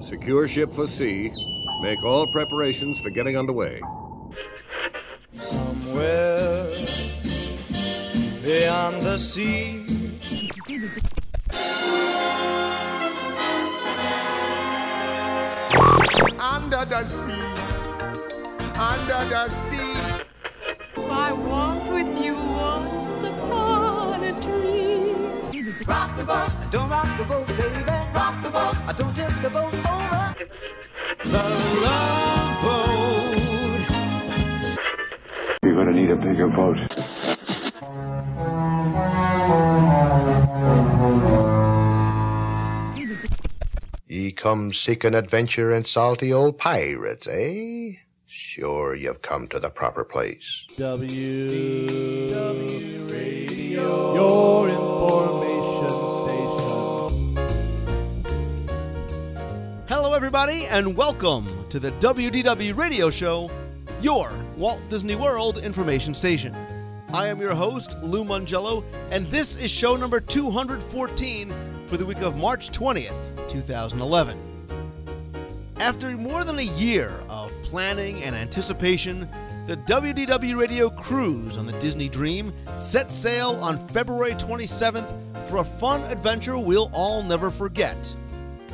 Secure ship for sea. Make all preparations for getting underway. Somewhere beyond the sea. Under the sea, under the sea. Rock the boat, don't rock the boat, baby. Rock the boat, I don't tip the boat over. The love boat. You're gonna need a bigger boat. Ye come seeking adventure and salty old pirates, eh? Sure, you've come to the proper place. W W Radio, your information everybody, and welcome to the WDW Radio Show, your Walt Disney World information station. I am your host, Lou Mongello, and this is show number 214 for the week of March 20th, 2011. After more than a year of planning and anticipation, the WDW Radio cruise on the Disney Dream set sail on February 27th for a fun adventure we'll all never forget.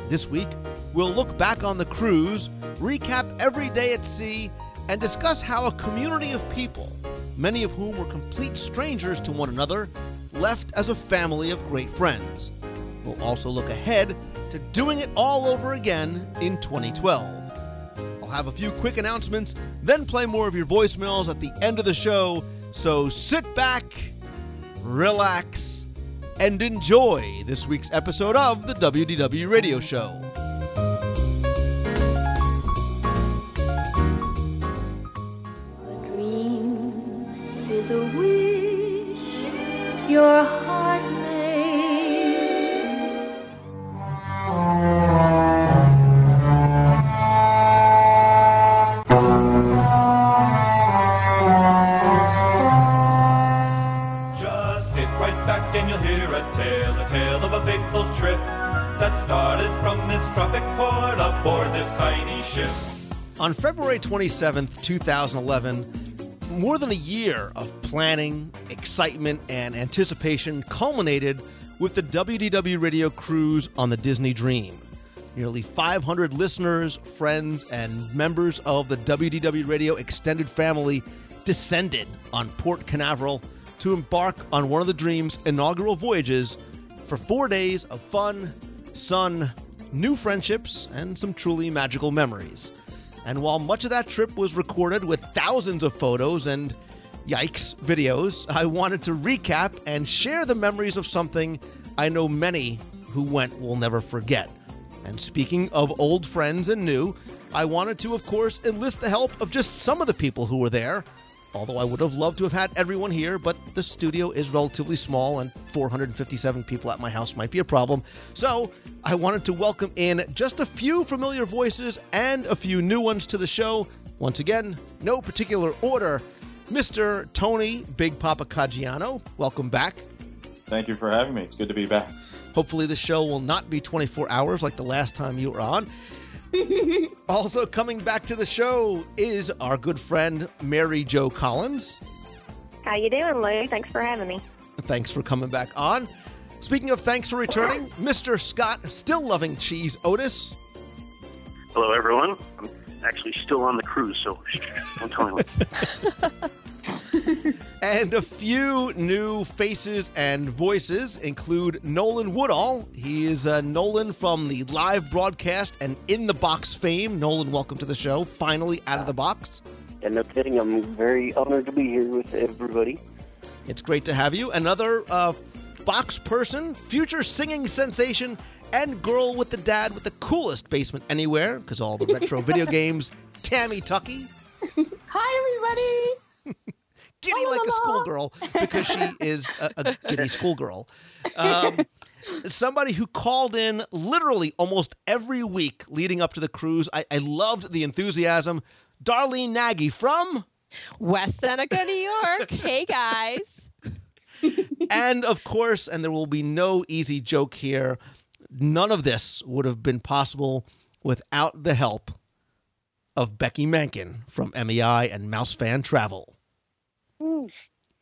This week, we'll look back on the cruise, recap every day at sea, and discuss how a community of people, many of whom were complete strangers to one another, left as a family of great friends. We'll also look ahead to doing it all over again in 2012. I'll have a few quick announcements, then play more of your voicemails at the end of the show, so sit back, relax, and enjoy this week's episode of the WDW Radio Show. Your heart makes. Just sit right back and you'll hear a tale, a tale of a fateful trip that started from this tropic port aboard this tiny ship. On February 27th, 2011, more than a year of planning, excitement, and anticipation culminated with the WDW Radio cruise on the Disney Dream. Nearly 500 listeners, friends, and members of the WDW Radio extended family descended on Port Canaveral to embark on one of the Dream's inaugural voyages for four days of fun, sun, new friendships, and some truly magical memories. And while much of that trip was recorded with thousands of photos and yikes videos, I wanted to recap and share the memories of something I know many who went will never forget. And speaking of old friends and new, I wanted to, of course, enlist the help of just some of the people who were there. Although I would have loved to have had everyone here, but the studio is relatively small and 457 people at my house might be a problem. So I wanted to welcome in just a few familiar voices and a few new ones to the show. Once again, no particular order. Mr. Tony Big Papa Caggiano, welcome back. Thank you for having me. It's good to be back. Hopefully, the show will not be 24 hours like the last time you were on. also, coming back to the show is our good friend Mary Jo Collins. How you doing, Lou? Thanks for having me. Thanks for coming back on. Speaking of thanks for returning, Mr. Scott, still loving cheese, Otis. Hello, everyone. I'm actually still on the cruise, so shh, don't tell anyone. And a few new faces and voices include Nolan Woodall. He is uh, Nolan from the live broadcast and In the Box fame. Nolan, welcome to the show. Finally out of the box. And no kidding, I'm very honored to be here with everybody. It's great to have you. Another uh, box person, future singing sensation, and girl with the dad with the coolest basement anywhere because all the retro video games. Tammy Tucky, Hi, everybody. Giddy like a schoolgirl because she is a, a giddy schoolgirl. Um, somebody who called in literally almost every week leading up to the cruise. I, I loved the enthusiasm. Darlene Nagy from West Seneca, New York. Hey, guys. and of course, and there will be no easy joke here, none of this would have been possible without the help of Becky Mankin from MEI and Mouse Fan Travel.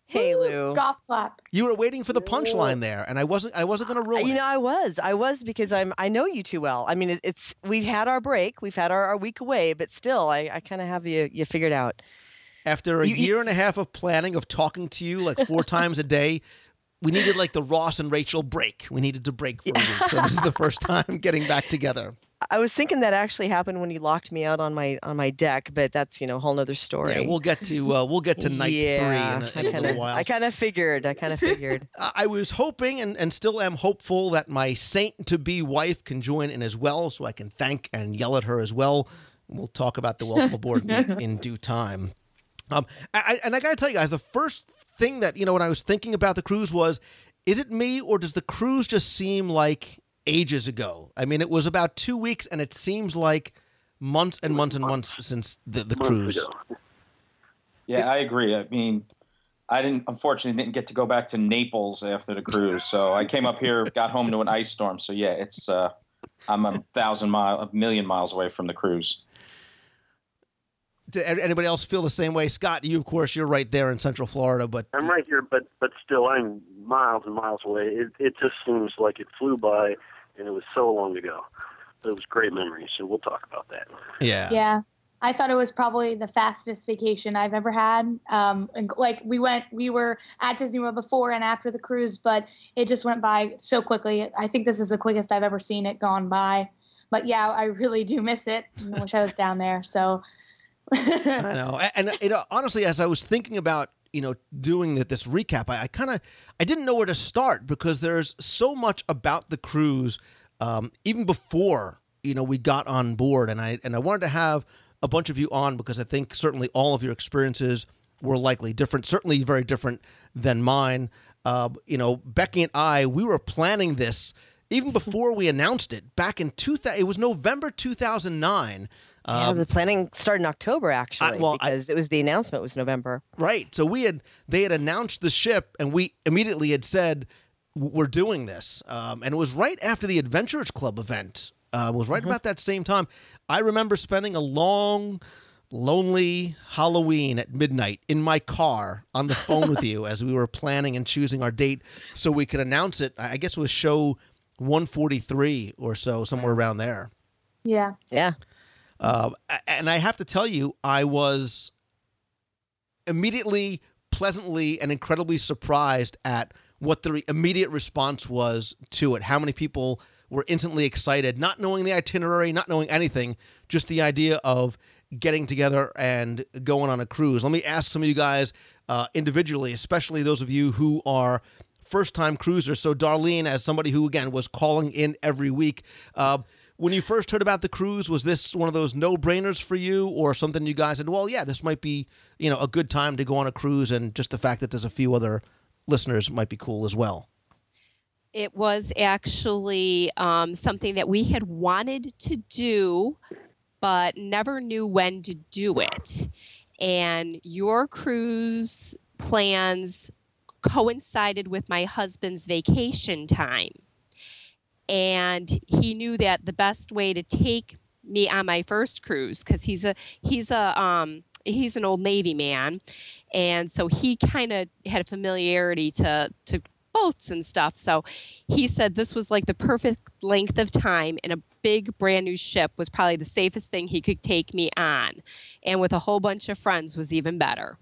Hey Lou. Golf clap. You were waiting for the punchline there, and I wasn't. I wasn't going to ruin You it. know, I was. I was because I'm. I know you too well. I mean, it, it's we've had our break, we've had our, our week away, but still, I, I kind of have you you figured out. After a You- you- year and a half of planning, of talking to you like four times a day, we needed like the Ross and Rachel break. We needed to break for a week. So this is the first time getting back together. I was thinking that actually happened when you locked me out on my on my deck, but that's you know a whole nother story. Yeah, we'll get to uh, we'll get to night yeah, three in a, in a kinda, little while. I kind of figured. I kind of figured. I was hoping and, and still am hopeful that my saint to be wife can join in as well, so I can thank and yell at her as well. We'll talk about the welcome aboard in, due time. Um, I- and I got to tell you guys, the first thing that you know when I was thinking about the cruise was, is it me or does the cruise just seem like ages ago? I mean, it was about two weeks, and it seems like months and months and months since the, the cruise. ago. Yeah, I agree. I mean, I didn't unfortunately didn't get to go back to Naples after the cruise, so I came up here, got home to an ice storm. So yeah, it's uh, I'm a thousand mile, a million miles away from the cruise. Did anybody else feel the same way? Scott, you of course you're right there in Central Florida, but I'm right here, but but still, I'm miles and miles away. It it just seems like it flew by, and it was so long ago. But it was great memories, so we'll talk about that. Yeah. Yeah. I thought it was probably the fastest vacation I've ever had. Um, and like we went, we were at Disney World before and after the cruise, but it just went by so quickly. I think this is the quickest I've ever seen it gone by. But yeah, I really do miss it. I wish I was down there. So I know. And, you know, honestly, as I was thinking about you know doing this recap, I, I kind of I didn't know where to start because there's so much about the cruise, um, even before you know we got on board, and I and I wanted to have a bunch of you on because I think certainly all of your experiences were likely different, certainly very different than mine. Uh, you know, Becky and I, we were planning this even before we announced it back in 2000. It was November 2009. Yeah, Um, the planning started in October actually, well, I- because it was the announcement was November. Right. So we had they had announced the ship, and we immediately had said we're doing this. Um, and it was right after the Adventurers Club event. Uh, it was right about that same time. I remember spending a long, lonely Halloween at midnight in my car on the phone with you as we were planning and choosing our date so we could announce it. I I guess it was show 143 or so, somewhere around there. yeah. Yeah. Um, and I have to tell you, I was immediately, pleasantly, and incredibly surprised at what the immediate response was to it. How many people were instantly excited, not knowing the itinerary, not knowing anything, just the idea of getting together and going on a cruise. Let me ask some of you guys uh, individually, especially those of you who are first time cruisers. So, Darlene, as somebody who, again, was calling in every week, uh, when you first heard about the cruise, was this one of those no brainers for you or something you guys said, well, yeah, this might be, you know, a good time to go on a cruise and just the fact that there's a few other listeners might be cool as well? It was actually um, something that we had wanted to do, but never knew when to do it. And your cruise plans coincided with my husband's vacation time. And he knew that the best way to take me on my first cruise, because he's a he's a um, he's an old Navy man, and so he kind of had a familiarity to to boats and stuff. So he said this was like the perfect length of time, and a big brand new ship was probably the safest thing he could take me on, and with a whole bunch of friends was even better.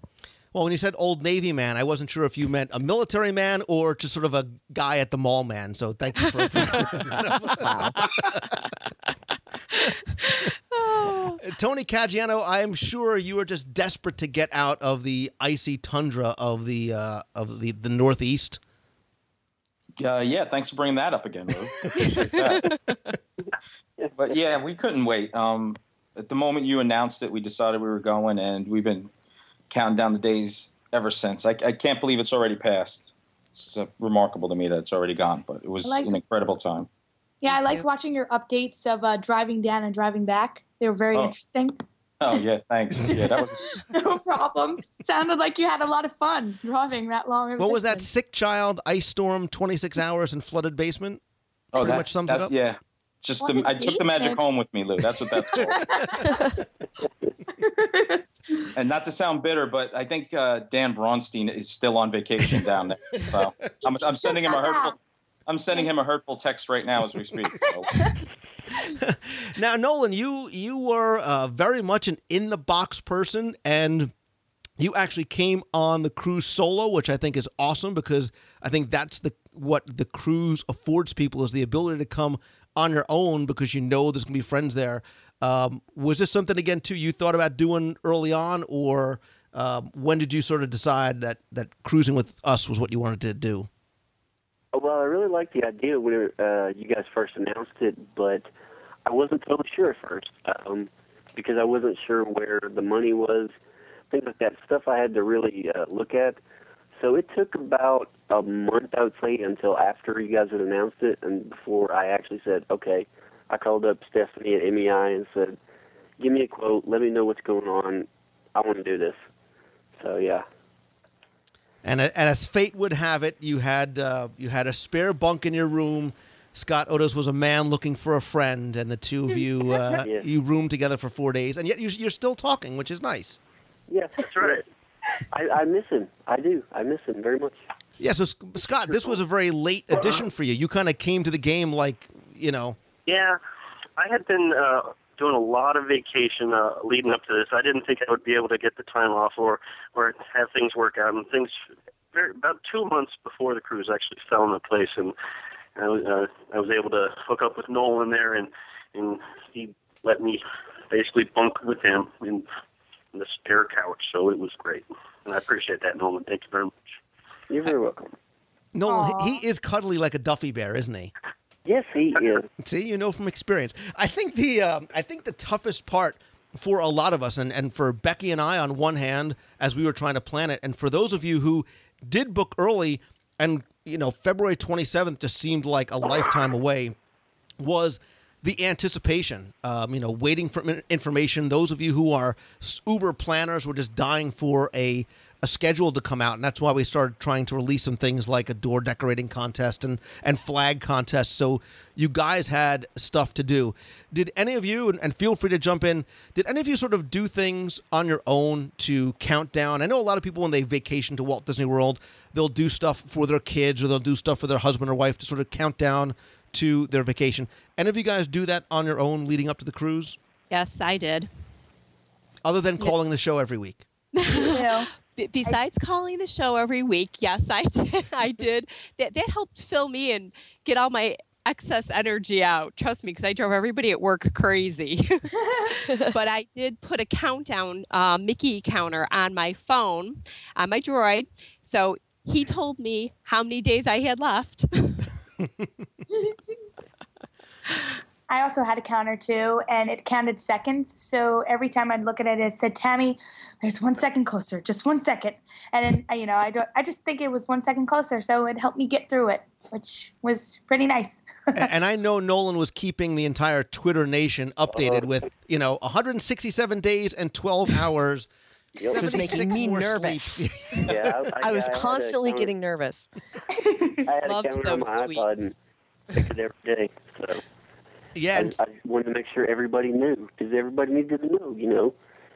Well, when you said old Navy man, I wasn't sure if you meant a military man or just sort of a guy at the mall man. So thank you for. Tony Caggiano, I am sure you are just desperate to get out of the icy tundra of the uh, of the, the Northeast. Uh, yeah, thanks for bringing that up again, Lou. But yeah, we couldn't wait. Um, at the moment you announced it, we decided we were going, and we've been counting down the days ever since. I, I can't believe it's already passed. It's uh, remarkable to me that it's already gone, but it was liked- an incredible time. Yeah, I liked watching your updates of uh, driving down and driving back. They were very Oh. interesting. Oh yeah, thanks. Yeah, that was no problem. Sounded like you had a lot of fun driving that long. What was that? Sick child, ice storm, 26 hours, and flooded basement. oh Pretty that, much sums it up. Yeah, just the, Flooded I took the magic home with me, Lou. That's what that's called. and not to sound bitter, but I think uh, Dan Bronstein is still on vacation down there. So I'm, I'm sending him a hurtful. I'm sending him a hurtful text right now as we speak. So. Now, Nolan, you you were uh, very much an in the box person, and you actually came on the cruise solo, which I think is awesome because I think that's the what the cruise affords people is the ability to come on your own because you know there's gonna be friends there. Um, was this something again too you thought about doing early on, or um, when did you sort of decide that that cruising with us was what you wanted to do? Oh, Well, I really liked the idea when uh, you guys first announced it, but I wasn't totally sure at first um, because I wasn't sure where the money was, things like that. Stuff I had to really uh, look at. So it took about a month, I would say, until after you guys had announced it, and before I actually said, "Okay." I called up Stephanie at MEI and said, "Give me a quote. Let me know what's going on. I want to do this." So yeah. And, and as fate would have it, you had uh, you had a spare bunk in your room. Scott Otis was a man looking for a friend, and the two of you uh, Yeah. you roomed together for four days, and yet you, you're still talking, which is nice. Yeah, that's right. I, I miss him. I do. I miss him very much. Yeah. So Scott, this was a very late addition for you. You kind of came to the game like you know. Yeah, I had been uh, doing a lot of vacation uh, leading up to this. I didn't think I would be able to get the time off or or have things work out. And things very, about two months before the cruise actually fell into place, and I was uh, I was able to hook up with Nolan there, and and he let me basically bunk with him in, in the spare couch. So it was great, and I appreciate that, Nolan. Thank you very much. You're very welcome. Nolan, he he is cuddly like a Duffy bear, isn't he? Yes, he is. See, you know from experience. I think the um, I think the toughest part for a lot of us, and, and for Becky and I on one hand, as we were trying to plan it, and for those of you who did book early, and you know February twenty seventh just seemed like a lifetime away, was the anticipation. Um, you know, waiting for information. Those of you who are Uber planners were just dying for a a schedule to come out, and that's why we started trying to release some things like a door decorating contest and and flag contest. So you guys had stuff to do. Did any of you, and, and feel free to jump in, did any of you sort of do things on your own to count down? I know a lot of people when they vacation to Walt Disney World, they'll do stuff for their kids or they'll do stuff for their husband or wife to sort of count down to their vacation. Any of you guys do that on your own leading up to the cruise, Yes, I did. other than calling the show every week? B- besides calling the show every week, yes, I did. I did. That that helped fill me and get all my excess energy out. Trust me, because I drove everybody at work crazy. but I did put a countdown uh, Mickey counter on my phone, on my Droid. So he told me how many days I had left. I also had a counter too, and it counted seconds. So every time I'd look at it, it said, "Tammy, there's one second closer, just one second. And then you know, I don't, I just think it was one second closer, so it helped me get through it, which was pretty nice. And I know Nolan was keeping the entire Twitter nation updated with, you know, 167 days and 12 hours. It was making me nervous. Yeah, I, I was I had a constantly counter- getting nervous. I had Loved a camera on those my iPod and it every day. So yeah, I, I wanted to make sure everybody knew because everybody needed to know. You know,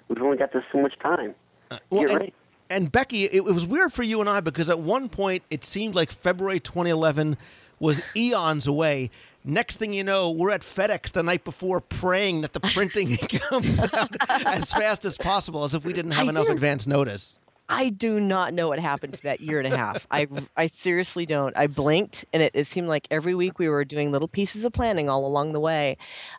we've only got this so much time. Uh, well, Get and, ready. and Becky, it, it was weird for you and I because at one point it seemed like February 2011 was eons away. Next thing you know, we're at FedEx the night before praying that the printing comes out as fast as possible, as if we didn't have I enough do. advance notice. I do not know what happened to that year and a half. I, I seriously don't. I blinked, and it, it seemed like every week we were doing little pieces of planning all along the way.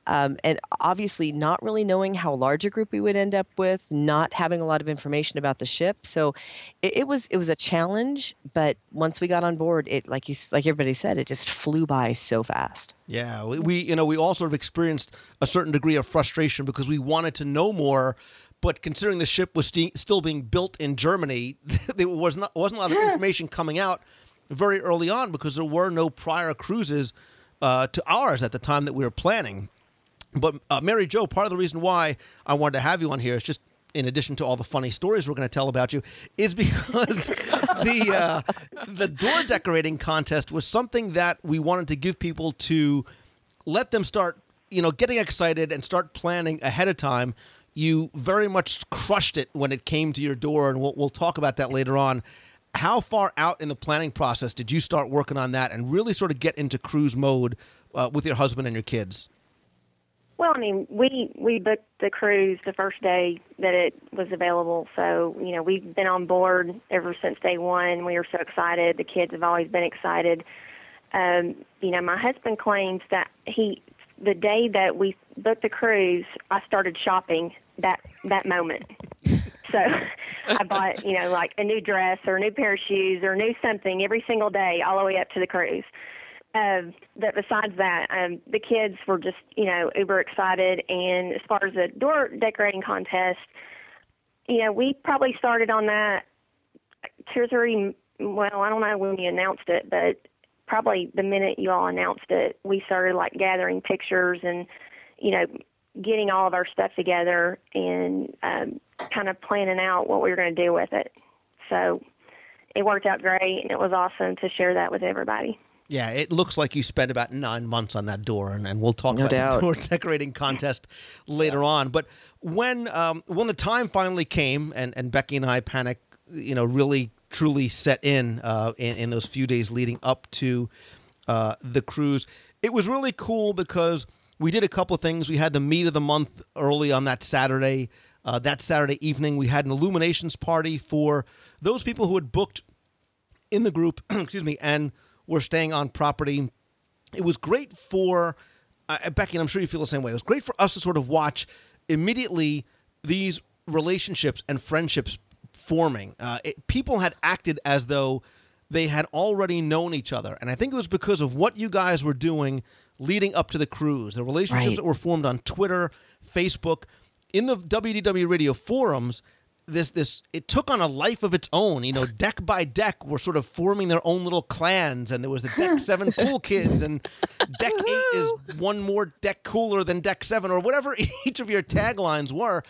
Um, and obviously, not really knowing how large a group we would end up with, not having a lot of information about the ship. So it, it was it was a challenge. But once we got on board, it like you like everybody said, it just flew by so fast. Yeah, we, we you know we all sort of experienced a certain degree of frustration because we wanted to know more, but considering the ship was sti- still being built in Germany, there was not wasn't a lot of information coming out very early on because there were no prior cruises uh, to ours at the time that we were planning. But uh, Mary Jo, part of the reason why I wanted to have you on here is just in addition to all the funny stories we're going to tell about you, is because the uh, the door decorating contest was something that we wanted to give people to let them start, you know, getting excited and start planning ahead of time. You very much crushed it when it came to your door, and we'll, we'll talk about that later on. How far out in the planning process did you start working on that and really sort of get into cruise mode uh, with your husband and your kids? Well, I mean, we we booked the cruise the first day that it was available, so you know we've been on board ever since day one. We were so excited. The kids have always been excited. Um, you know, my husband claims that he the day that we booked the cruise, I started shopping that that moment. So I bought, you know, like a new dress or a new pair of shoes or a new something every single day, all the way up to the cruise. Uh, but besides that, um, the kids were just, you know, uber excited. And as far as the door decorating contest, you know, we probably started on that two or three. Well, I don't know when you announced it, but probably the minute you all announced it, we started like gathering pictures and, you know, getting all of our stuff together and um, kind of planning out what we were going to do with it. So it worked out great, and it was awesome to share that with everybody. Yeah, it looks like you spent about nine months on that door, and, and we'll talk No about doubt. the door decorating contest later on. But when um, when the time finally came, and, and Becky and I panic, you know, really truly set in, uh, in in those few days leading up to uh, the cruise, it was really cool because we did a couple of things. We had the meet of the month early on that Saturday. Uh, that Saturday evening, we had an illuminations party for those people who had booked in the group, excuse me, and were staying on property. It was great for uh, Becky, and I'm sure you feel the same way. It was great for us to sort of watch immediately these relationships and friendships forming. Uh, it, people had acted as though they had already known each other, and I think it was because of what you guys were doing leading up to the cruise. The relationships Right. that were formed on Twitter, Facebook, in the WDW radio forums this this it took on a life of its own. You know, deck by deck were sort of forming their own little clans, and there was the deck seven cool kids, and deck eight is one more deck cooler than deck seven, or whatever each of your taglines were.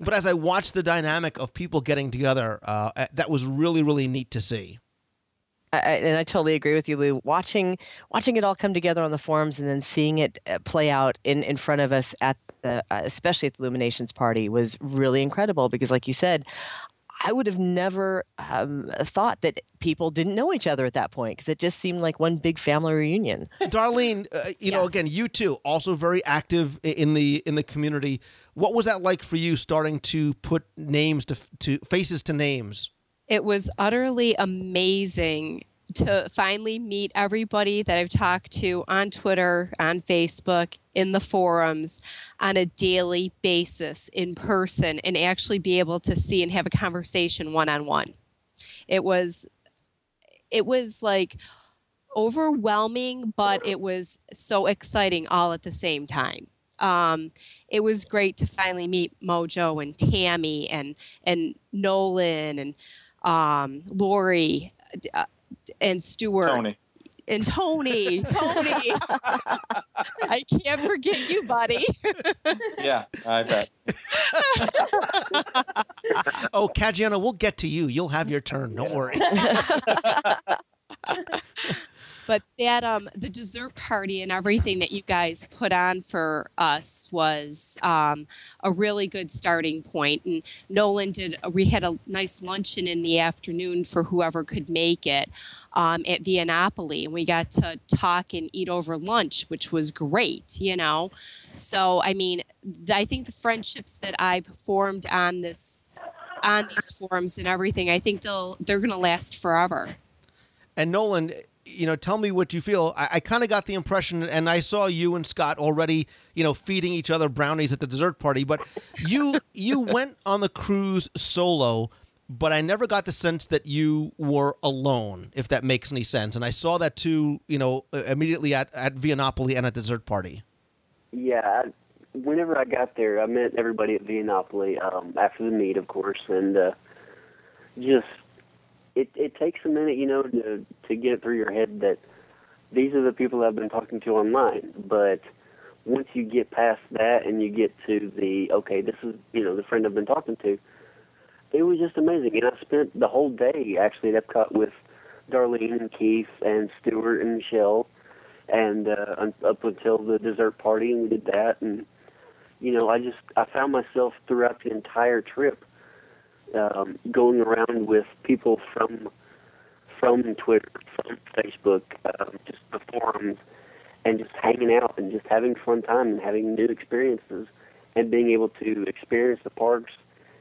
But as I watched the dynamic of people getting together, uh, that was really really neat to see. I, and I totally agree with you, Lou. Watching watching it all come together on the forums and then seeing it uh, play out in, in front of us at the, uh, especially at the Illuminations party, was really incredible. Because, like you said, I would have never um, thought that people didn't know each other at that point because it just seemed like one big family reunion. Darlene, uh, you know, again, you too, also very active in the in the community. What was that like for you, starting to put names to to faces to names? It was utterly amazing to finally meet everybody that I've talked to on Twitter, on Facebook, in the forums on a daily basis in person and actually be able to see and have a conversation one on one. It was it was like overwhelming, but it was so exciting all at the same time. Um, it was great to finally meet Mojo and Tammy and and Nolan and um, Lori uh, and Stuart Tony. and Tony. Tony, I can't forget you, buddy. Yeah, I bet. oh, Caggiano, we'll get to you. You'll have your turn. Don't worry. But that um the dessert party and everything that you guys put on for us was um, a really good starting point. And nolan did we had a nice luncheon in the afternoon for whoever could make it um, at Via Napoli, and we got to talk and eat over lunch which was great you know? So i mean i think the friendships that i've formed on this on these forums and everything i think they'll they're going to last forever. And Nolan, you know, tell me what you feel. I, I kind of got the impression, and I saw you and Scott already, you know, feeding each other brownies at the dessert party. But you you went on the cruise solo, but I never got the sense that you were alone, if that makes any sense. And I saw that too, you know, immediately at at Via Napoli and at the dessert party. Yeah, whenever I got there, I met everybody at Via Napoli um, after the meet, of course, and uh, just it it takes a minute, you know, to to get through your head that these are the people I've been talking to online. But once you get past that and you get to the okay, this is you know the friend I've been talking to, it was just amazing. And I spent the whole day actually at Epcot with Darlene and Keith and Stuart and Michelle, and uh, up until the dessert party, and we did that. And you know, I just I found myself throughout the entire trip um, going around with people from from Twitter, from Facebook, um, just the forums, and just hanging out and just having fun time and having new experiences and being able to experience the parks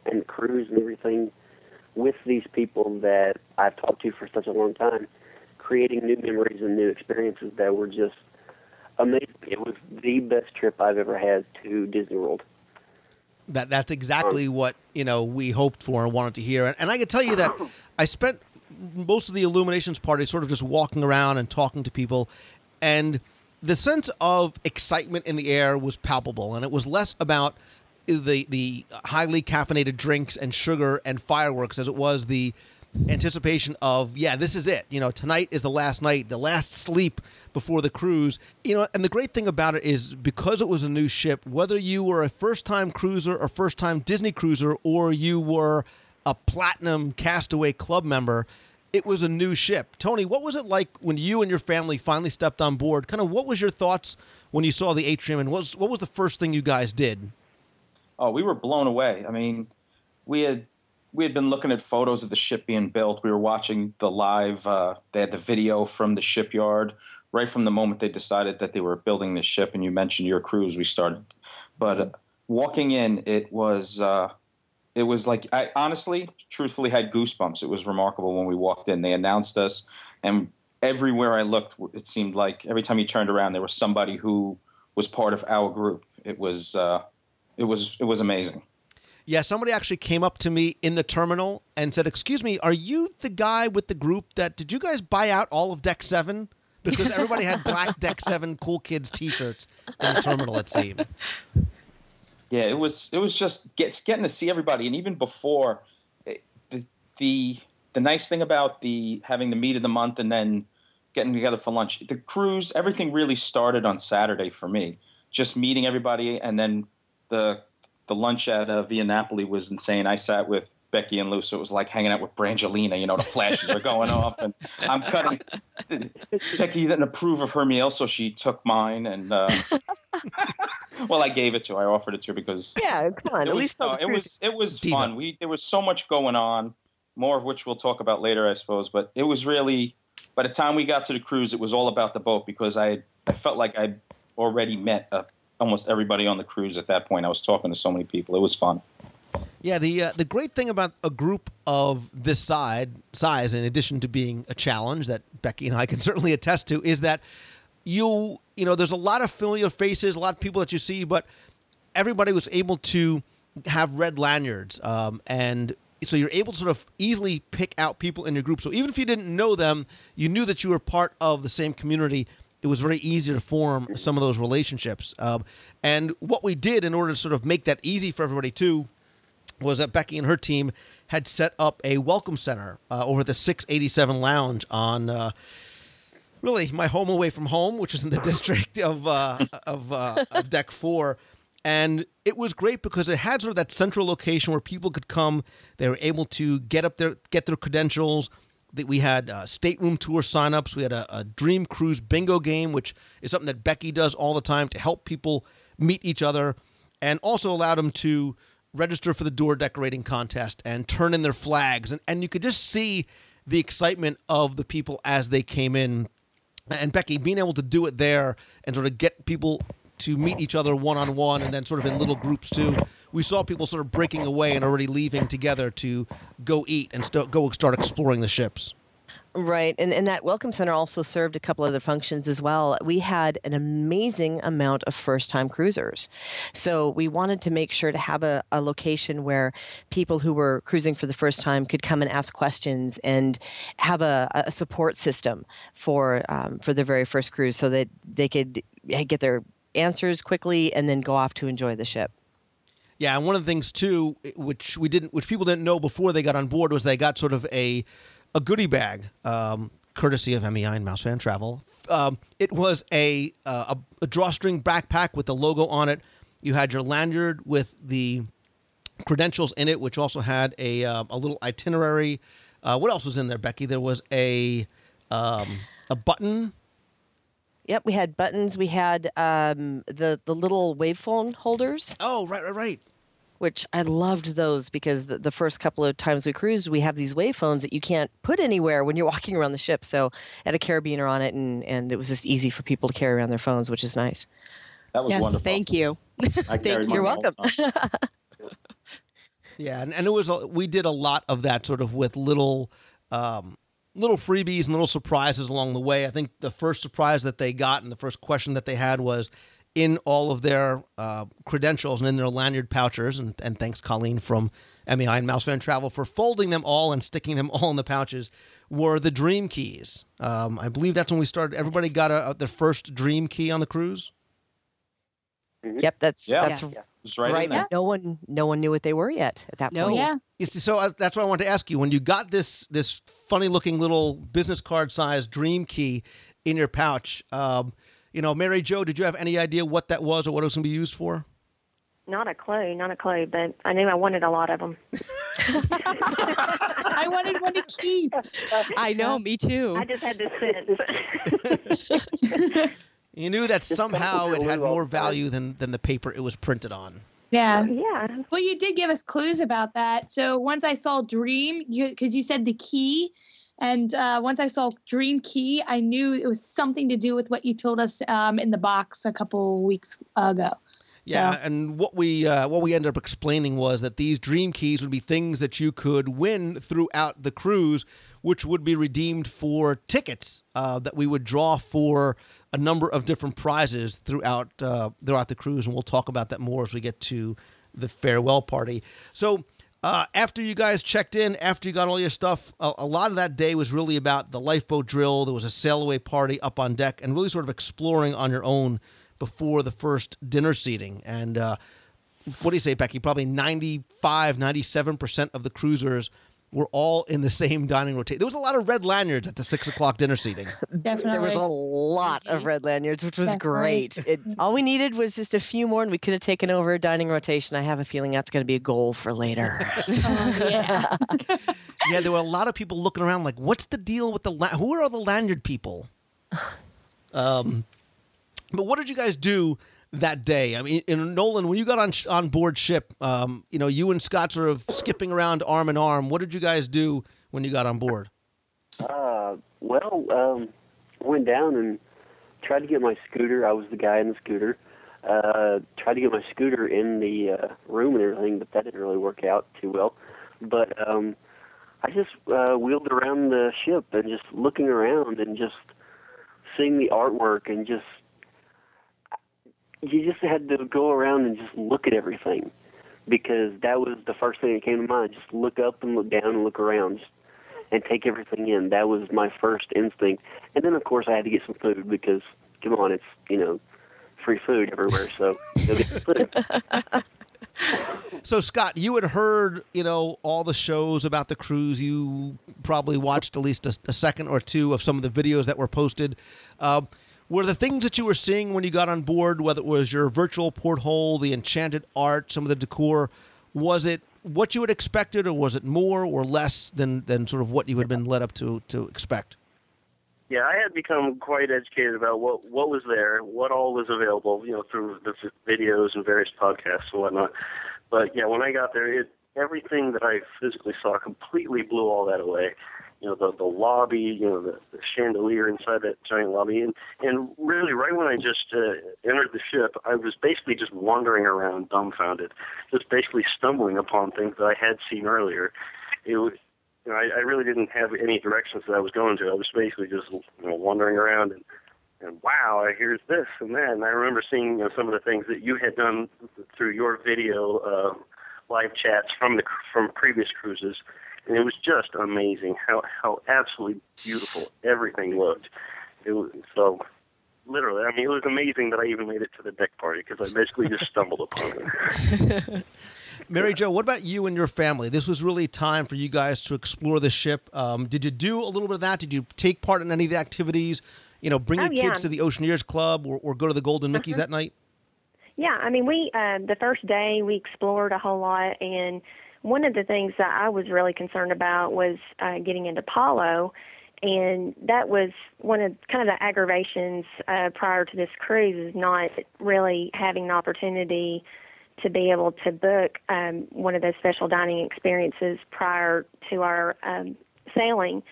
and the cruise and everything with these people that I've talked to for such a long time, creating new memories and new experiences that were just amazing. It was the best trip I've ever had to Disney World. That that's exactly what you know we hoped for and wanted to hear. And, and I can tell you that I spent most of the Illuminations party sort of just walking around and talking to people, and the sense of excitement in the air was palpable, and it was less about the the highly caffeinated drinks and sugar and fireworks as it was the anticipation of yeah this is it. You know tonight is the last night the last sleep before the cruise. You know and the great thing about it is because it was a new ship whether you were a first time cruiser or first time disney cruiser or you were a platinum castaway club member it was a new ship. Tony what was it like when you and your family finally stepped on board? Kind of what was your thoughts when you saw the atrium and what was, what was the first thing you guys did? Oh, we were blown away. I mean, we had we had been looking at photos of the ship being built. We were watching the live. Uh, they had the video from the shipyard right from the moment they decided that they were building the ship. And you mentioned your cruise. We started, but walking in, it was uh, it was like I honestly, truthfully, had goosebumps. It was remarkable when we walked in. They announced us, and everywhere I looked, it seemed like every time you turned around, there was somebody who was part of our group. It was. Uh, it was it was amazing. Yeah, somebody actually came up to me in the terminal and said, "Excuse me, are you the guy with the group that did you guys buy out all of Deck 7?" Because everybody had black Deck 7 cool kids t-shirts in the terminal it seemed. Yeah, it was it was just get, getting to see everybody and even before it, the the the nice thing about the having the meet of the month and then getting together for lunch. The cruise, everything really started on Saturday for me. Just meeting everybody and then the the lunch at uh, Via Napoli was insane. I sat with Becky and Lou, so it was like hanging out with Brangelina. You know, the flashes are going off, and I'm cutting. Becky didn't approve of her meal, so she took mine, and uh, well, I gave it to her. I offered it to her because yeah, come on, it at was, least no, it was it was fun. We there was so much going on, more of which we'll talk about later, I suppose. But it was really. By the time we got to the cruise, it was all about the boat because I I felt like I already met a almost everybody on the cruise at that point. I was talking to so many people. It was fun. Yeah, the uh, the great thing about a group of this side size, in addition to being a challenge that Becky and I can certainly attest to, is that you you know there's a lot of familiar faces, a lot of people that you see, but everybody was able to have red lanyards, um, and so you're able to sort of easily pick out people in your group. So even if you didn't know them, you knew that you were part of the same community it was very easy to form some of those relationships. Um, and what we did in order to sort of make that easy for everybody too was that Becky and her team had set up a welcome center uh, over the 687 Lounge on. Uh, really, my home away from home, which is in the district of uh, of, uh, of Deck Four, and it was great because it had sort of that central location where people could come. They were able to get up there, get their credentials, that we had uh, stateroom tour signups. We had a, a, Dream Cruise bingo game, which is something that Becky does all the time to help people meet each other, and also allowed them to register for the door decorating contest and turn in their flags. And, and you could just see the excitement of the people as they came in. And Becky being able to do it there and sort of get people to meet each other one on one and then sort of in little groups too. We saw people sort of breaking away and already leaving together to go eat and st- go start exploring the ships. Right. And, and that Welcome Center also served a couple other functions as well. We had an amazing amount of first time cruisers. So we wanted to make sure to have a, a location where people who were cruising for the first time could come and ask questions and have a, a support system for, um, for their very first cruise so that they could get their answers quickly and then go off to enjoy the ship. Yeah, and one of the things too, which we didn't, which people didn't know before they got on board, was they got sort of a a goodie bag um, courtesy of MEI and Mouse Fan Travel. Um, it was a, uh, a a drawstring backpack with the logo on it. You had your lanyard with the credentials in it, which also had a uh, a little itinerary. Uh, what else was in there, Becky? There was a um, a button. Yep, we had buttons. We had um, the the little wave phone holders. Oh, right, right, right. Which I loved those because the, the first couple of times we cruised, we have these wave phones that you can't put anywhere when you're walking around the ship. So it had a carabiner on it, and and it was just easy for people to carry around their phones, which is nice. That was yes, wonderful. thank you. I Thank you. You're mine all the welcome. Yeah, and, and it was a, we did a lot of that sort of with little um, little freebies and little surprises along the way. I think the first surprise that they got and the first question that they had was in all of their uh, credentials and in their lanyard pouchers. And, and thanks, Colleen from MEI and Mouse Fan Travel for folding them all and sticking them all in the pouches. Were the dream keys? Um, I believe that's when we started. Everybody got a, a, their first dream key on the cruise. Yep, that's Yeah. that's Yes. It's right. No one no one knew what they were yet at that No. point. Yeah. You see, so uh, that's what I wanted to ask you. When you got this this funny looking little business card sized dream key in your pouch, um, you know, Mary Jo, did you have any idea what that was or what it was going to be used for? Not a clue, not a clue, but I knew I wanted a lot of them. I wanted one to keep. I know, me too. I just had this sense. You knew that somehow it had more value than than the paper it was printed on. Yeah. yeah. Well, you did give us clues about that. So once I saw Dream, you because you said the key, and uh, once I saw Dream Key, I knew it was something to do with what you told us um, in the box a couple weeks ago. Yeah, So- and what we uh, what we ended up explaining was that these dream keys would be things that you could win throughout the cruise, which would be redeemed for tickets uh, that we would draw for a number of different prizes throughout uh, throughout the cruise, and we'll talk about that more as we get to the farewell party. So. Uh, after you guys checked in, after you got all your stuff, a, a lot of that day was really about the lifeboat drill. There was a sail away party up on deck, and really sort of exploring on your own before the first dinner seating. And uh, what do you say, Becky? Probably 95, 97% of the cruisers were all in the same dining rotation. There was a lot of red lanyards at the six o'clock dinner seating. Definitely. There was a lot of red lanyards, which was That's great. It, all we needed was just a few more, and we could have taken over a dining rotation. I have a feeling that's going to be a goal for later. Oh, yeah. yeah, there were a lot of people looking around like, what's the deal with the, la- who are all the lanyard people? Um, but what did you guys do that day? I mean, Nolan, when you got on on board ship, um, you know, you and Scott sort of skipping around arm in arm. What did you guys do when you got on board? Uh, well, um, went down and tried to get my scooter. I was the guy in the scooter. Uh, tried to get my scooter in the uh, room and everything, but that didn't really work out too well. But um, I just uh, wheeled around the ship and just looking around and just seeing the artwork and just you just had to go around and just look at everything because that was the first thing that came to mind. Just look up and look down and look around. And take everything in. That was my first instinct. And then, of course, I had to get some food because, come on, it's, you know, free food everywhere. So go get some food. So Scott, you had heard, you know, all the shows about the cruise. You probably watched at least a, a second or two of some of the videos that were posted. Uh, were the things that you were seeing when you got on board, whether it was your virtual porthole, the enchanted art, some of the decor, was it what you had expected, or was it more or less than than sort of what you had been led up to to expect? Yeah, I had become quite educated about what what was there, what all was available, you know, through the videos and various podcasts and whatnot. But yeah, when I got there, it everything that I physically saw completely blew all that away. You know, the the lobby, you know, the, the chandelier inside that giant lobby, and and really, right when I just uh, entered the ship, I was basically just wandering around, dumbfounded, just basically stumbling upon things that I had seen earlier. It was you know, I, I really didn't have any directions that I was going to. I was basically just you know wandering around and and wow, here's this and that. And I remember seeing you know some of the things that you had done through your video uh, live chats from the from previous cruises, and it was just amazing how how absolutely beautiful everything looked. It was so. Literally, I mean, it was amazing that I even made it to the deck party because I basically just stumbled upon it. Mary Jo, what about you and your family? This was really time for you guys to explore the ship. Um, did you do a little bit of that? Did you take part in any of the activities? You know, bring Oh, your yeah. kids to the Oceaneers Club or, or go to the Golden Mickeys that night? Yeah, I mean, we um, the first day we explored a whole lot, and one of the things that I was really concerned about was uh, getting into Palo, and that was one of kind of the aggravations uh, prior to this cruise is not really having an opportunity to be able to book um, one of those special dining experiences prior to our um, sailing.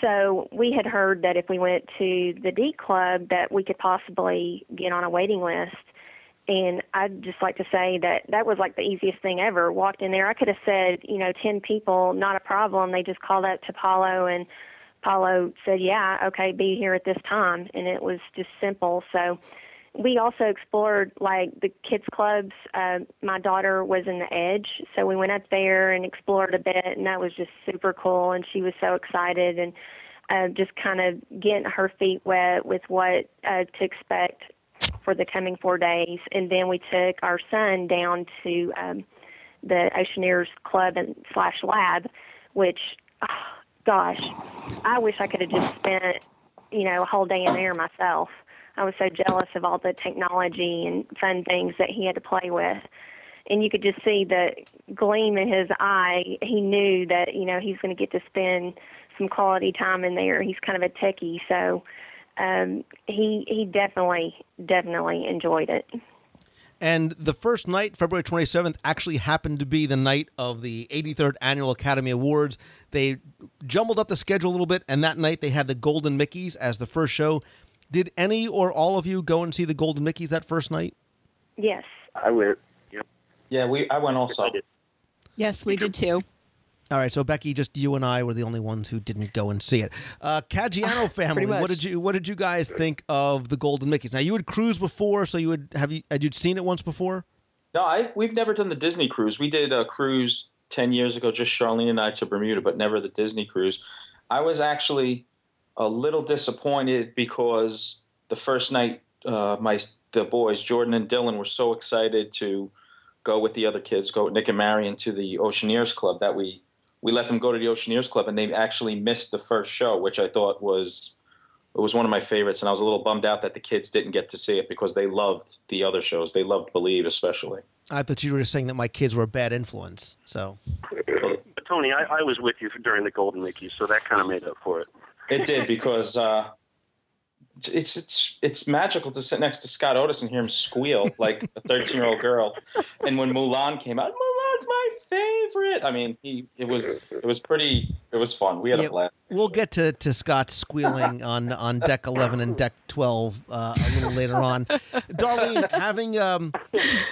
So we had heard that if we went to the D Club, that we could possibly get on a waiting list. And I'd just like to say that that was like the easiest thing ever. Walked in there, I could have said, you know, 10 people, not a problem. They just called up to Palo, and Palo said, yeah, okay, be here at this time. And it was just simple. So we also explored like the kids clubs. Uh, my daughter was in the Edge, so we went up there and explored a bit, and that was just super cool. And she was so excited and uh, just kind of getting her feet wet with what uh, to expect for the coming four days. And then we took our son down to um, the Oceaneers Club and slash Lab, which, oh, gosh, I wish I could have just spent you know a whole day in there myself. I was so jealous of all the technology and fun things that he had to play with. And you could just see the gleam in his eye. He knew that, you know, he's going to get to spend some quality time in there. He's kind of a techie, so um, he he definitely definitely enjoyed it. And the first night, February 27th, actually happened to be the night of the 83rd Annual Academy Awards. They jumbled up the schedule a little bit, and that night they had the Golden Mickeys as the first show. Did any or all of you go and see the Golden Mickeys that first night? Yes. I went. Yep. Yeah, we I went also. Yes, we did too. All right, so Becky, just you and I were the only ones who didn't go and see it. Uh, Caggiano family, what did you what did you guys think of the Golden Mickeys? Now you had cruised before, so you would have you had you seen it once before? No, I we've never done the Disney cruise. We did a cruise ten years ago, just Charlene and I to Bermuda, but never the Disney cruise. I was actually a little disappointed because the first night, uh, my the boys Jordan and Dylan were so excited to go with the other kids, go with Nick and Marion to the Oceaneers Club that we we let them go to the Oceaneers Club, and they actually missed the first show, which I thought was it was one of my favorites, and I was a little bummed out that the kids didn't get to see it because they loved the other shows. They loved Believe, especially. I thought you were saying that my kids were a bad influence. So But Tony, I, I was with you during the Golden Mickey, so that kind of made up for it. It did because uh, it's it's it's magical to sit next to Scott Otis and hear him squeal like a thirteen year old girl. And when Mulan came out, Mulan's my favorite. I mean, he it was it was pretty it was fun. We had Yeah, a blast. we'll get to, to Scott squealing on, on deck eleven and deck twelve uh, a little later on. Darlene, having um,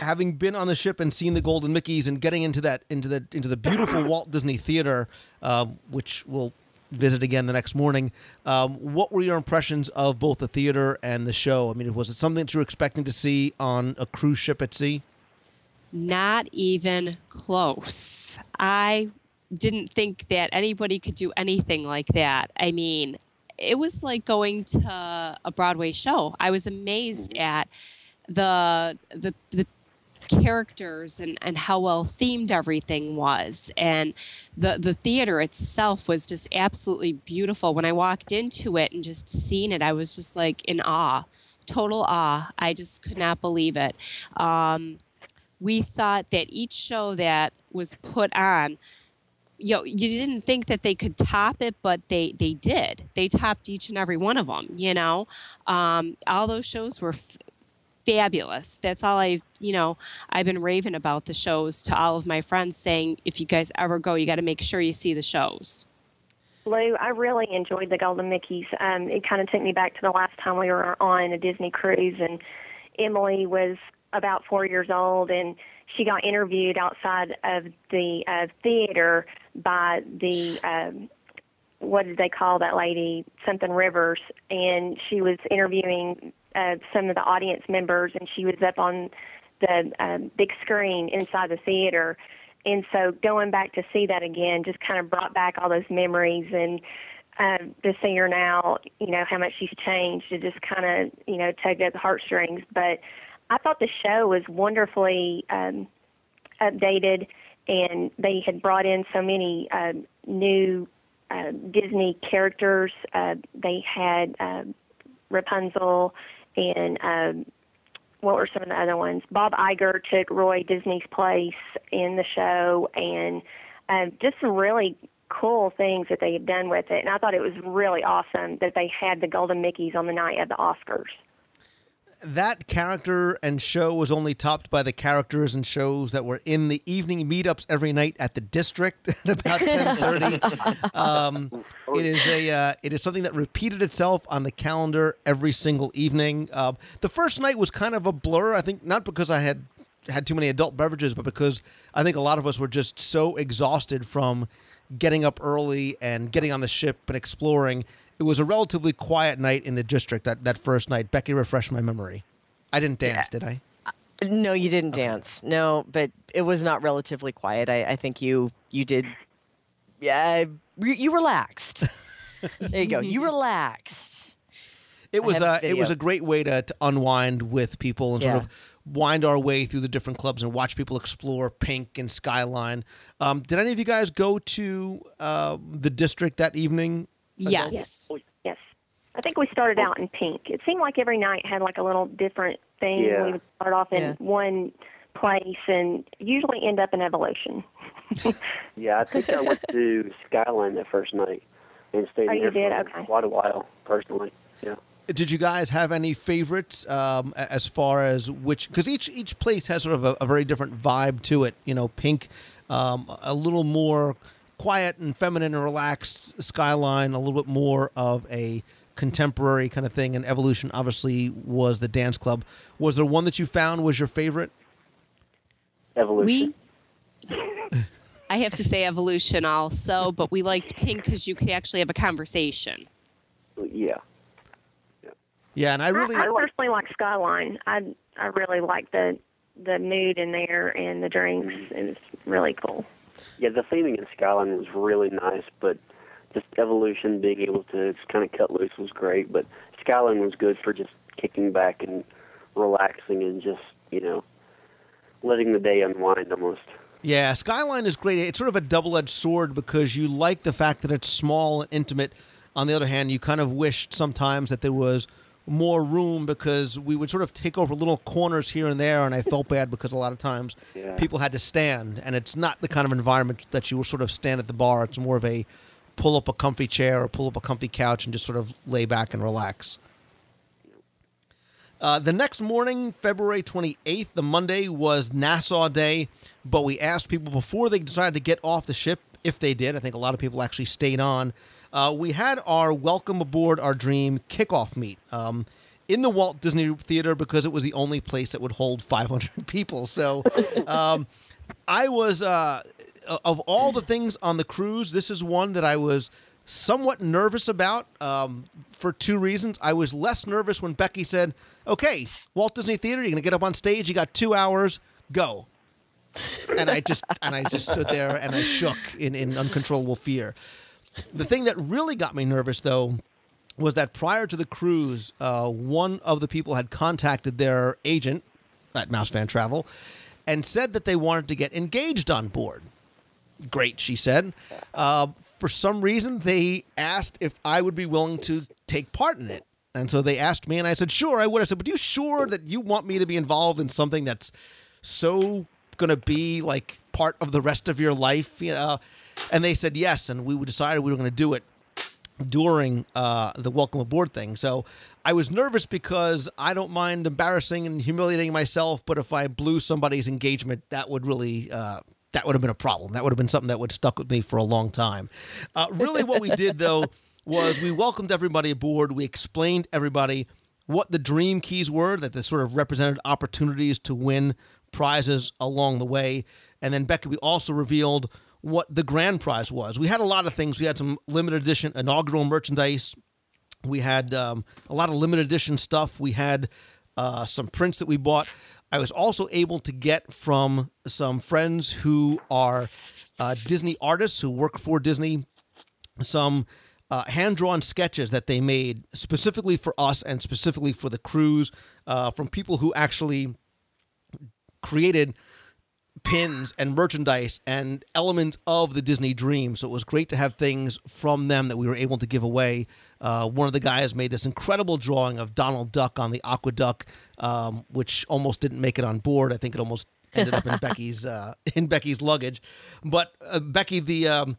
having been on the ship and seen the Golden Mickeys and getting into that into the into the beautiful Walt Disney Theater, uh, which we'll visit again the next morning. Um, what were your impressions of both the theater and the show? I mean, was it something that you were expecting to see on a cruise ship at sea? Not even close. I didn't think that anybody could do anything like that. I mean, it was like going to a Broadway show. I was amazed at the the the characters and, and how well themed everything was and the the theater itself was just absolutely beautiful when i walked into it and just seeing it i was just like in awe total awe i just could not believe it um, we thought that each show that was put on you know, you didn't think that they could top it, but they they did. They topped each and every one of them. You know, um, all those shows were f- fabulous. That's all I've you know I've been raving about the shows to all of my friends, saying if you guys ever go, you got to make sure you see the shows. Lou, I really enjoyed the Golden Mickeys. Um, it kind of took me back to the last time we were on a Disney cruise, and Emily was about four years old, and she got interviewed outside of the uh, theater by the um, what did they call that lady? Something Rivers, and she was interviewing uh, some of the audience members, and she was up on the um, big screen inside the theater. And so going back to see that again just kind of brought back all those memories and um, to see her now, you know, how much she's changed. It just kind of, you know, tugged at the heartstrings. But I thought the show was wonderfully um, updated and they had brought in so many uh, new uh, Disney characters. Uh, they had uh, Rapunzel and um, what were some of the other ones? Bob Iger took Roy Disney's place in the show, and uh, just some really cool things that they had done with it. And I thought it was really awesome that they had the Golden Mickeys on the night of the Oscars. That character and show was only topped by the characters and shows that were in the evening meetups every night at the district at about 10:30. um, it is a uh, it is something that repeated itself on the calendar every single evening. Uh, the first night was kind of a blur. I think not because I had had too many adult beverages, but because I think a lot of us were just so exhausted from getting up early and getting on the ship and exploring. It was a relatively quiet night in the district that, that first night. Becky refreshed my memory. I didn't dance, did I? No, you didn't dance. No, but it was not relatively quiet. I, I think you you did. Yeah, you, you relaxed. there you go. You relaxed. It was a, uh, it was a great way to, to unwind with people and sort of wind our way through the different clubs and watch people explore Pink and Skyline. Um, did any of you guys go to uh, the district that evening? Yes. Yes. I think we started out in pink. It seemed like every night had like a little different thing. Yeah. We would start off in Yeah. one place and usually end up in evolution. Yeah, I think I went to Skyline that first night and stayed Oh, there did? for Okay. quite a while personally. Yeah. Did you guys have any favorites um, as far as which? Because each each place has sort of a, a very different vibe to it. You know, Pink, um, a little more quiet and feminine and relaxed. Skyline, a little bit more of a contemporary kind of thing. And Evolution, obviously, was the dance club. Was there one that you found was your favorite? Evolution. We, I have to say evolution also, but we liked pink because you could actually have a conversation. Yeah. Yeah, and I really, I, personally like Skyline. I I really like the the mood in there and the drinks. It was really cool. Yeah, the theming in Skyline was really nice, but just Evolution being able to just kind of cut loose was great. But Skyline was good for just kicking back and relaxing and just you know letting the day unwind almost. Yeah, Skyline is great. It's sort of a double edged sword because you like the fact that it's small and intimate. On the other hand, you kind of wished sometimes that there was more room because we would sort of take over little corners here and there, and I felt bad because a lot of times Yeah. people had to stand, and it's not the kind of environment that you will sort of stand at the bar. It's more of a pull up a comfy chair or pull up a comfy couch and just sort of lay back and relax. Uh, the next morning, February 28th, the Monday, was Nassau Day, but we asked people before they decided to get off the ship, if they did. I think a lot of people actually stayed on. Uh, we had our Welcome Aboard Our Dream kickoff meet um, in the Walt Disney Theater because it was the only place that would hold 500 people. So um, I was, uh, of all the things on the cruise, this is one that I was somewhat nervous about um, for two reasons. I was less nervous when Becky said, "Okay, Walt Disney Theater, you're going to get up on stage. You got two hours. Go." And I just and I just stood there and I shook in, in uncontrollable fear. The thing that really got me nervous, though, was that prior to the cruise, uh, one of the people had contacted their agent at Mouse Fan Travel and said that they wanted to get engaged on board. Great, she said. Uh, for some reason, they asked if I would be willing to take part in it. And so they asked me, and I said, sure, I would. I said, but are you sure that you want me to be involved in something that's so going to be like part of the rest of your life? You know? And they said yes. And we decided we were going to do it during uh, the welcome aboard thing. So I was nervous because I don't mind embarrassing and humiliating myself, but if I blew somebody's engagement, that would really uh, that would have been a problem. That would have been something that would have stuck with me for a long time. Uh, really, what we did though was we welcomed everybody aboard. We explained everybody what the dream keys were that they sort of represented opportunities to win prizes along the way. And then Becky, we also revealed what the grand prize was. We had a lot of things. We had some limited edition inaugural merchandise. We had um, a lot of limited edition stuff. We had uh, some prints that we bought. I was also able to get from some friends who are uh, Disney artists who work for Disney some uh, hand drawn sketches that they made specifically for us and specifically for the cruise uh, from people who actually created pins and merchandise and elements of the Disney dream. So it was great to have things from them that we were able to give away. Uh, one of the guys made this incredible drawing of Donald Duck on the AquaDuck, um, which almost didn't make it on board. I think it almost ended up in Becky's uh, in Becky's luggage. But uh, Becky, the um,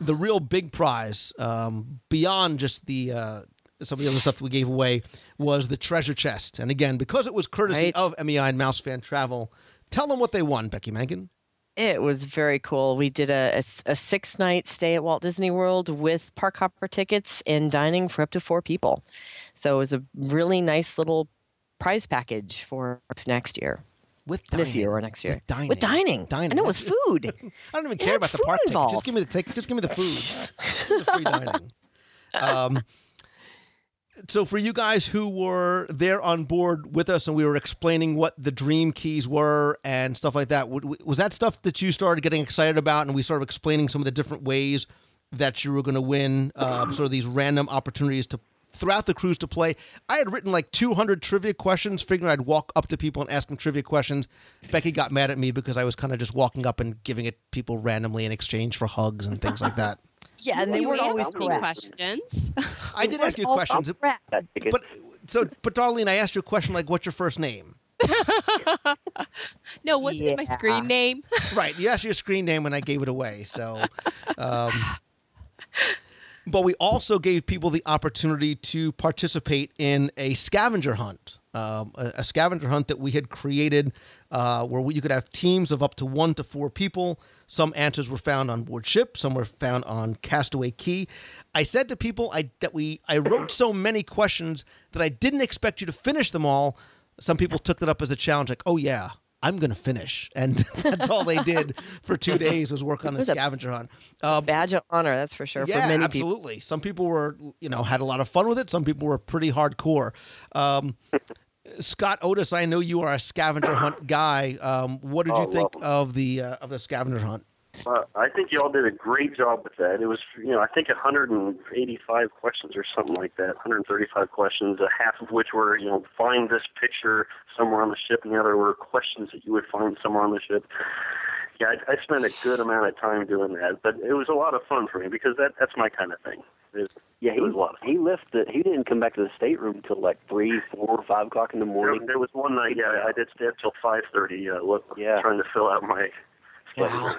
the real big prize um, beyond just the uh, some of the other stuff we gave away was the treasure chest. And again, because it was courtesy Right. of MEI and Mouse Fan Travel, tell them what they won, Becky Mangan. It was very cool. We did a a six night stay at Walt Disney World with park hopper tickets and dining for up to four people. So it was a really nice little prize package for next year. With this dining. year or next year. With dining. With dining. Dining. I know, with food. I don't even care about the park ticket. Just give me the ticket. Just give me the food. the free dining. Um, so for you guys who were there on board with us and we were explaining what the dream keys were and stuff like that, was that stuff that you started getting excited about and we started explaining some of the different ways that you were going to win uh, sort of these random opportunities to throughout the cruise to play. I had written like 200 trivia questions, figuring I'd walk up to people and ask them trivia questions. Becky got mad at me because I was kind of just walking up and giving it people randomly in exchange for hugs and things like that. Yeah, and they weren't always me questions. I did ask you all questions, correct. but so but Darlene, I asked you a question like, "What's your first name?" no, wasn't it my screen name? right, you asked your screen name when I gave it away. So, um, but we also gave people the opportunity to participate in a scavenger hunt, um, a, a scavenger hunt that we had created, uh, where we, you could have teams of up to one to four people. Some answers were found on board ship, some were found on Castaway Cay. I said to people I, that we I wrote so many questions that I didn't expect you to finish them all. Some people took that up as a challenge, like, "Oh yeah, I'm going to finish," and that's all they did for two days was work on the It was a- scavenger hunt. a badge of honor, that's for sure. Yeah, for many people. absolutely. Some people were, you know, had a lot of fun with it. Some people were pretty hardcore. Um, Scott Otis, I know you are a scavenger hunt guy. Um, what did Oh, you think love 'em. of the uh, of the scavenger hunt? Uh, I think y'all did a great job with that. It was, you know, I think 185 questions or something like that. 135 questions, uh, half of which were, you know, find this picture somewhere on the ship, and the other were questions that you would find somewhere on the ship. Yeah, I, I spent a good amount of time doing that, but it was a lot of fun for me because that that's my kind of thing. It, Yeah, it he was a lot of fun. he left. The, he didn't come back to the stateroom until like three, four, five o'clock in the There, morning. there was one night, yeah, I did stay up till 5:30, uh, look, Yeah. trying to fill out my Wow.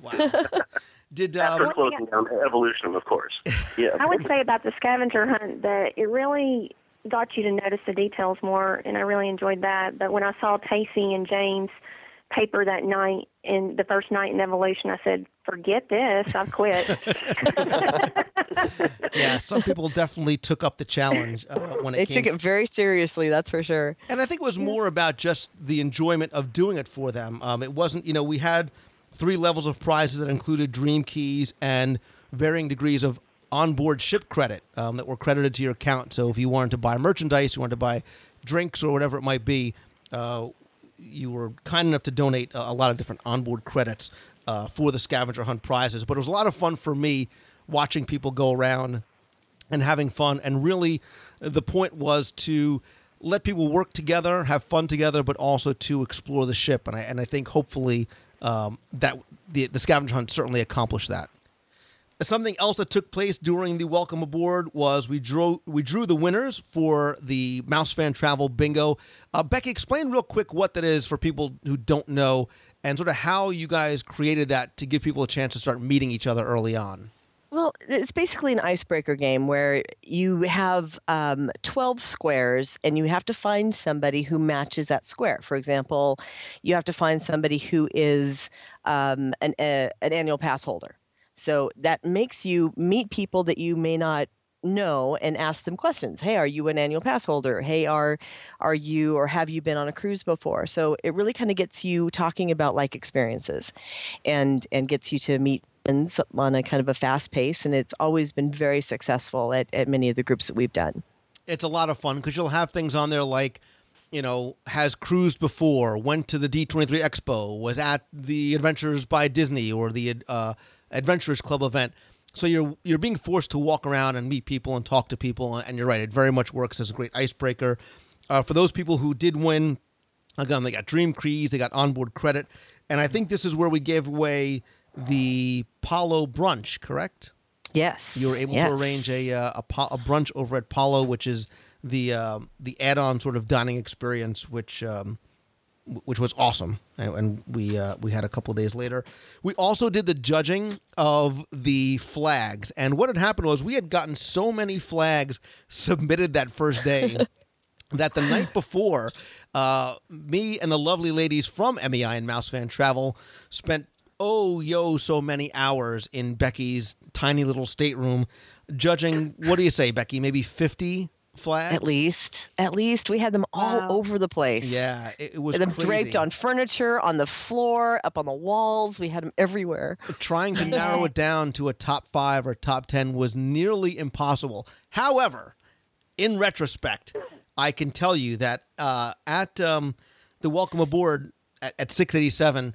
wow. Did after um, closing down Evolution, of course. Yeah, I would say about the scavenger hunt that it really got you to notice the details more, and I really enjoyed that. But when I saw Tacy and James paper that night, in the first night in Evolution, I said, "Forget this, I've quit." yeah, some people definitely took up the challenge uh, when it They came took it very seriously, that's for sure. And I think it was more about just the enjoyment of doing it for them. Um, it wasn't, you know, we had three levels of prizes that included dream keys and varying degrees of onboard ship credit um, that were credited to your account. So if you wanted to buy merchandise, you wanted to buy drinks or whatever it might be, uh, you were kind enough to donate a, a lot of different onboard credits uh, for the scavenger hunt prizes. But it was a lot of fun for me watching people go around and having fun. And really, the point was to let people work together, have fun together, but also to explore the ship. And I and I think hopefully um, that the the scavenger hunt certainly accomplished that. Something else that took place during the welcome aboard was we drew we drew the winners for the Mouse Fan Travel Bingo. Uh, Becky, explain real quick what that is for people who don't know, and sort of how you guys created that to give people a chance to start meeting each other early on. Well, it's basically an icebreaker game where you have um, 12 squares and you have to find somebody who matches that square. For example, you have to find somebody who is um, an, a, an annual pass holder. So that makes you meet people that you may not know and ask them questions. Hey, are you an annual pass holder? Hey, are are you or have you been on a cruise before? So it really kind of gets you talking about like experiences and and gets you to meet friends on a kind of a fast pace and it's always been very successful at, at many of the groups that we've done. it's a lot of fun because you'll have things on there like, you know, has cruised before, went to the D23 Expo, was at the Adventures by Disney or the uh, Adventurers Club event. So you're you're being forced to walk around and meet people and talk to people, and you're right, it very much works as a great icebreaker. Uh, for those people who did win Again, they got Dream Cruise, they got onboard credit, and I think this is where we gave away the Palo brunch. Correct? Yes. You were able yes. to arrange a, uh, a a brunch over at Palo, which is the um the add-on sort of dining experience, which um, which was awesome, and, we uh, we had a couple of days later. We also did the judging of the flags, and what had happened was we had gotten so many flags submitted that first day. that the night before, uh, me and the lovely ladies from MEI and Mouse Fan Travel spent oh yo so many hours in Becky's tiny little stateroom judging. What do you say, Becky? Maybe fifty flags At least, at least we had them all over the place. Yeah, it, it was them crazy. draped on furniture, on the floor, up on the walls. We had them everywhere. Trying to narrow it down to a top five or top ten was nearly impossible. However, in retrospect, I can tell you that uh, at um, the welcome aboard at, at 687,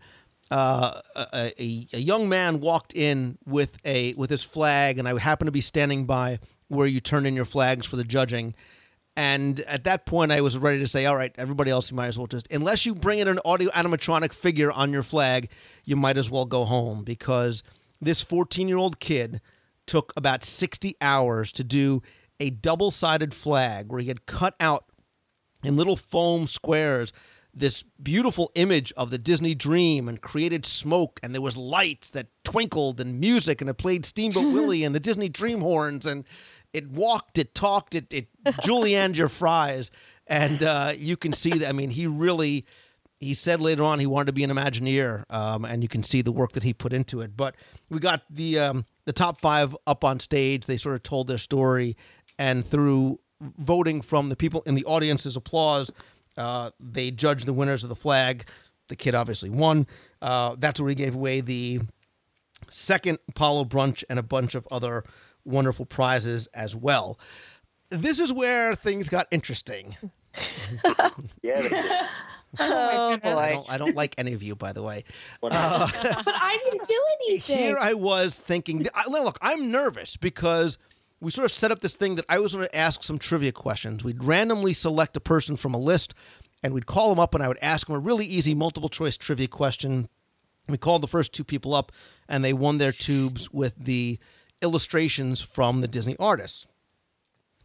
uh, a, a, a young man walked in with a with his flag, and I happened to be standing by where you turn in your flags for the judging. And at that point, I was ready to say, "All right, everybody else, you might as well just unless you bring in an audio animatronic figure on your flag, you might as well go home because this 14 year old kid took about 60 hours to do a double sided flag where he had cut out in little foam squares this beautiful image of the Disney dream and created smoke and there was lights that twinkled and music and it played Steamboat Willie and the Disney dream horns and it walked, it talked, it it julienned your fries and uh, you can see that I mean he really he said later on he wanted to be an Imagineer, um, and you can see the work that he put into it. But we got the um, the top five up on stage. They sort of told their story, and through voting from the people in the audience's applause, uh, they judged the winners of the flag. The kid obviously won. Uh, that's where we gave away the second Palo brunch and a bunch of other wonderful prizes as well. This is where things got interesting. Yeah. they did. Oh, I boy. don't, I don't like any of you, by the way. Uh, but I didn't do anything. Here I was thinking, I- look, I'm nervous because we sort of set up this thing that I was going to ask some trivia questions. We'd randomly select a person from a list and we'd call them up and I would ask them a really easy multiple choice trivia question. We called the first two people up and they won their tubes with the illustrations from the Disney artists.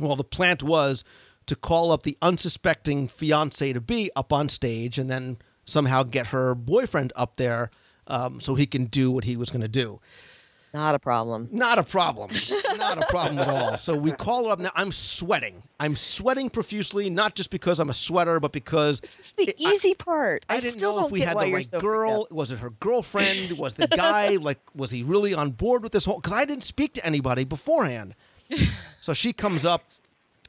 Well, the plant was to call up the unsuspecting fiance to be up on stage and then somehow get her boyfriend up there um, so he can do what he was going to do. Not a problem. Not a problem. Not a problem at all. So we call her up now. I'm sweating. I'm sweating profusely, not just because I'm a sweater, but because It's the easy part. I, I, didn't still know if we had the right so girl. Was it her girlfriend? Was the guy like? Was he really on board with this whole? Because I didn't speak to anybody beforehand. so she comes up,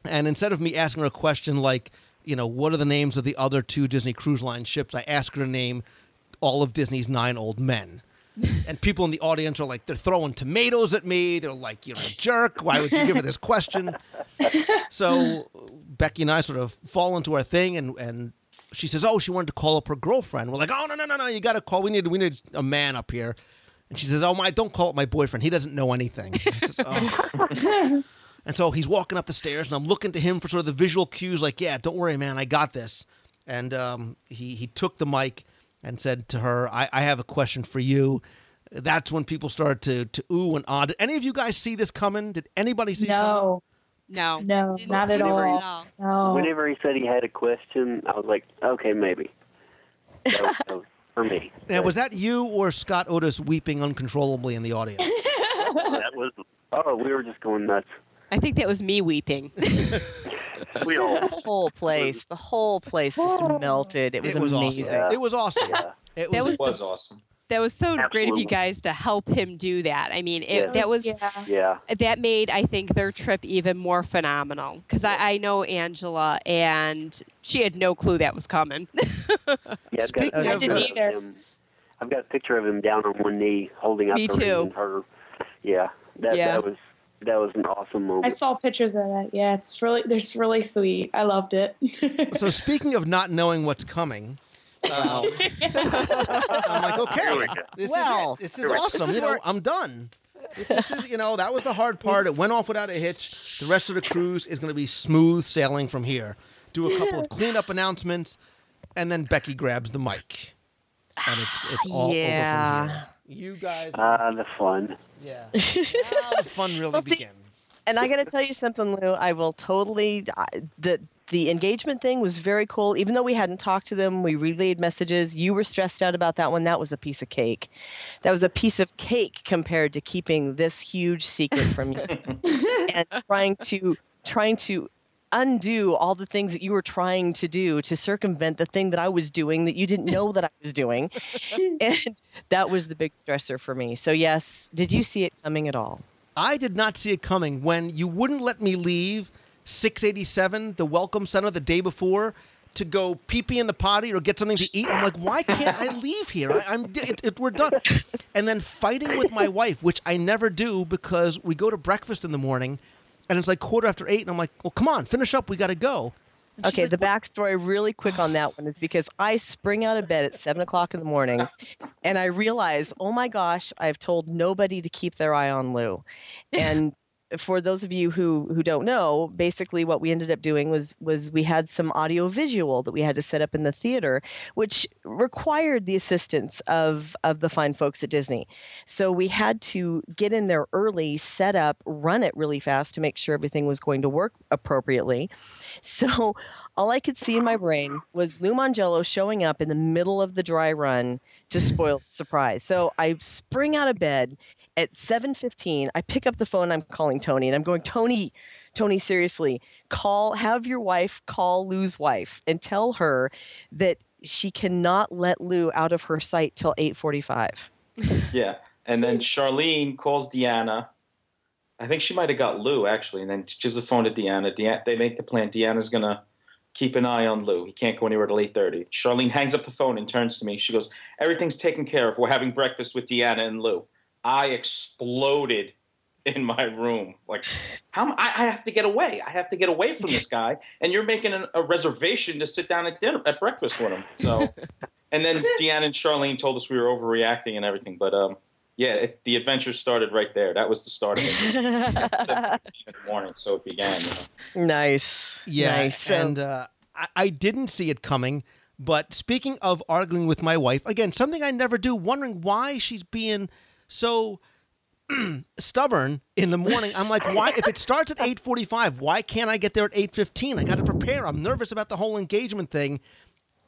and instead of me asking her a question like, you know, what are the names of the other two Disney Cruise Line ships, I ask her to name all of Disney's nine old men. And people in the audience are like, they're throwing tomatoes at me. They're like, you're a jerk. Why would you give her this question? So Becky and I sort of fall into our thing, and and she says, "Oh, she wanted to call up her girlfriend." We're like, "Oh no, no, no, no! You got to call. We need we need a man up here." And she says, "Oh my, don't call up my boyfriend. He doesn't know anything." Says, "Oh." and so he's walking up the stairs, and I'm looking to him for sort of the visual cues, like, "Yeah, don't worry, man, I got this." And um, he he took the mic and said to her, "I, I have a question for you." That's when people started to to ooh and ah. Did any of you guys see this coming? Did anybody see it coming? No, No. no, Didn't not see at it all. all. No. Whenever he said he had a question, I was like, okay, maybe. That was, that was for me. Now, was that you or Scott Otis weeping uncontrollably in the audience? that was. Oh, we were just going nuts. I think that was me weeping. We all. The whole place, the whole place just melted. It was, it was amazing. awesome. It was awesome. Yeah. It That was, was was awesome. That was so great of you guys to help him do that. I mean, it, Yeah. that was yeah. Yeah. that made I think their trip even more phenomenal because I, I know Angela and she had no clue that was coming. Yeah, I've Speaking got, a of- picture I didn't either. him- I've got a picture of him down on one knee, holding out Me the ring too. her. Yeah, that Yeah. that was that was an awesome moment. I saw pictures of that. Yeah, it's really, it's really sweet. I loved it. so speaking of not knowing what's coming, um, I'm like, okay, this Well, is. This is awesome. You know, I'm done. This is, you know, that was the hard part. It went off without a hitch. The rest of the cruise is going to be smooth sailing from here. Do a couple of cleanup announcements. and then Becky grabs the mic, and it's it's all over from here. You guys, Ah, the fun. Yeah, now the fun really Well, begins. And I got to tell you something, Lou. I will totally. I- The the engagement thing was very cool. Even though we hadn't talked to them, we relayed messages. You were stressed out about that one. That was a piece of cake. That was a piece of cake compared to keeping this huge secret from you and trying to trying to undo all the things that you were trying to do to circumvent the thing that I was doing that you didn't know that I was doing. and that was the big stressor for me. So yes, did you see it coming at all? I did not see it coming when you wouldn't let me leave 687, the Welcome Center, the day before to go pee pee in the potty or get something to eat. I'm like, why can't I leave here? I, I'm it, it, we're done. And then fighting with my wife, which I never do because we go to breakfast in the morning, and it's like quarter after eight, and I'm like, well, come on, finish up, we got to go. Okay, the backstory really quick on that one is because I spring out of bed at seven o'clock in the morning and I realize, oh my gosh, I've told nobody to keep their eye on Lou. And for those of you who who don't know, basically what we ended up doing was was we had some audio visual that we had to set up in the theater, which required the assistance of of the fine folks at Disney. So we had to get in there early, set up, run it really fast to make sure everything was going to work appropriately. So all I could see in my brain was Lou Mongello showing up in the middle of the dry run to spoil the surprise. So I spring out of bed at 7:15. I pick up the phone. I'm calling Tony, and I'm going, Tony, Tony, seriously, call, have your wife call Lou's wife and tell her that she cannot let Lou out of her sight till 8:45. Yeah. And then Charlene calls Deanna. I think she might have got Lou actually, and then she gives the phone to Deanna. Deanna they make the plan. Deanna's gonna keep an eye on Lou. He can't go anywhere till eight thirty. Charlene hangs up the phone and turns to me. She goes, "Everything's taken care of. We're having breakfast with Deanna and Lou." I exploded in my room. Like, how I, I have to get away. I have to get away from this guy, and you're making an, a reservation to sit down at dinner at breakfast with him. So, and then Deanna and Charlene told us we were overreacting and everything. But um, yeah, it, the adventure started right there. That was the start of it. In the morning, so it began. You know? Nice. Yeah, Nice. And uh, I, I didn't see it coming. But speaking of arguing with my wife, again, something I never do, wondering why she's being so stubborn in the morning. I'm like, why? If it starts at 8:45, why can't I get there at 8:15? I got to prepare. I'm nervous about the whole engagement thing.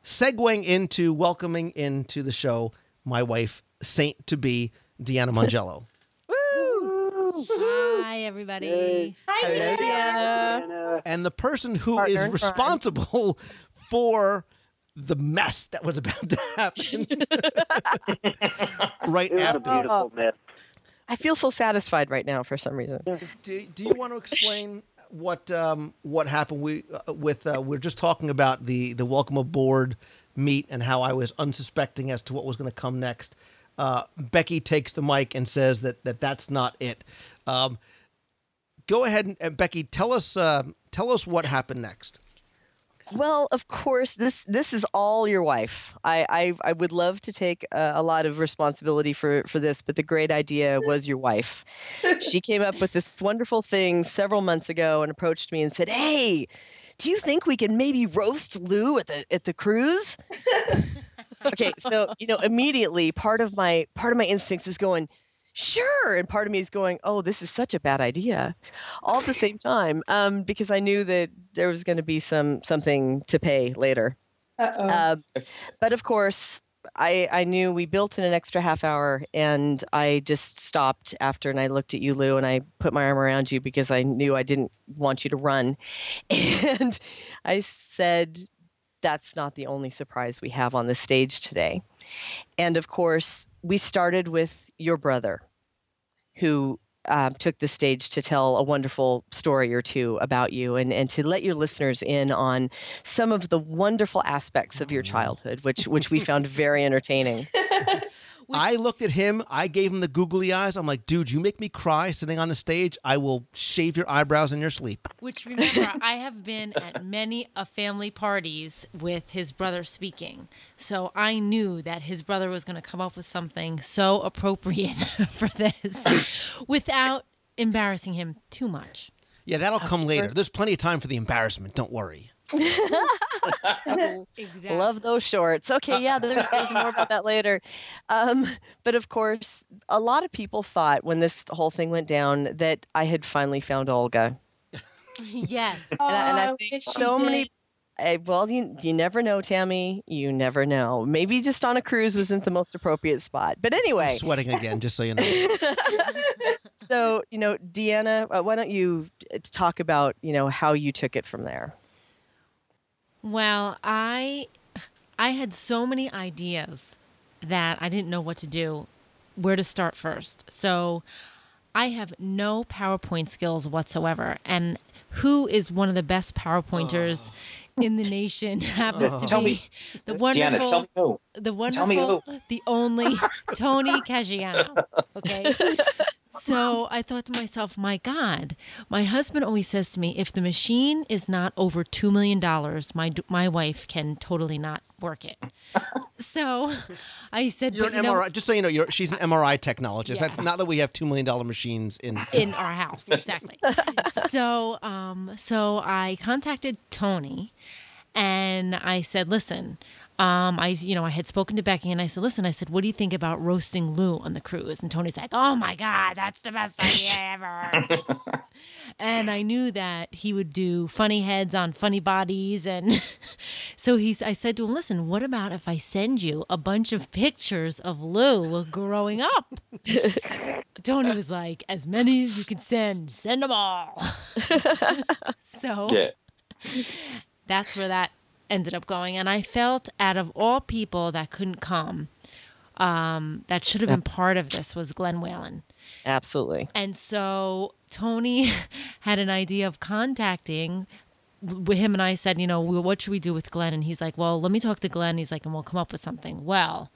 Segueing into welcoming into the show my wife, Saint to be Deanna Mongello. Hi, everybody. Hello, Deanna. and the person who Partner is responsible for the mess that was about to happen right It was a after. beautiful mess. I feel so satisfied right now for some reason. Do, do you want to explain what um, what happened? We uh, with uh, we're just talking about the the welcome aboard meet and how I was unsuspecting as to what was going to come next. Uh, Becky takes the mic and says that that that's not it. Um, go ahead and, and Becky, tell us uh, tell us what happened next. Well, of course, this this is all your wife. I I, I would love to take uh, a lot of responsibility for for this, but the great idea was your wife. She came up with this wonderful thing several months ago and approached me and said, "Hey, do you think we can maybe roast Lou at the at the cruise?" okay, so you know, immediately part of my part of my instincts is going, sure, and part of me is going, oh, this is such a bad idea, all at the same time, um, because I knew that there was going to be some something to pay later. Um, but of course. I, I knew we built in an extra half hour and I just stopped after and I looked at you, Lou, and I put my arm around you because I knew I didn't want you to run. And I said, that's not the only surprise we have on the stage today. And of course, we started with your brother, who um, took the stage to tell a wonderful story or two about you and, and to let your listeners in on some of the wonderful aspects of your childhood, which, which we found very entertaining. I looked at him. I gave him the googly eyes. I'm like, dude, you make me cry sitting on the stage. I will shave your eyebrows in your sleep. Which remember, I have been at many a family parties with his brother speaking. So I knew that his brother was going to come up with something so appropriate for this without embarrassing him too much. Yeah, that'll come later. There's plenty of time for the embarrassment. Don't worry. Love those shorts. Okay, yeah, there's there's more about that later. Um, but of course, a lot of people thought when this whole thing went down that I had finally found Olga. yes. and, I, and I Oh, think yes, you so many. did. eh, well, you you never know, Tammy. You never know. Maybe just on a cruise wasn't the most appropriate spot. But anyway, I'm sweating again, just so you know. so you know, Deanna, uh, why don't you uh, talk about you know how you took it from there? Well, I I had so many ideas that I didn't know what to do, where to start first. So I have no PowerPoint skills whatsoever. And who is one of the best PowerPointers in the nation happens to Tell be me- the Deanna, wonderful tell me who. the wonderful Tell me who. the only Tony Caggiano. Okay. So I thought to myself, my God, my husband always says to me, if the machine is not over $2 million, my, my wife can totally not work it. So I said, You're an you know, MRI. Just so you know, you're, she's an MRI technologist. That's not that we have two million dollar machines in. in our house exactly so um so i contacted tony and i said listen um i you know i had spoken to becky and i said listen i said what do you think about roasting lou on the cruise and tony's like oh my god that's the best idea ever and i knew that he would do funny heads on funny bodies and so he's i said to him listen what about if i send you a bunch of pictures of lou growing up Tony was like, as many as you can send, send them all. so Yeah. that's where that ended up going. And I felt out of all people that couldn't come, um, that should have been part of this was Glenn Whalen. Absolutely. And so Tony had an idea of contacting with him and I said, you know, what should we do with Glenn? And he's like, well, let me talk to Glenn. He's like, and we'll come up with something. Well,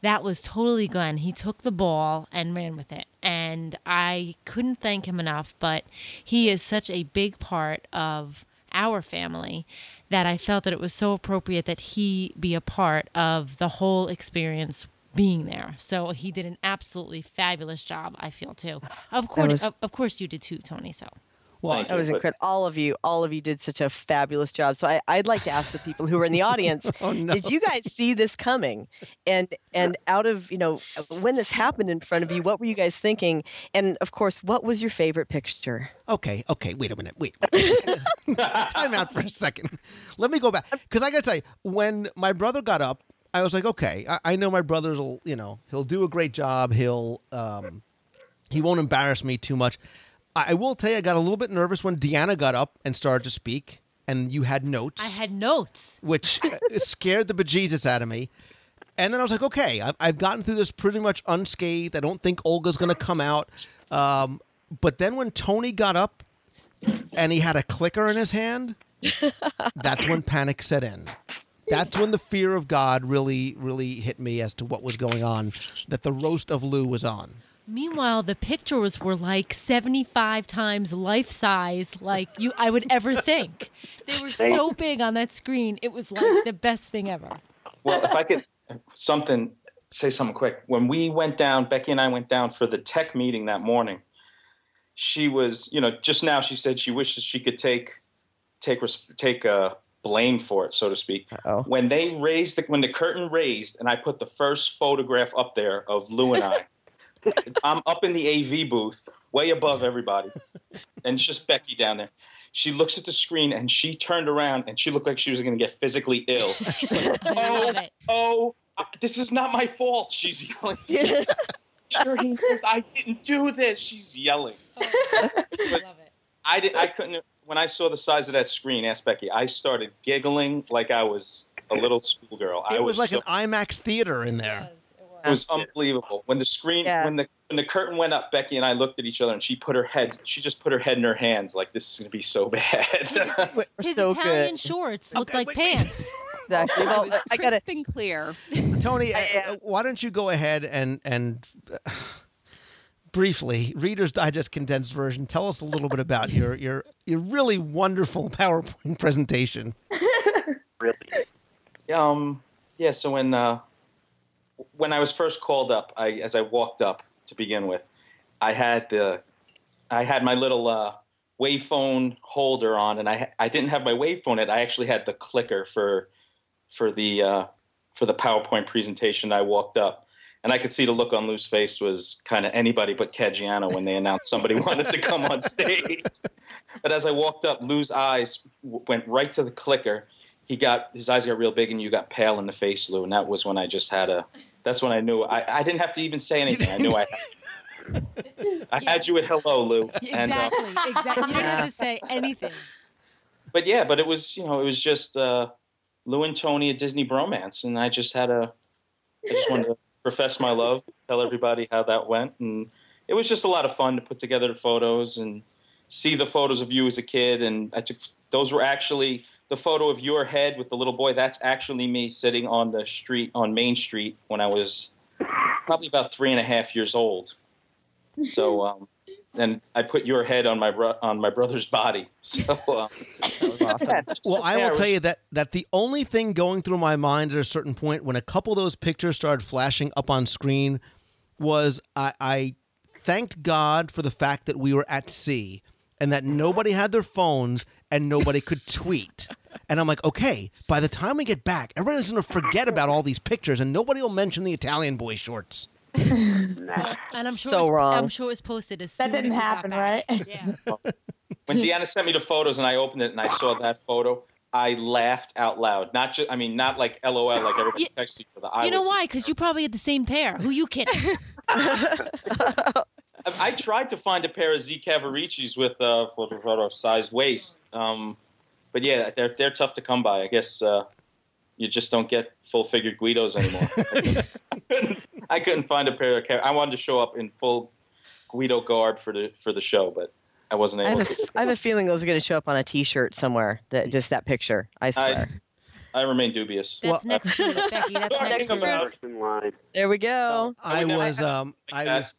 that was totally Glenn. He took the ball and ran with it. And I couldn't thank him enough, but he is such a big part of our family that I felt that it was so appropriate that he be a part of the whole experience being there. So he did an absolutely fabulous job, I feel too. Of course was- of, of course you did too, Tony, so Well, that was incredible. All of you, all of you did such a fabulous job. So I, I'd like to ask the people who were in the audience, Oh, no. did you guys see this coming? And and out of you know when this happened in front of you, what were you guys thinking? And of course, what was your favorite picture? Okay, okay, wait a minute. Wait. Time out for a second. Let me go back. Because I got to tell you, when my brother got up, I was like, okay, I, I know my brother's will, you know, he'll do a great job. He'll, um, he won't embarrass me too much. I, will tell you, I got a little bit nervous when Deanna got up and started to speak, and you had notes, I had notes. which uh, scared the bejesus out of me. And then I was like, okay, I've, I've gotten through this pretty much unscathed. I don't think Olga's going to come out. Um, but then when Tony got up and he had a clicker in his hand, that's when panic set in. That's when the fear of God really, really hit me as to what was going on, that the roast of Lou was on. Meanwhile, the pictures were like 75 times life size, like you I would ever think. They were so big on that screen. It was like the best thing ever. Well, if I could something say something quick. When we went down, Becky and I went down for the tech meeting that morning. She was, you know, just now she said she wishes she could take take take uh, blame for it, so to speak. Oh. When they raised the when the curtain raised, and I put the first photograph up there of Lou and I. I'm up in the AV booth, way above everybody, and it's just Becky down there. She looks at the screen and she turned around and she looked like she was going to get physically ill. oh, oh, uh, this is not my fault. She's yelling. sure, he knows I didn't do this. She's yelling. But I did. I couldn't. When I saw the size of that screen, ask Becky. I started giggling like I was a little schoolgirl. I It was like so- an IMAX theater in there. It was unbelievable. When the screen, when the when the curtain went up, Becky and I looked at each other, and she put her head. She just put her head in her hands, like this is going to be so bad. His so Italian good. shorts looked like pants. Exactly. It Well, was I gotta. crisp and clear. Tony, uh, why don't you go ahead and and uh, briefly, Reader's Digest condensed version, tell us a little bit about your your your really wonderful PowerPoint presentation. Really, um, yeah. So when uh, when I was first called up, I as I walked up to begin with, I had the I had my little uh, Wave Phone holder on, and I I didn't have my Wave Phone. It I actually had the clicker for for the uh, for the PowerPoint presentation. I walked up, and I could see the look on Lou's face was kind of anybody but Caggiano when they announced somebody wanted to come on stage. But as I walked up, Lou's eyes w- went right to the clicker. He got his eyes got real big, and you got pale in the face, Lou. And that was when I just had a. That's when I knew I, I didn't have to even say anything. I knew I. I had you at hello, Lou. And, uh, Exactly. exactly. You don't have to say anything. but yeah, but it was you know it was just uh, Lou and Tony a Disney bromance, and I just had a I just wanted to profess my love, tell everybody how that went, and it was just a lot of fun to put together the photos and see the photos of you as a kid, and I took those were actually the photo of your head with the little boy. That's actually me sitting on the street on Main Street when I was probably about three and a half years old. So. Um, and I put your head on my bro- on my brother's body. So uh, Well, I will tell you that that the only thing going through my mind at a certain point when a couple of those pictures started flashing up on screen was I, I thanked God for the fact that we were at sea and that nobody had their phones and nobody could tweet. And I'm like, okay, by the time we get back, everybody's going to forget about all these pictures and nobody will mention the Italian boy shorts. Well, and I'm sure So it was, wrong. I'm sure it was posted as That soon as didn't we got happen, back. right? Yeah. when Deanna sent me the photos and I opened it and I saw that photo, I laughed out loud. Not just, I mean, not like LOL like everybody texts you for the. I you know why? Because you probably had the same pair. Who you kidding? I, I tried to find a pair of Z Cavariccis with uh, what- what a size waist, um, but yeah, they're they're tough to come by. I guess uh, you just don't get full figured Guidos anymore. I couldn't find a pair of. Cav- I wanted to show up in full Guido garb for the for the show, but I wasn't I able have, a, to. I have a feeling those are going to show up on a T-shirt somewhere. That just that picture. I swear. I remain dubious. That's next year, Becky. That's next year. in line. There we go. I was um I was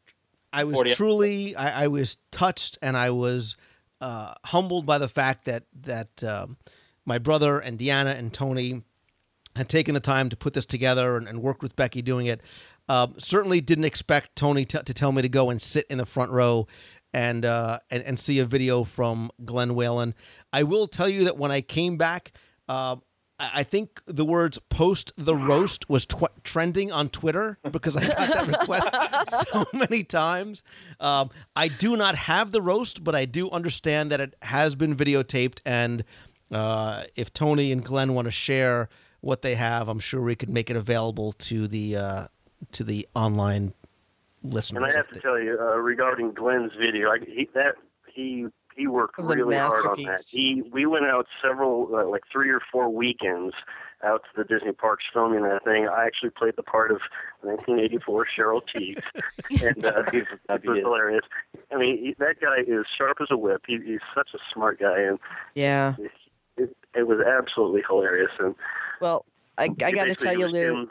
I was truly I, I was touched and I was uh, humbled by the fact that that um, my brother and Deanna and Tony had taken the time to put this together and, and worked with Becky doing it. Um, certainly didn't expect Tony t- to tell me to go and sit in the front row and, uh, and and see a video from Glenn Whalen. I will tell you that when I came back, uh, I think the words "post the roast" was tw- trending on Twitter because I got that request so many times. Um, I do not have the roast, but I do understand that it has been videotaped, and uh, if Tony and Glenn want to share what they have, I'm sure we could make it available to the uh, to the online listeners. And I have to tell you, uh, regarding Glenn's video, I, he, that he he worked It really hard on that. He we went out several, uh, like three or four weekends out to the Disney parks filming that thing. I actually played the part of 1984 Cheryl Tiegs, and uh, it was hilarious. I mean, he, that guy is sharp as a whip. He, he's such a smart guy, and Yeah. it, it was absolutely hilarious. And Well, I, I got to tell you, Lou.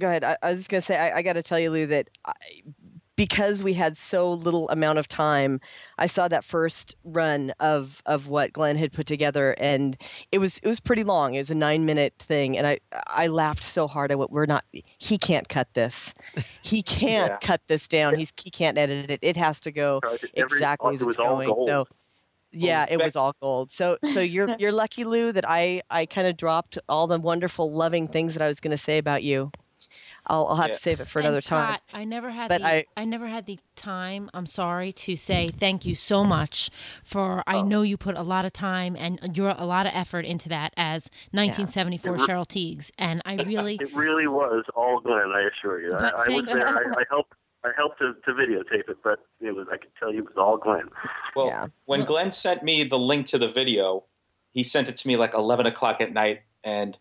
Go ahead. I, I was just gonna say I, I got to tell you, Lou, that I, because we had so little amount of time, I saw that first run of of what Glenn had put together, and it was it was pretty long. It was a nine minute thing, and I I laughed so hard. I went, "We're not. He can't cut this. He can't Yeah. cut this down. He's he can't edit it. It has to go Every- exactly as it was it's going." gold. So. Yeah, it was all gold. So, so you're you're lucky, Lou, that I I kind of dropped all the wonderful, loving things that I was going to say about you. I'll I'll have Yeah. to save it for And another time. I never had But the I- I, never had the time. I'm sorry to say thank you so much for. Oh. I know you put a lot of time and you're a lot of effort into that as 1974 Yeah. Cheryl Tiegs, and I really It really was all Glenn, I assure you. I, I was there. I, I helped. I helped to, to videotape it, but it was. I could tell you it was all Glenn. Well, when Glenn sent me the link to the video, he sent it to me like 11 o'clock at night, and I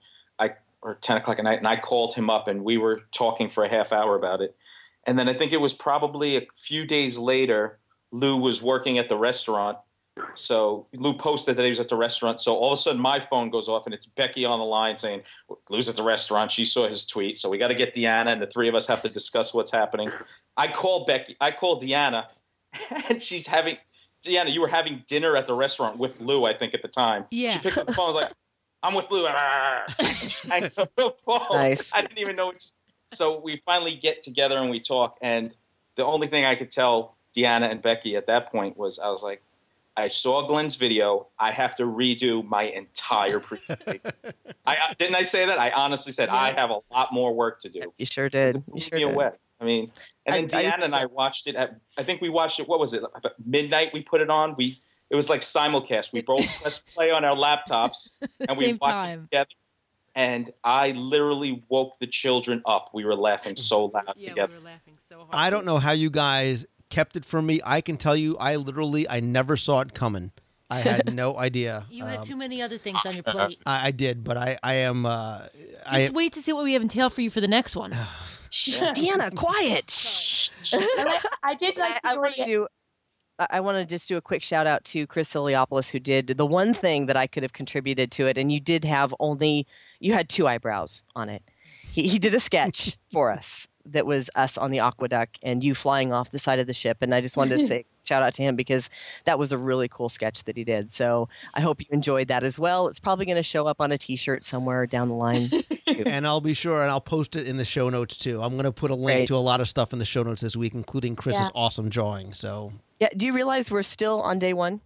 or 10 o'clock at night, and I called him up, and we were talking for a half hour about it. And then I think it was probably a few days later, Lou was working at the restaurant. So Lou posted that he was at the restaurant. So all of a sudden, my phone goes off, and it's Becky on the line saying, "Lou's at the restaurant." She saw his tweet, so we got to get Deanna, and the three of us have to discuss what's happening. I call Becky. I call Deanna, and she's having Deanna. You were having dinner at the restaurant with Lou, I think, at the time. Yeah. She picks up the phone. and is like, "I'm with Blue. Up the. Nice. I didn't even know. Which, so we finally get together and we talk, and the only thing I could tell Deanna and Becky at that point was I was like, I saw Glenn's video. I have to redo my entire presentation. I I- didn't I say that? I honestly said I have a lot more work to do. You sure did. You sure did. away. I mean, and then I- I Deanna just- and I watched it at. I think we watched it. What was it? Midnight. We put it on. We it was like simulcast. We both pressed play on our laptops and we Same watched time. it together. And I literally woke the children up. We were laughing so loud Yeah, together. we were laughing so hard. I don't know how you guys kept it from me. I can tell you, I literally, I never saw it coming. I had no idea. You had Um, too many other things on your plate. I, I did, but I, I am. Uh, I, Just wait to see what we have in tail for you for the next one. Shh, Deanna, quiet. Shh. I did like I, I want to do. I- want to just do a quick shout out to Chris Iliopoulos, who did the one thing that I could have contributed to it, and you did have only you had two eyebrows on it. He, he did a sketch for us that was us on the AquaDuck and you flying off the side of the ship, and I just wanted to say shout out to him because that was a really cool sketch that he did. So I hope you enjoyed that as well. It's probably going to show up on a T-shirt somewhere down the line. and I'll be sure and I'll post it in the show notes too. I'm going to put a link Great. to a lot of stuff in the show notes this week, including Chris's Yeah. awesome drawing. So yeah, do you realize we're still on day one?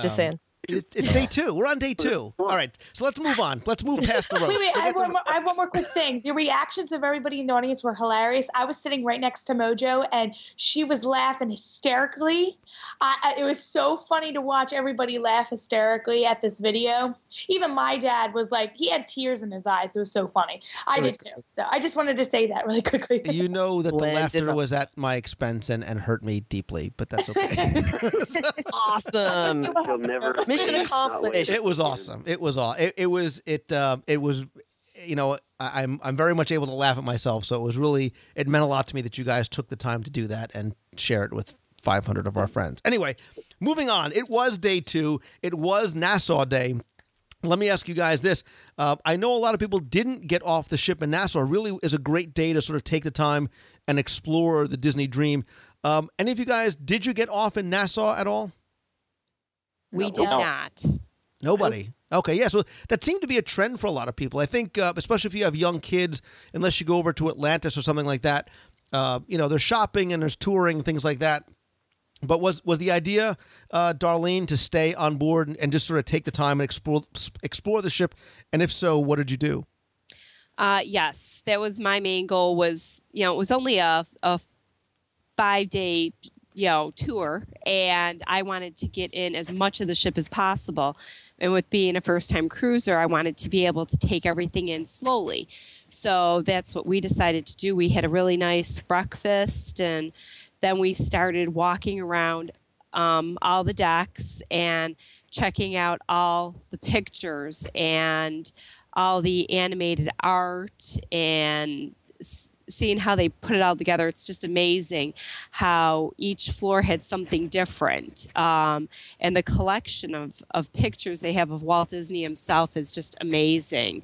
Just Um, saying. It, it's day two. We're on day two. All right, so let's move on. Let's move past the roast. Wait, wait, I Forget have, the one more, I have one more quick thing. The reactions of everybody in the audience were hilarious. I was sitting right next to Mojo, and she was laughing hysterically. I, I, it was so funny to watch everybody laugh hysterically at this video. Even my dad was like, he had tears in his eyes. It was so funny. I did too. So I just wanted to say that really quickly. You know that the Glenn laughter not- was at my expense and, and hurt me deeply, but that's okay. awesome. You'll never Mission accomplished. it was awesome. It was all. It, it was. It. Um. it was. You know, I, I'm. I'm very much able to laugh at myself. So it was really. It meant a lot to me that you guys took the time to do that and share it with 500 of our friends. Anyway, moving on. It was day two. It was Nassau Day. Let me ask you guys this. Uh, I know a lot of people didn't get off the ship in Nassau. It really is a great day to sort of take the time and explore the Disney dream. Um, any of you guys, did you get off in Nassau at all? We did No. not. Nobody. Okay, yeah. So that seemed to be a trend for a lot of people. I think, uh, especially if you have young kids, unless you go over to Atlantis or something like that, uh, you know, there's shopping and there's touring, things like that. But was was the idea, uh, Darlene, to stay on board and, and just sort of take the time and explore explore the ship? And if so, what did you do? Uh, yes, that was my main goal. Was you know it was only a a five day you know tour, and I wanted to get in as much of the ship as possible. And with being a first time cruiser, I wanted to be able to take everything in slowly. So that's what we decided to do. We had a really nice breakfast, and then we started walking around um, all the decks and checking out all the pictures and all the animated art and seeing how they put it all together. It's just amazing how each floor had something different. Um, and the collection of, of pictures they have of Walt Disney himself is just amazing.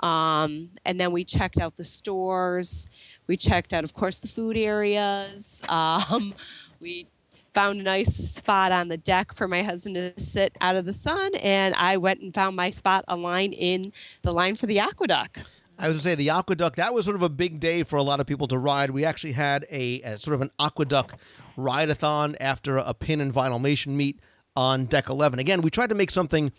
Um, and then we checked out the stores. We checked out, of course, the food areas. Um, we found a nice spot on the deck for my husband to sit out of the sun, and I went and found my spot a line in the line for the AquaDuck. I was to say the AquaDuck. That was sort of a big day for a lot of people to ride. We actually had a, a sort of an AquaDuck ride-a-thon after a pin and vinylmation meet on deck 11. Again, we tried to make something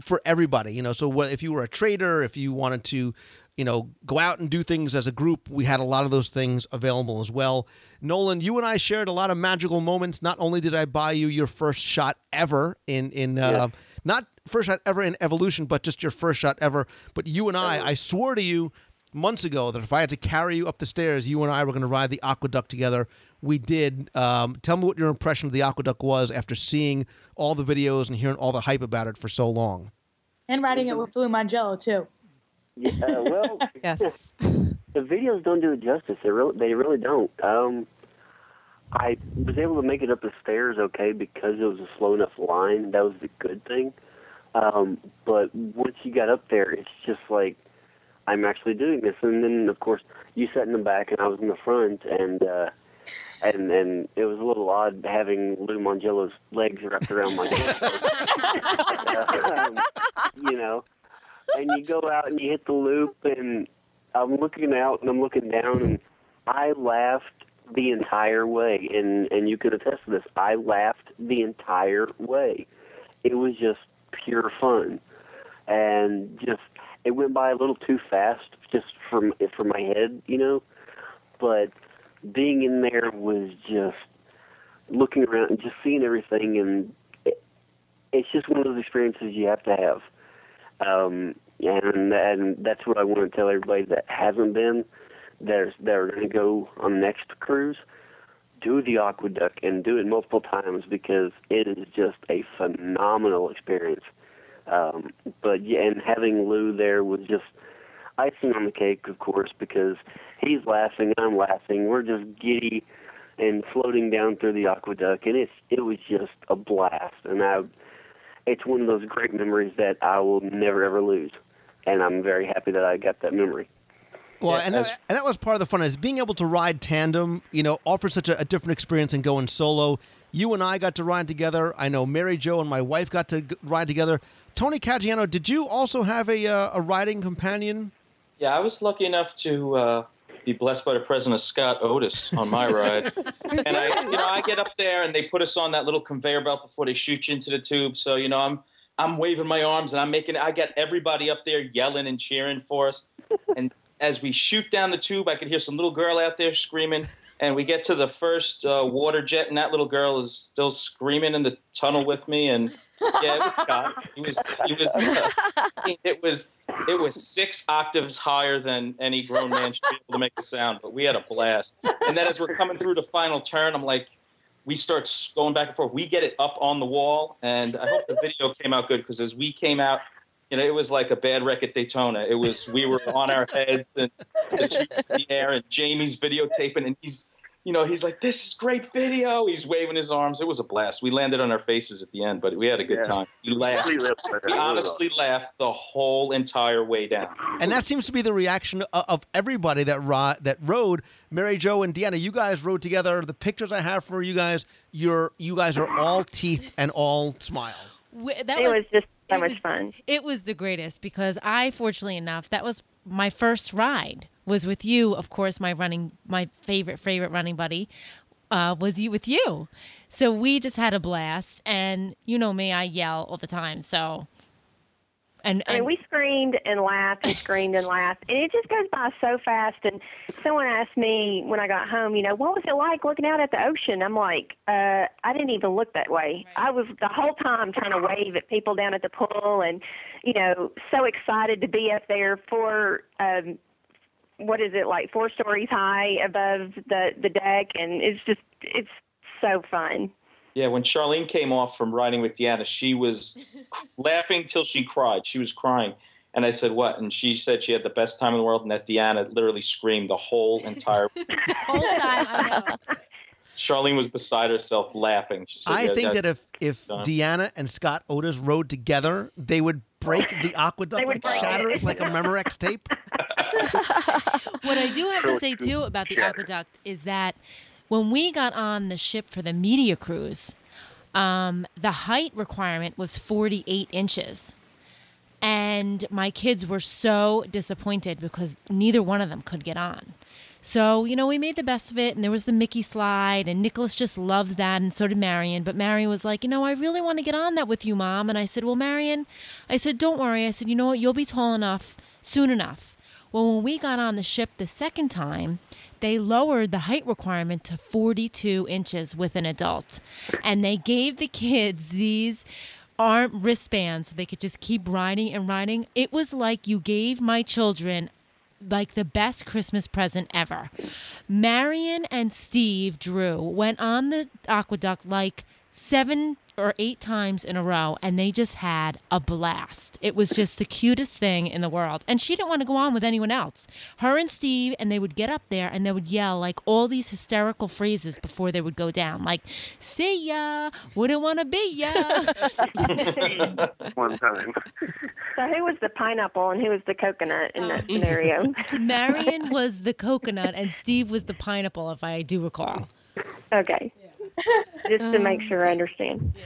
for everybody. You know, so if you were a trader, if you wanted to, you know, go out and do things as a group, we had a lot of those things available as well. Nolan, you and I shared a lot of magical moments. Not only did I buy you your first shot ever in in uh, not first shot ever in Evolution, but just your first shot ever. But you and I, I swore to you months ago that if I had to carry you up the stairs, you and I were going to ride the AquaDuck together. We did. Um, tell me what your impression of the AquaDuck was after seeing all the videos and hearing all the hype about it for so long. and riding it with Flu Mongello, too. Yeah, well, yes. the videos don't do it justice. They really, they really don't. Um, I was able to make it up the stairs okay because it was a slow enough line. That was the good thing. Um, but once you got up there, it's just like I'm actually doing this. And then, of course, you sat in the back and I was in the front, and uh, and and it was a little odd having Lou Mongello's legs wrapped around my neck. um, you know, and you go out and you hit the loop, and I'm looking out and I'm looking down, and I laughed the entire way, and and you could attest to this. I laughed the entire way. It was just pure fun, and just it went by a little too fast, just from m- for my head, you know. But being in there was just looking around and just seeing everything, and it, it's just one of those experiences you have to have. Um, and and that's what I want to tell everybody that hasn't been. There's they're going to go on next cruise. Do the AquaDuck and do it multiple times because it is just a phenomenal experience. Um, but yeah, and having Lou there was just icing on the cake, of course, because he's laughing, I'm laughing, we're just giddy and floating down through the AquaDuck, and it's it was just a blast, and I, it's one of those great memories that I will never ever lose, and I'm very happy that I got that memory. Well, and, that, and that was part of the fun is being able to ride tandem. You know, offers such a, a different experience than going solo. You and I got to ride together. I know Mary Jo and my wife got to g- ride together. Tony Caggiano, did you also have a uh, a riding companion? Yeah, I was lucky enough to uh, be blessed by the president Scott Otis on my ride, and I, you know, I get up there and they put us on that little conveyor belt before they shoot you into the tube. So you know, I'm I'm waving my arms and I'm making I get everybody up there yelling and cheering for us, and as we shoot down the tube, I could hear some little girl out there screaming. And we get to the first uh, water jet, and that little girl is still screaming in the tunnel with me. And yeah, it was Scott. He was. He was. Uh, it was. It was six octaves higher than any grown man should be able to make a sound. But we had a blast. And then as we're coming through the final turn, I'm like, we start going back and forth. We get it up on the wall, and I hope the video came out good because as we came out, you know, it was like a bad wreck at Daytona. It was we were on our heads and the tubes in the air, and Jamie's videotaping, and he's, you know, he's like, "This is great video." He's waving his arms. It was a blast. We landed on our faces at the end, but we had a good Yeah. time. We laughed. We lived. We honestly laughed the whole entire way down. And that seems to be the reaction of, of everybody that ro- that rode. Mary Jo and Deanna, you guys rode together. The pictures I have for you guys, you're you guys are all teeth and all smiles. W- That it was, just so it much was- fun. It was the greatest because I, fortunately enough, that was my first ride. Was with you, of course. My running, my favorite favorite running buddy, uh, was you with you. So we just had a blast, and you know me, I yell all the time. So, and, I mean, we screamed and laughed and screamed and laughed, and it just goes by so fast. And someone asked me when I got home, you know, what was it like looking out at the ocean? I'm like, uh, I didn't even look that way. I was the whole time trying to wave at people down at the pool, and you know, so excited to be up there for. Um, what is it like four stories high above the the deck and it's just it's so fun Yeah, when Charlene came off from riding with Deanna, she was laughing till she cried. She was crying. And I said, What? And she said she had the best time in the world, and that Deanna literally screamed the whole entire. whole time, I know. Charlene was beside herself laughing. She said, I "Yeah, think that if if Done. Deanna and Scott Otis rode together, they would break the AquaDuck, They would like shatter it. it like a Memorex tape. what I do have to say too about the AquaDuck is that when we got on the ship for the media cruise, um, the height requirement was 48 inches. And my kids were so disappointed because neither one of them could get on. So, you know, we made the best of it, and there was the Mickey slide, and Nicholas just loves that, and so did Marion. But Marion was like, you know, I really want to get on that with you, Mom. And I said, well, Marion, I said, don't worry. I said, you know what? You'll be tall enough soon enough. Well, when we got on the ship the second time, they lowered the height requirement to 42 inches with an adult. And they gave the kids these arm wristbands so they could just keep riding and riding. It was like you gave my children like the best Christmas present ever. Marion and Steve Drew went on the AquaDuck like seven or eight times in a row and they just had a blast. It was just the cutest thing in the world. And she didn't want to go on with anyone else. Her and Steve, and they would get up there and they would yell like all these hysterical phrases before they would go down, like, see ya, wouldn't want to be ya. One time. so who was the pineapple and who was the coconut in that oh. scenario Marion was the coconut and Steve was the pineapple, if I do recall. okay just to make sure i understand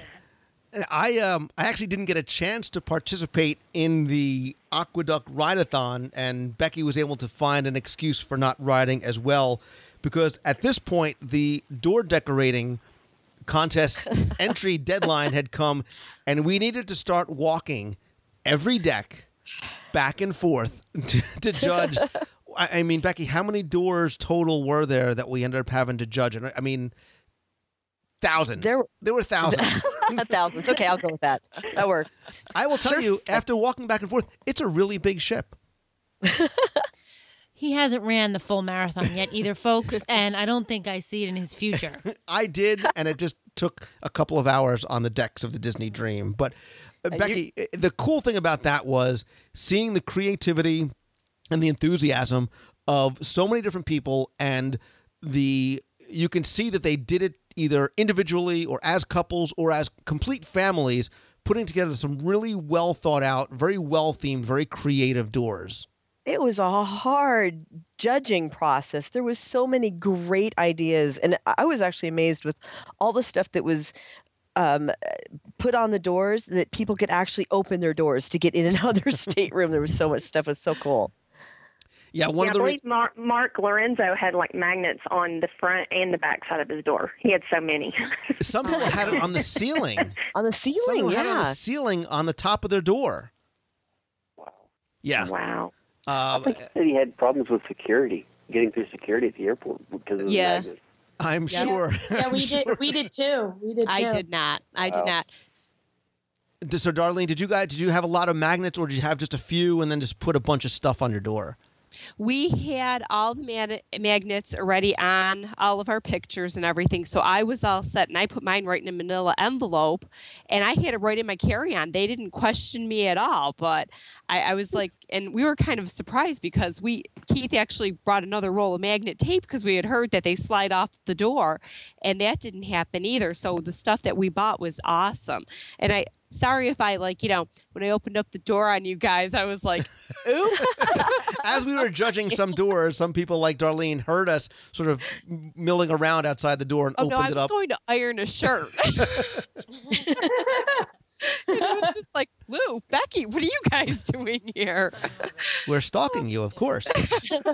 I um I actually didn't get a chance to participate in the AquaDuck Rideathon, and Becky was able to find an excuse for not riding as well because at this point the door decorating contest entry deadline had come, and we needed to start walking every deck back and forth to, to judge. I, I mean, Becky, how many doors total were there that we ended up having to judge? And I mean, thousands. There, there were thousands. thousands. Okay, I'll go with that. That works. I will tell you, after walking back and forth, it's a really big ship. He hasn't ran the full marathon yet either, folks, and I don't think I see it in his future. I did, and it just took a couple of hours on the decks of the Disney Dream. But uh, Becky, uh, the cool thing about that was seeing the creativity and the enthusiasm of so many different people, and the you can see that they did it either individually or as couples or as complete families, putting together some really well thought out, very well themed, very creative doors it was a hard judging process. There was so many great ideas, and I was actually amazed with all the stuff that was um, put on the doors that people could actually open their doors to get in and out of their stateroom. There was so much stuff. It was so cool. Yeah, one yeah, of the I believe Mark, Mark Lorenzo had like magnets on the front and the back side of his door. He had so many. Some people had it on the ceiling. on the ceiling, people yeah. had it on the ceiling on the top of their door. Wow. Yeah. Wow. Uh, I think he had problems with security, getting through security at the airport because of the Yeah. magnets. I'm Yeah. sure. Yeah, we I'm did. sure. We did too. We did. Too. I did not. I did Wow. not. So, Darlene, did you guys did you have a lot of magnets, or did you have just a few and then just put a bunch of stuff on your door? We had all the mag- magnets already on all of our pictures and everything. So I was all set and I put mine right in a manila envelope and I had it right in my carry on. They didn't question me at all. But I, I was like, and we were kind of surprised because we, Keith actually brought another roll of magnet tape because we had heard that they slide off the door and that didn't happen either. So the stuff that we bought was awesome. And I, sorry if I like, you know, when I opened up the door on you guys, I was like, oops. As we were judging some doors, some people like Darlene heard us sort of milling around outside the door and Oh no, opened I was going to iron a shirt. and I was just like, Lou, Becky, what are you guys doing here? We're stalking you, of course.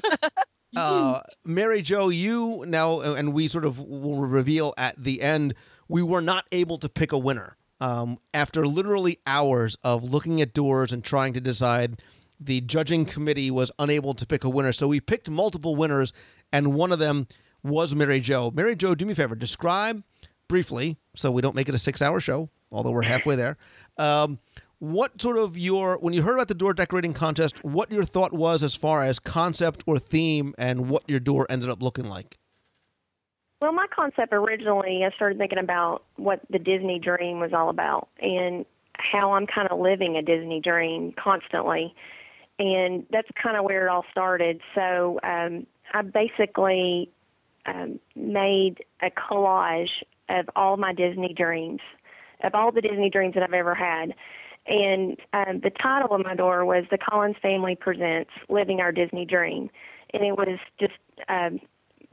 uh, Mary Jo, you now, and we sort of will reveal at the end, we were not able to pick a winner. Um, after literally hours of looking at doors and trying to decide, the judging committee was unable to pick a winner. So we picked multiple winners, and one of them was Mary Jo. Mary Jo, do me a favor, describe briefly, so we don't make it a six hour show, although we're halfway there. Um, what sort of your when you heard about the door decorating contest what your thought was as far as concept or theme and what your door ended up looking like Well, my concept originally, I started thinking about what the Disney dream was all about and how I'm kind of living a Disney dream constantly. And that's kind of where it all started. So um, I basically um, made a collage of all my Disney dreams, of all the Disney dreams that I've ever had. And um, the title of my door was The Collins Family Presents Living Our Disney Dream. And it was just um,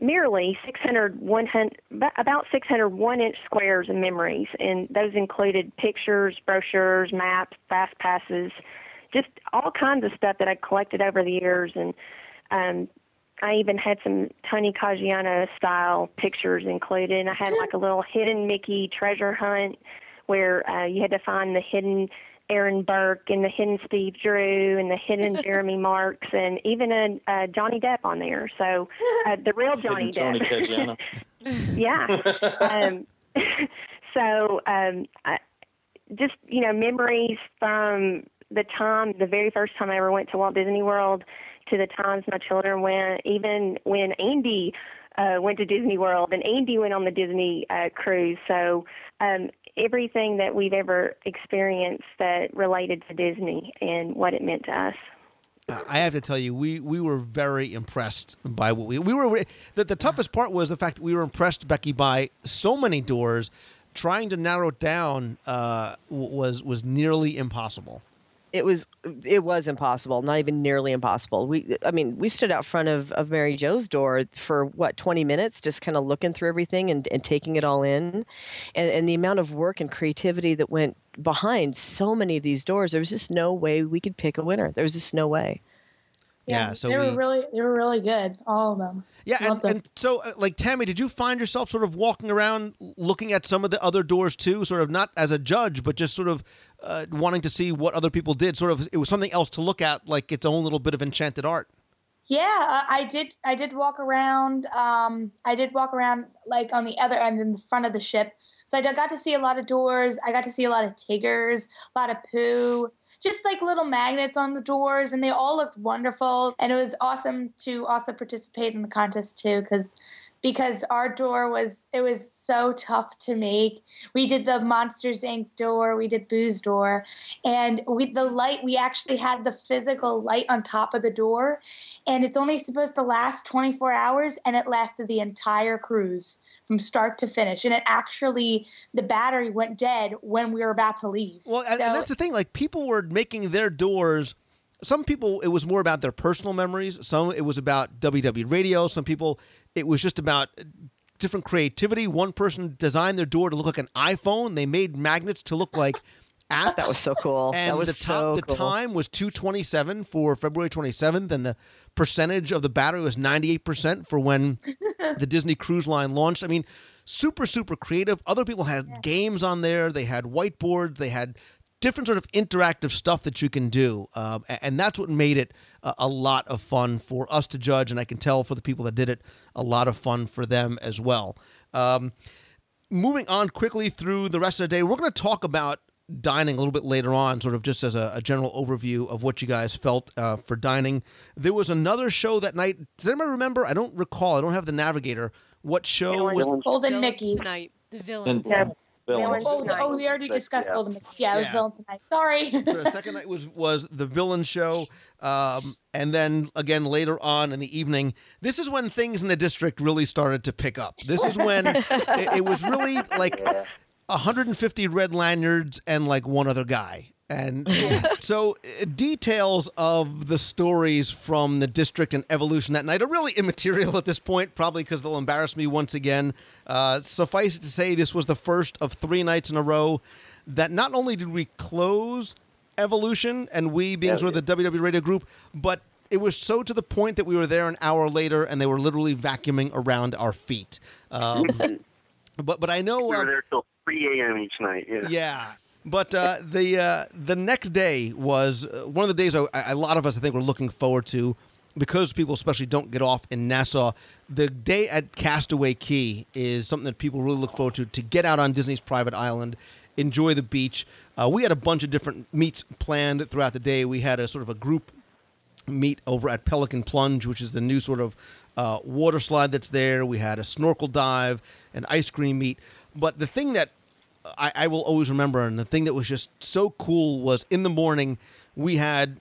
merely 600, 100, about 600 one inch squares of memories. And those included pictures, brochures, maps, fast passes, just all kinds of stuff that I collected over the years. And um, I even had some Tony Caggiano style pictures included. And I had like a little hidden Mickey treasure hunt where uh, you had to find the hidden Aaron Burke and the hidden Steve Drew and the hidden Jeremy Marks and even a, a Johnny Depp on there. So uh, the real Johnny Hidden Depp. Caggiano. yeah. um, so um, I, just you know memories from the time, the very first time I ever went to Walt Disney World, to the times my children went, even when Andy uh, went to Disney World and Andy went on the Disney uh, cruise. So um, everything that we've ever experienced that related to Disney and what it meant to us. I have to tell you, we we were very impressed by what we we were. The, the toughest part was the fact that we were impressed, Becky, by so many doors. Trying to narrow it down uh, was was nearly impossible. It was it was impossible not even nearly impossible we i mean we stood out front of, of mary joe's door for what 20 minutes just kind of looking through everything and, and taking it all in and, and the amount of work and creativity that went behind so many of these doors there was just no way we could pick a winner there was just no way Yeah, so they we were really they were really good, all of them. Yeah, and, them. and so uh, like Tammy, did you find yourself sort of walking around looking at some of the other doors too, sort of not as a judge, but just sort of uh, wanting to see what other people did? Sort of, it was something else to look at, like its own little bit of enchanted art. Yeah, uh, I did. I did walk around. Um, I did walk around like on the other end in the front of the ship. So I got to see a lot of doors. I got to see a lot of tigers, a lot of poo, just like little magnets on the doors, and they all looked wonderful. And it was awesome to also participate in the contest too, because because our door was it was so tough to make. We did the Monsters Inc. door, we did Boo's door, and we the light we actually had the physical light on top of the door, and it's only supposed to last 24 hours, and it lasted the entire cruise from start to finish, and it actually the battery went dead when we were about to leave. Well, and, and that's the thing. Like people were making their doors. Some people, it was more about their personal memories. Some, it was about WW radio. Some people, it was just about different creativity. One person designed their door to look like an iPhone. They made magnets to look like apps. That was so cool. And that was the so the cool. time was 227 for February 27th, and the percentage of the battery was 98% for when the Disney Cruise Line launched. I mean, super, super creative. Other people had games on there. They had whiteboards. They had different sort of interactive stuff that you can do, um, a- and that's what made it a, a lot of fun for us to judge. And I can tell for the people that did it, a lot of fun for them as well. Um, moving on quickly through the rest of the day, we're going to talk about dining a little bit later on, sort of just as a, a general overview of what you guys felt uh, for dining. There was another show that night. Does anybody remember? I don't recall. I don't have the navigator. What show was? Golden Mickey tonight. The villain. Yeah. Villains. Oh, the- oh, we already But, discussed yeah. Golden Mickey. Yeah, it was Yeah. villains tonight. Sorry. so the second night was was the villain show, um, and then again later on in the evening. This is when things in the district really started to pick up. This is when it, it was really like 150 red lanyards and like one other guy. And so, uh, details of the stories from the district and evolution that night are really immaterial at this point, probably because they'll embarrass me once again. Uh, suffice it to say, this was the first of three nights in a row that not only did we close Evolution and we being sort of the WW Radio group, but it was so to the point that we were there an hour later and they were literally vacuuming around our feet. Um, but but I know We uh, were there till 3 a.m. each night. Yeah. yeah. But uh, the uh, the next day was uh, one of the days I, a lot of us I think were looking forward to because people especially don't get off in Nassau. The day at Castaway Cay is something that people really look forward to to get out on Disney's private island, enjoy the beach. Uh, we had a bunch of different meets planned throughout the day. We had a sort of a group meet over at Pelican Plunge, which is the new sort of uh, water slide that's there. We had a snorkel dive, an ice cream meet. But the thing that I, I will always remember, and the thing that was just so cool was in the morning, we had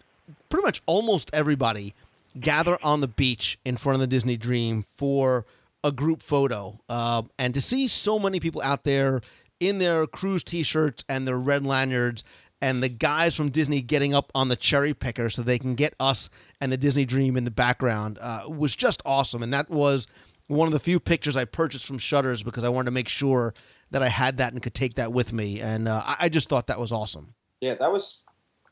pretty much almost everybody gather on the beach in front of the Disney Dream for a group photo. Uh, and to see so many people out there in their cruise t shirts and their red lanyards, and the guys from Disney getting up on the cherry picker so they can get us and the Disney Dream in the background uh, was just awesome. And that was one of the few pictures I purchased from Shutters because I wanted to make sure that I had that and could take that with me. And uh, I, I just thought that was awesome. Yeah, that was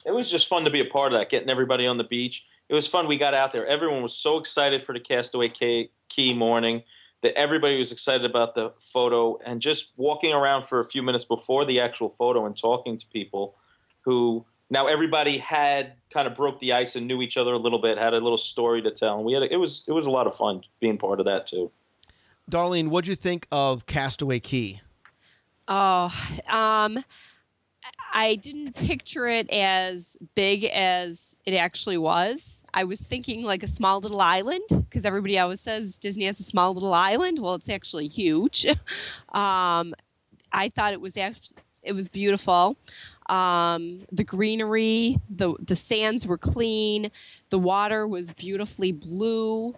it was just fun to be a part of that, getting everybody on the beach. It was fun. We got out there. Everyone was so excited for the Castaway Cay, Key morning that everybody was excited about the photo and just walking around for a few minutes before the actual photo and talking to people who now everybody had kind of broke the ice and knew each other a little bit, had a little story to tell. And we had a, it was it was a lot of fun being part of that too. Darlene, what'd you think of Castaway Cay? Oh, um, I didn't picture it as big as it actually was. I was thinking like a small little island because everybody always says Disney has a small little island. Well, it's actually huge. um, I thought it was act- it was beautiful. Um, the greenery, the the sands were clean. The water was beautifully blue.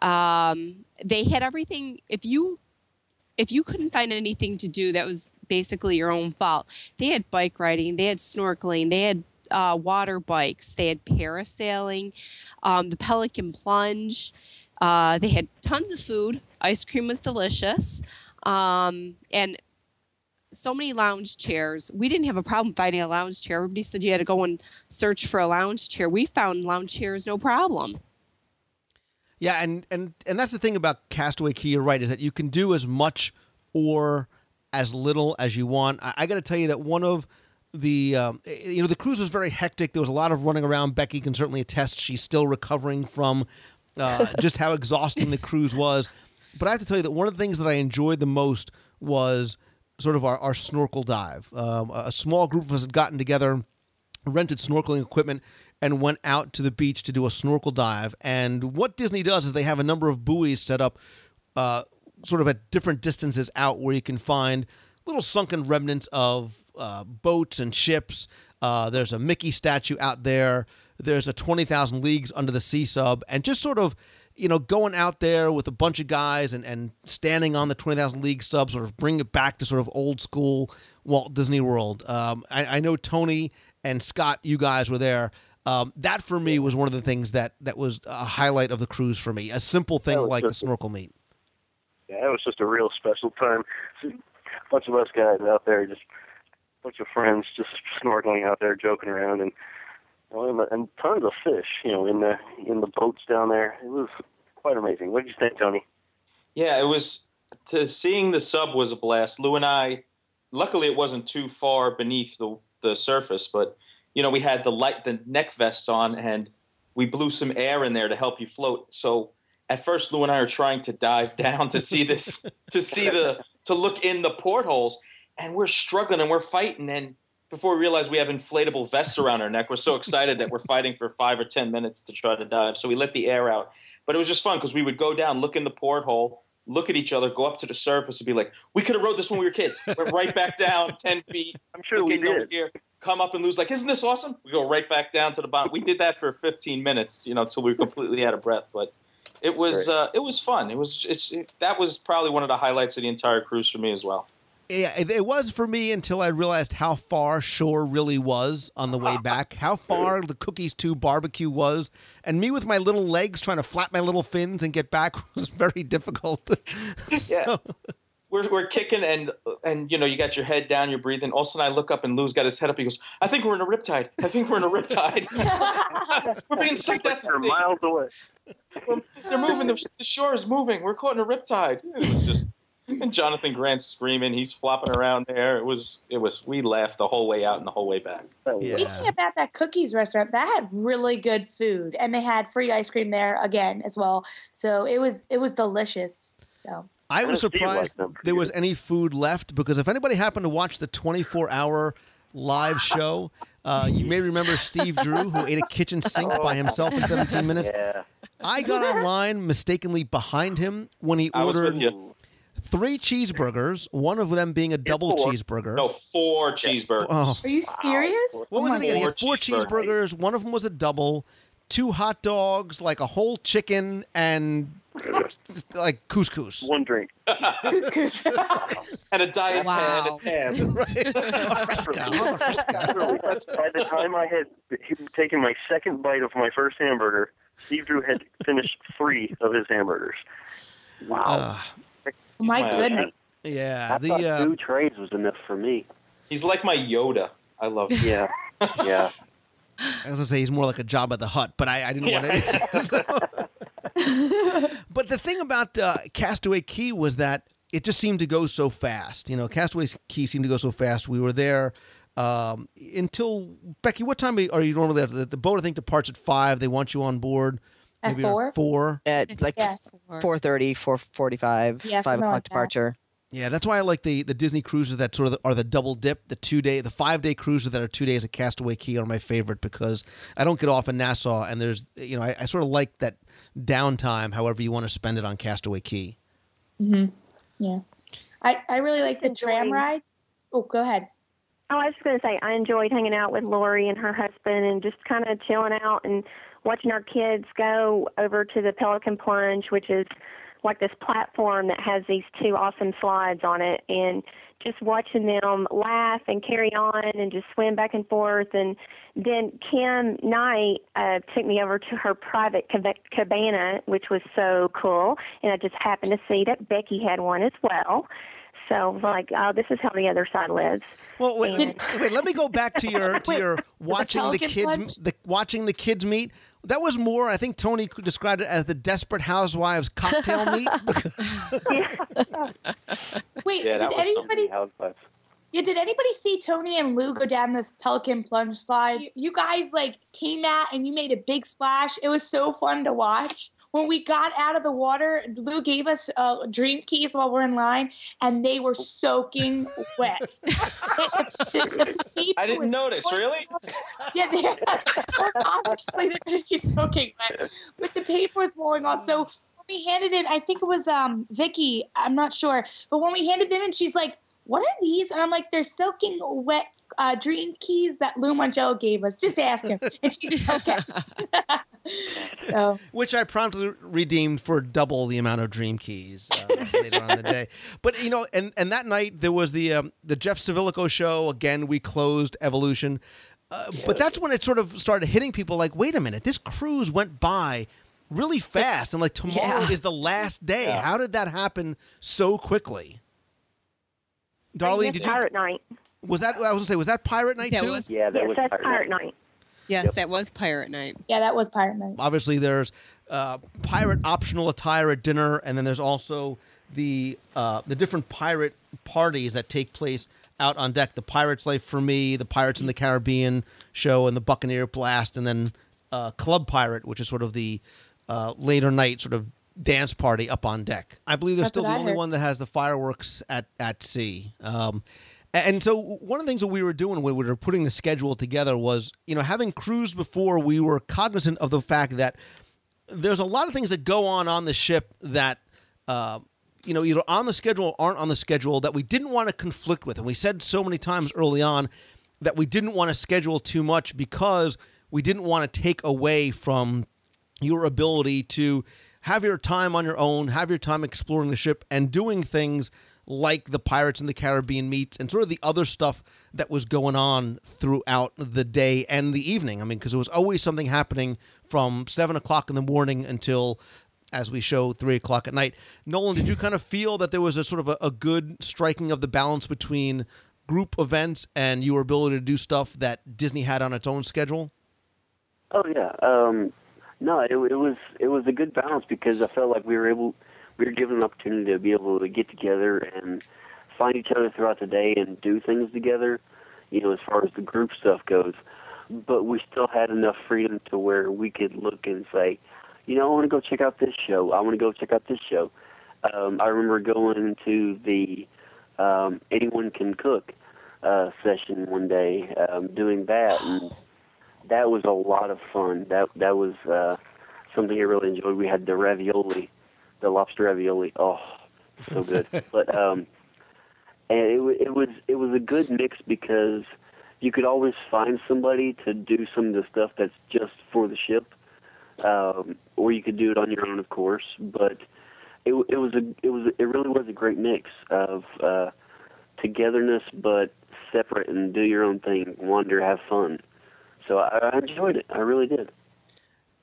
Um, they had everything. If you if you couldn't find anything to do, that was basically your own fault. They had bike riding, they had snorkeling, they had uh, water bikes, they had parasailing, um, the Pelican Plunge. Uh, they had tons of food. Ice cream was delicious, um, and so many lounge chairs. We didn't have a problem finding a lounge chair. Everybody said you had to go and search for a lounge chair. We found lounge chairs no problem. Yeah, and and and that's the thing about Castaway Cay. You're right, is that you can do as much or as little as you want. I, I got to tell you that one of the um, you know the cruise was very hectic. There was a lot of running around. Becky can certainly attest. She's still recovering from uh, just how exhausting the cruise was. But I have to tell you that one of the things that I enjoyed the most was sort of our, our snorkel dive. Um, a small group of us had gotten together, rented snorkeling equipment, and went out to the beach to do a snorkel dive. And what Disney does is they have a number of buoys set up, uh, sort of at different distances out, where you can find little sunken remnants of uh, boats and ships. Uh, there's a Mickey statue out there. There's a 20,000 Leagues Under the Sea sub. And just sort of, you know, going out there with a bunch of guys and, and standing on the 20,000 Leagues sub, sort of bring it back to sort of old school Walt Disney World. Um, I, I know Tony and Scott, you guys were there. Um, that for me was one of the things that, that was a highlight of the cruise for me. A simple thing like the snorkel meet. Yeah, it was just a real special time. A bunch of us guys out there, just a bunch of friends, just snorkeling out there, joking around, and and, and tons of fish. You know, in the in the boats down there. It was quite amazing. What did you think, Tony? Yeah, it was. To seeing the sub was a blast. Lou and I, luckily, it wasn't too far beneath the the surface, but you know, we had the light, the neck vests on, and we blew some air in there to help you float. So at first, Lou and I are trying to dive down to see this, to see the, to look in the portholes, and we're struggling and we're fighting. And before we realize we have inflatable vests around our neck, we're so excited that we're fighting for five or ten minutes to try to dive. So we let the air out, but it was just fun because we would go down, look in the porthole, look at each other, go up to the surface, and be like, "We could have rode this when we were kids." We're right back down ten feet. I'm sure we did. Here, come up and lose. Like, isn't this awesome? We go right back down to the bottom. We did that for 15 minutes, you know, until we were completely out of breath. But it was uh, it was fun. It was it's it, that was probably one of the highlights of the entire cruise for me as well. Yeah, it, it was for me until I realized how far shore really was on the way back, how far the Cookie's Too barbecue was, and me with my little legs trying to flap my little fins and get back was very difficult. Yeah. We're, we're kicking and and you know you got your head down, you're breathing. All of a sudden I look up and Lou's got his head up. He goes, "I think we're in a riptide. I think we're in a riptide. we're being sucked out to sea. miles away. They're moving. The, the shore is moving. We're caught in a riptide." It was just and Jonathan Grant's screaming. He's flopping around there. It was it was. We laughed the whole way out and the whole way back. Speaking about that cookies restaurant, that had really good food, and they had free ice cream there again as well. So it was it was delicious. So I was What do you like surprised there was any food left because if anybody happened to watch the 24 hour live show, uh, you may remember Steve Drew who ate a kitchen sink by himself in 17 minutes. Yeah. I got online mistakenly behind him when he I was with ordered three cheeseburgers, one of them being a double four. cheeseburger. No, four cheeseburgers. Oh. are you serious? What was it again? He had Four four cheeseburgers. One of them was a double, two hot dogs, like a whole chicken, and like couscous. One drink. Couscous. and a diet Wow. tan. and a fresco. a fresco. By the time I had taken my second bite of my first hamburger, Steve Drew had finished three of his hamburgers. Wow. Uh, My my- goodness. yeah. I The thought uh, two trays was enough for me. He's like my Yoda. I love him. Yeah. Yeah. I was gonna say he's more like a Jabba the Hutt, but I, I didn't want to. But the thing about uh, Castaway Cay was that it just seemed to go so fast. You know, Castaway Cay seemed to go so fast. We were there um, until Becky. What time are you normally there? The, the boat I think departs at five. They want you on board At maybe four? Four. At like Yeah. 4.30, 4.45, Yeah, 5 o'clock like that. departure. Yeah, that's why I like the, the Disney cruises that sort of are the double dip, the two day, the five day cruises that are two days at Castaway Cay are my favorite because I don't get off in Nassau, and there's you know I, I sort of like that downtime, however you want to spend it on Castaway Cay. hmm Yeah, I I really like the tram rides. Oh, go ahead. Oh, I was just going to say, I enjoyed hanging out with Lori and her husband and just kind of chilling out and watching our kids go over to the Pelican Plunge, which is like this platform that has these two awesome slides on it, and just watching them laugh and carry on and just swim back and forth. And then Kim Knight uh, took me over to her private cabana, which was so cool, and I just happened to see that Becky had one as well. So like, oh, this is how the other side lives. Well, wait, wait, let me go back to your to your watching the Pelican kids Plunge? the watching the kids meet. That was more. I think Tony described it as the Desperate Housewives cocktail meet. Because Wait, yeah, did that anybody? something. Yeah, did anybody see Tony and Lou go down this Pelican plunge slide? You- You guys like came out and you made a big splash. It was so fun to watch. When we got out of the water, Lou gave us uh, dream keys while we're in line, and they were soaking wet. The- the- the I didn't notice. Really? off. Yeah, they, well, obviously they're going to be soaking wet, but the paper was falling off. So when we handed it, I think it was um Vicky. I'm not sure, but when we handed them in, she's like, "What are these?" And I'm like, "They're soaking wet." Uh, dream keys that Lou Mongello gave us. Just ask him, and she's okay. so which I promptly redeemed for double the amount of Dream Keys uh, later on in the day. But you know, and and that night there was the um, the Jeff Civillico show. Again, we closed Evolution. Uh, but that's when it sort of started hitting people like, wait a minute, this cruise went by really fast, and like tomorrow Yeah. is the last day. How did that happen so quickly? Darlene, did you? Pirate Night. Was that I was gonna say? Was that Pirate Night That too? was- Yeah, that yes, was that's Pirate Pirate Night. Yes, that was Pirate Night. yeah, that was Pirate Night. obviously there's uh, pirate optional attire at dinner, and then there's also the uh, the different pirate parties that take place out on deck. The Pirates Life for me, the Pirates in the Caribbean show, and the Buccaneer Blast, and then uh, Club Pirate, which is sort of the uh, later night sort of dance party up on deck. I believe they're That's still the I only heard. one that has the fireworks at at sea. Um, and so one of the things that we were doing when we were putting the schedule together was, you know, having cruised before, we were cognizant of the fact that there's a lot of things that go on on the ship that, uh, you know, either on the schedule or aren't on the schedule that we didn't want to conflict with. And we said so many times early on that we didn't want to schedule too much because we didn't want to take away from your ability to have your time on your own, have your time exploring the ship and doing things like the Pirates in the Caribbean meets and sort of the other stuff that was going on throughout the day and the evening. I mean, because there was always something happening from seven o'clock in the morning until, as we show, three o'clock at night. Nolan, did you kind of feel that there was a sort of a, a good striking of the balance between group events and your ability to do stuff that Disney had on its own schedule? Oh yeah. Um, no, it, it was it was a good balance because I felt like we were able we were given an opportunity to be able to get together and find each other throughout the day and do things together. You know, as far as the group stuff goes, but we still had enough freedom to where we could look and say, you know, I want to go check out this show. I want to go check out this show. Um, I remember going to the um, Anyone Can Cook uh, session one day, um, doing that, and that was a lot of fun. That that was uh, something I really enjoyed. We had the ravioli, the lobster ravioli. Oh, so good. but um, and it it was it was a good mix because you could always find somebody to do some of the stuff that's just for the ship, um, or you could do it on your own, of course. But it it was a it was it really was a great mix of uh, togetherness, but separate and do your own thing, wander, have fun. So I, I enjoyed it. I really did.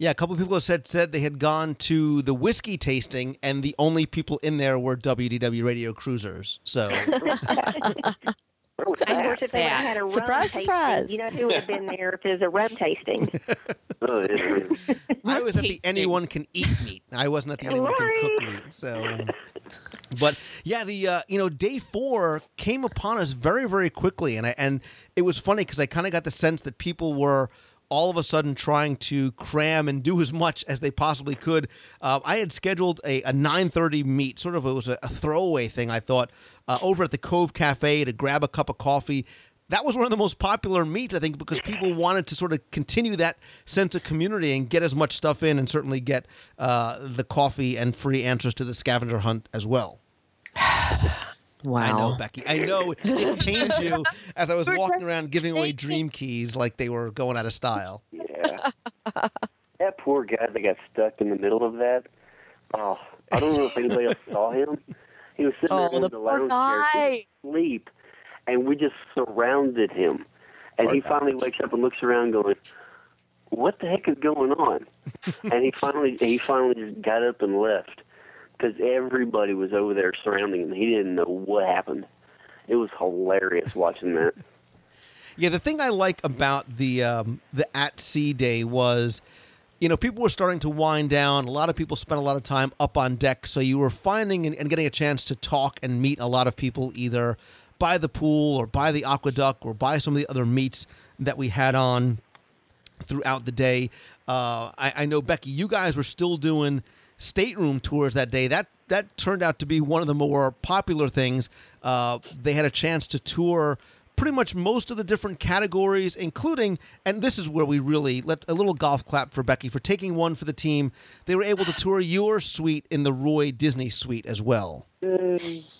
Yeah, a couple of people have said said they had gone to the whiskey tasting, and the only people in there were WDW radio cruisers. So I wish if they would've had a rum Surprise, tasting. surprise. You know who would have been there if it was a rum tasting? Oh, it is. I was at the anyone can eat meat. I wasn't at the anyone can cook meat. So, but yeah, the uh, you know day four came upon us very very quickly, and I and it was funny because I kind of got the sense that people were all of a sudden trying to cram and do as much as they possibly could. Uh, I had scheduled a, a 9:30 meet, sort of it was a, a throwaway thing. I thought uh, over at the Cove Cafe to grab a cup of coffee. That was one of the most popular meets, I think, because people wanted to sort of continue that sense of community and get as much stuff in, and certainly get uh, the coffee and free answers to the scavenger hunt as well. Wow. I know, Becky. I know it pains you as I was walking around giving away dream keys like they were going out of style. Yeah. that poor guy that got stuck in the middle of that. Oh, I don't know if anybody else saw him. He was sitting Oh, there in the the lounge guy. chair, asleep, and we just surrounded him. And he finally wakes up and looks around, going, "What the heck is going on?" and he finally he finally just got up and left because everybody was over there surrounding him. He didn't know what happened. It was hilarious watching that. Yeah, the thing I like about the um, the at sea day was you know, people were starting to wind down. A lot of people spent a lot of time up on deck, so you were finding and, and getting a chance to talk and meet a lot of people either by the pool or by the AquaDuck or by some of the other meets that we had on throughout the day. Uh, I, I know Becky, you guys were still doing stateroom tours that day. That that turned out to be one of the more popular things. Uh, they had a chance to tour pretty much most of the different categories, including, and this is where we really let a little golf clap for Becky for taking one for the team. They were able to tour your suite in the Roy Disney suite as well.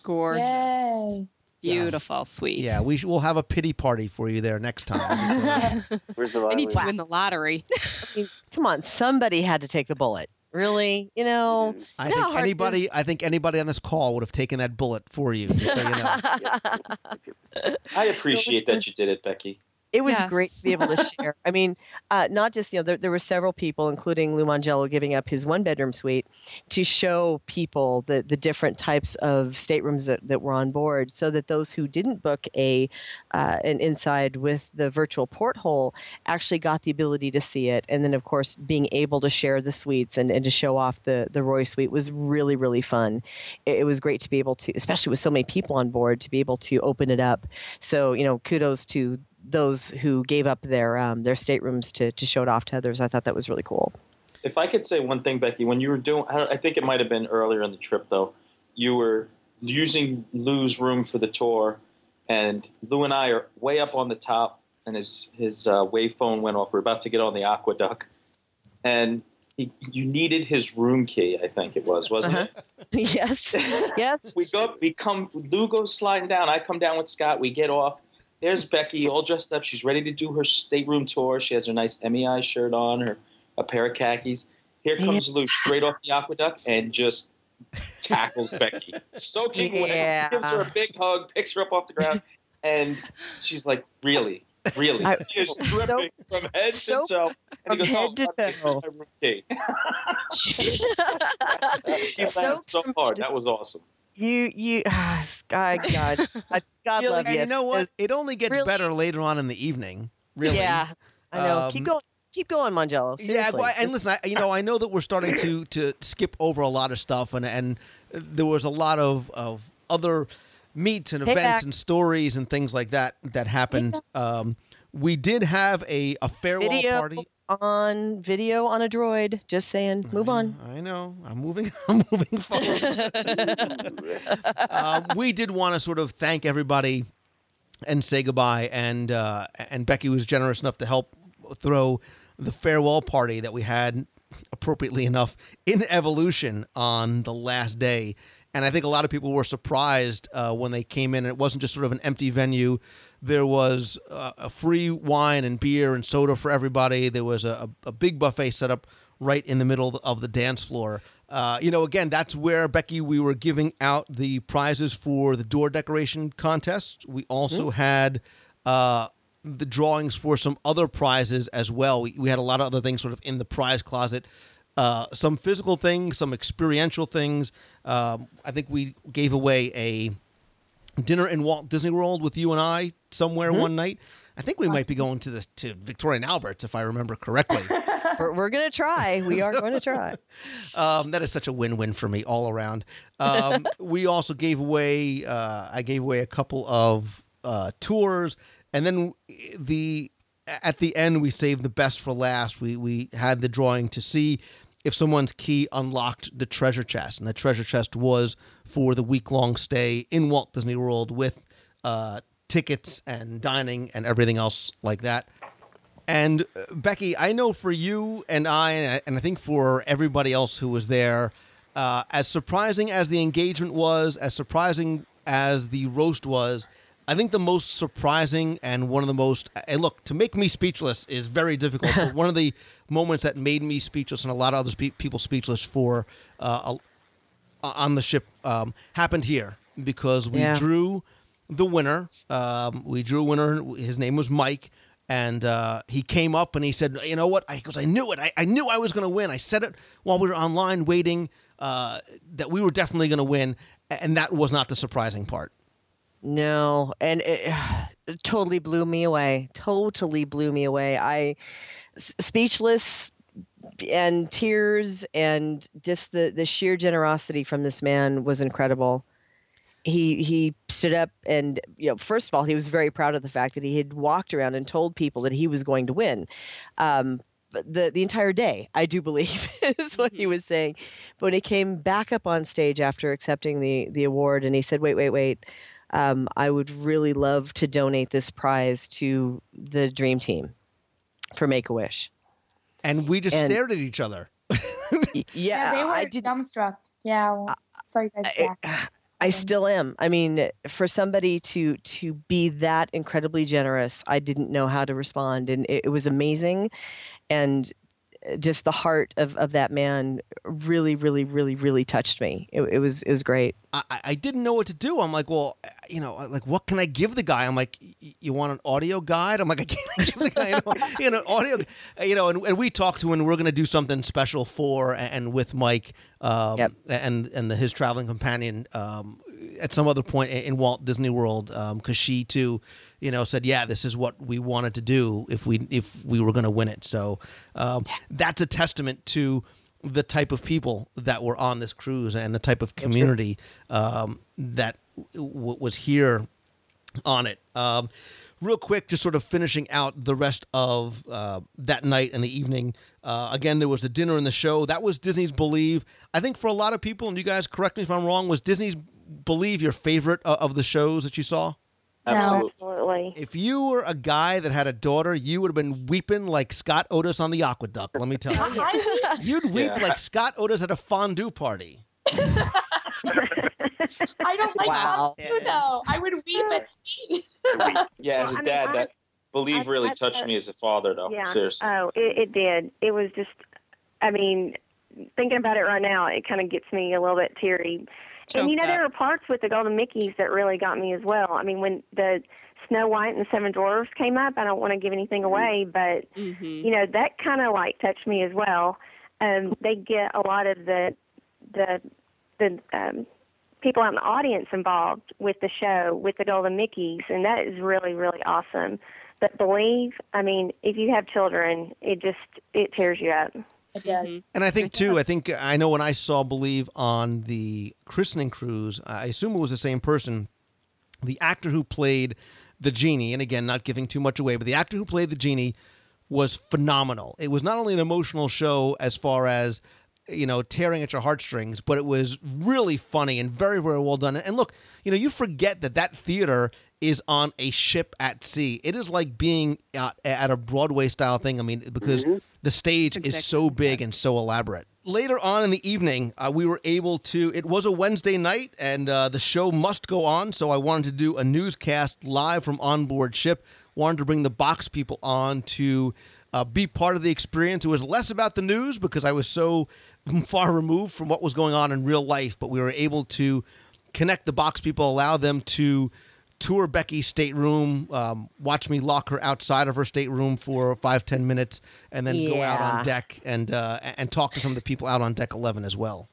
Gorgeous. Yay. Beautiful, sweet. Yeah, we sh- we'll have a pity party for you there next time. Where's the I need to violin? win the lottery. I mean, come on, somebody had to take the bullet. Really? You know, mm-hmm. I you think hard anybody, is- I think anybody on this call would have taken that bullet for you. Just so you know. I appreciate that you did it, Becky. It was Yes. great to be able to share. I mean, uh, not just you know, there, there were several people, including Lou Mongello, giving up his one bedroom suite to show people the the different types of staterooms that, that were on board, so that those who didn't book a uh, an inside with the virtual porthole actually got the ability to see it, and then of course being able to share the suites and, and to show off the the Roy suite was really really fun. It, it was great to be able to, especially with so many people on board, to be able to open it up. So you know, kudos to those who gave up their um, their staterooms to to show it off to others. I thought that was really cool. If I could say one thing, Becky, when you were doing, I I think it might have been earlier in the trip though, you were using Lou's room for the tour, and Lou and I are way up on the top, and his his uh, wave phone went off. We're about to get on the AquaDuck, and he, you needed his room key. I think it was, wasn't it? yes, yes. We go, we come. Lou goes sliding down. I come down with Scott. We get off. There's Becky, all dressed up. She's ready to do her stateroom tour. She has her nice MEI shirt on, her a pair of khakis. Here comes Lou straight off the AquaDuck and just tackles Becky, soaking Yeah. wet. Gives her a big hug, picks her up off the ground, and she's like, "Really, really?" I- She is dripping from head to toe. And from he goes, head "Oh, to toe." he laughed Soap so hard. That was awesome. You you ah, God God I- God love you. you know what? It only gets Really? better later on in the evening. Really. Yeah, I know. keep Um, going. Keep going, Mongello. Yeah, Seriously. well, and listen, I, you know, I know that we're starting to to skip over a lot of stuff, and and there was a lot of of other meets and events and stories and things like that that happened. Um, we did have a a farewell video party. On video on a droid. Just saying. Move on. I know. I'm moving. I'm moving forward. uh, we did want to sort of thank everybody and say goodbye. And uh, and Becky was generous enough to help throw the farewell party that we had, appropriately enough, in Evolution on the last day. And I think a lot of people were surprised uh, when they came in. It wasn't just sort of an empty venue. There was uh, a free wine and beer and soda for everybody. There was a, a big buffet set up right in the middle of the dance floor. Uh, you know, again, that's where Becky we were giving out the prizes for the door decoration contest. We also had uh, the drawings for some other prizes as well. We, we had a lot of other things sort of in the prize closet. Uh, some physical things, some experiential things. Um, I think we gave away a dinner in Walt Disney World with you and I somewhere one night. I think we might be going to the to Victoria and Albert's if I remember correctly. we're, we're gonna try. We are going to try. Um, that is such a win-win for me all around. Um, we also gave away. Uh, I gave away a couple of uh, tours, and then the at the end we saved the best for last. We we had the drawing to see if someone's key unlocked the treasure chest, and the treasure chest was for the week-long stay in Walt Disney World with uh, tickets and dining and everything else like that. And uh, Becky, I know for you and I, and I- think for everybody else who was there, uh, as surprising as the engagement was, as surprising as the roast was, I think the most surprising and one of the most, and look, to make me speechless is very difficult, but one of the moments that made me speechless and a lot of other spe- people speechless for uh, a, on the ship um, happened here because we Yeah. drew the winner. Um, we drew a winner. His name was Mike. And uh, he came up and he said, "You know what?" I he goes, "I knew it. I, I knew I was going to win. I said it while we were online waiting uh, that we were definitely going to win." And that was not the surprising part. No, and it, it totally blew me away. Totally blew me away. I s- speechless and tears and just the the sheer generosity from this man was incredible. He he stood up and you know first of all he was very proud of the fact that he had walked around and told people that he was going to win. Um, the the entire day, I do believe is what he was saying. But when he came back up on stage after accepting the the award, and he said, "Wait, wait, wait." Um, I would really love to donate this prize to the Dream Team for Make a Wish. And we just And- stared at each other. Y- Yeah, they were I did. dumbstruck. Yeah. Well, sorry, guys. I, I still am. I mean, for somebody to to be that incredibly generous, I didn't know how to respond, and it, it was amazing, and just the heart of, of that man really, really, really, really touched me. It, it was it was great. I, I- didn't know what to do. I'm like, well, you know, like what can I give the guy? I'm like, "Y- you want an audio guide? I'm like, I can't give the guy you know, you know audio, you know. And, and we talked to him, and we're going to do something special for and with Mike, um, and and the, his traveling companion um, at some other point in Walt Disney World, because she too, you know, said, yeah, this is what we wanted to do if we if we were going to win it. So um, that's a testament to the type of people that were on this cruise and the type of community um, that w- was here on it. Um, real quick, just sort of finishing out the rest of uh, that night and the evening. Uh, again, there was a dinner in the show. That was Disney's Believe. I think for a lot of people, and you guys correct me if I'm wrong, was Disney's Believe your favorite uh, of the shows that you saw? Absolutely. If you were a guy that had a daughter, you would have been weeping like Scott Otis on the AquaDuck. Let me tell you, you'd weep Yeah. like Scott Otis at a fondue party. I don't like Wow. fondue though. I would weep at sea. Yeah, as Well, a I mean, dad, I- that believe I- really I- touched I- me as a father, though. Yeah. Seriously. Oh, it, it did. It was just. I mean, thinking about it right now, it kind of gets me a little bit teary. And you know, Choked there up. were parts with the Golden Mickeys that really got me as well. I mean, when the Snow White and the Seven Dwarfs came up, I don't want to give anything away, but Mhm. you know that kind of like touched me as well. Um, they get a lot of the the the um, people out in the audience involved with the show with the Golden Mickeys, and that is really really awesome. But believe, I mean, if you have children, it just it tears you up. It does. Mm-hmm. And I think too, I think uh, I know when I saw Believe on the christening cruise, I assume it was the same person. The actor who played the genie, and again, not giving too much away, but the actor who played the genie was phenomenal. It was not only an emotional show as far as you know tearing at your heartstrings, but it was really funny and very very well done. And look, you know, you forget that that theater is on a ship at sea. It is like being at, at a Broadway style thing. I mean, because mm-hmm. The stage is so big and so elaborate. Later on in the evening, uh, we were able to. It was a Wednesday night, and uh, the show must go on. So I wanted to do a newscast live from onboard ship. Wanted to bring the box people on to uh, be part of the experience. It was less about the news because I was so far removed from what was going on in real life, but we were able to connect the box people, allow them to tour Becky's stateroom, um, watch me lock her outside of her stateroom for five ten minutes, and then go out on deck and uh, and talk to some of the people out on deck eleven as well.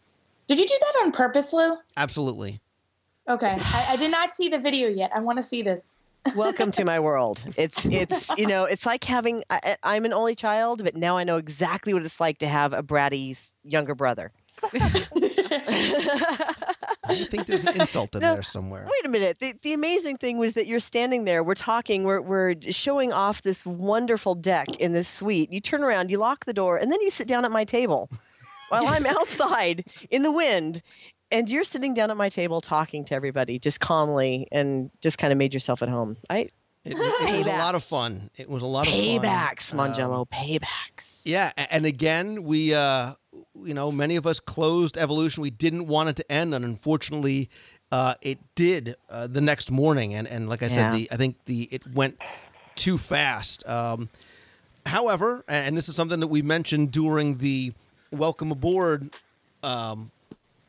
Did you do that on purpose, Lou? Absolutely. Okay. I, I did not see the video yet. I want to see this. Welcome to my world. It's it's you know it's like having I, I'm an only child, but now I know exactly what it's like to have a bratty younger brother. I think there's an insult in there somewhere. Wait a minute. The, the amazing thing was that you're standing there, we're talking, we're, we're showing off this wonderful deck in this suite. You turn around, you lock the door, and then you sit down at my table while I'm outside in the wind. And you're sitting down at my table talking to everybody just calmly and just kind of made yourself at home. I It, it was a lot of fun. It was a lot of fun. paybacks, Um, Mongello, paybacks. Yeah, and again, we, uh, you know, many of us closed Evolution. We didn't want it to end, and unfortunately, uh, it did uh, the next morning. And and like I said, the I think the it went too fast. Um, however, and this is something that we mentioned during the welcome aboard um,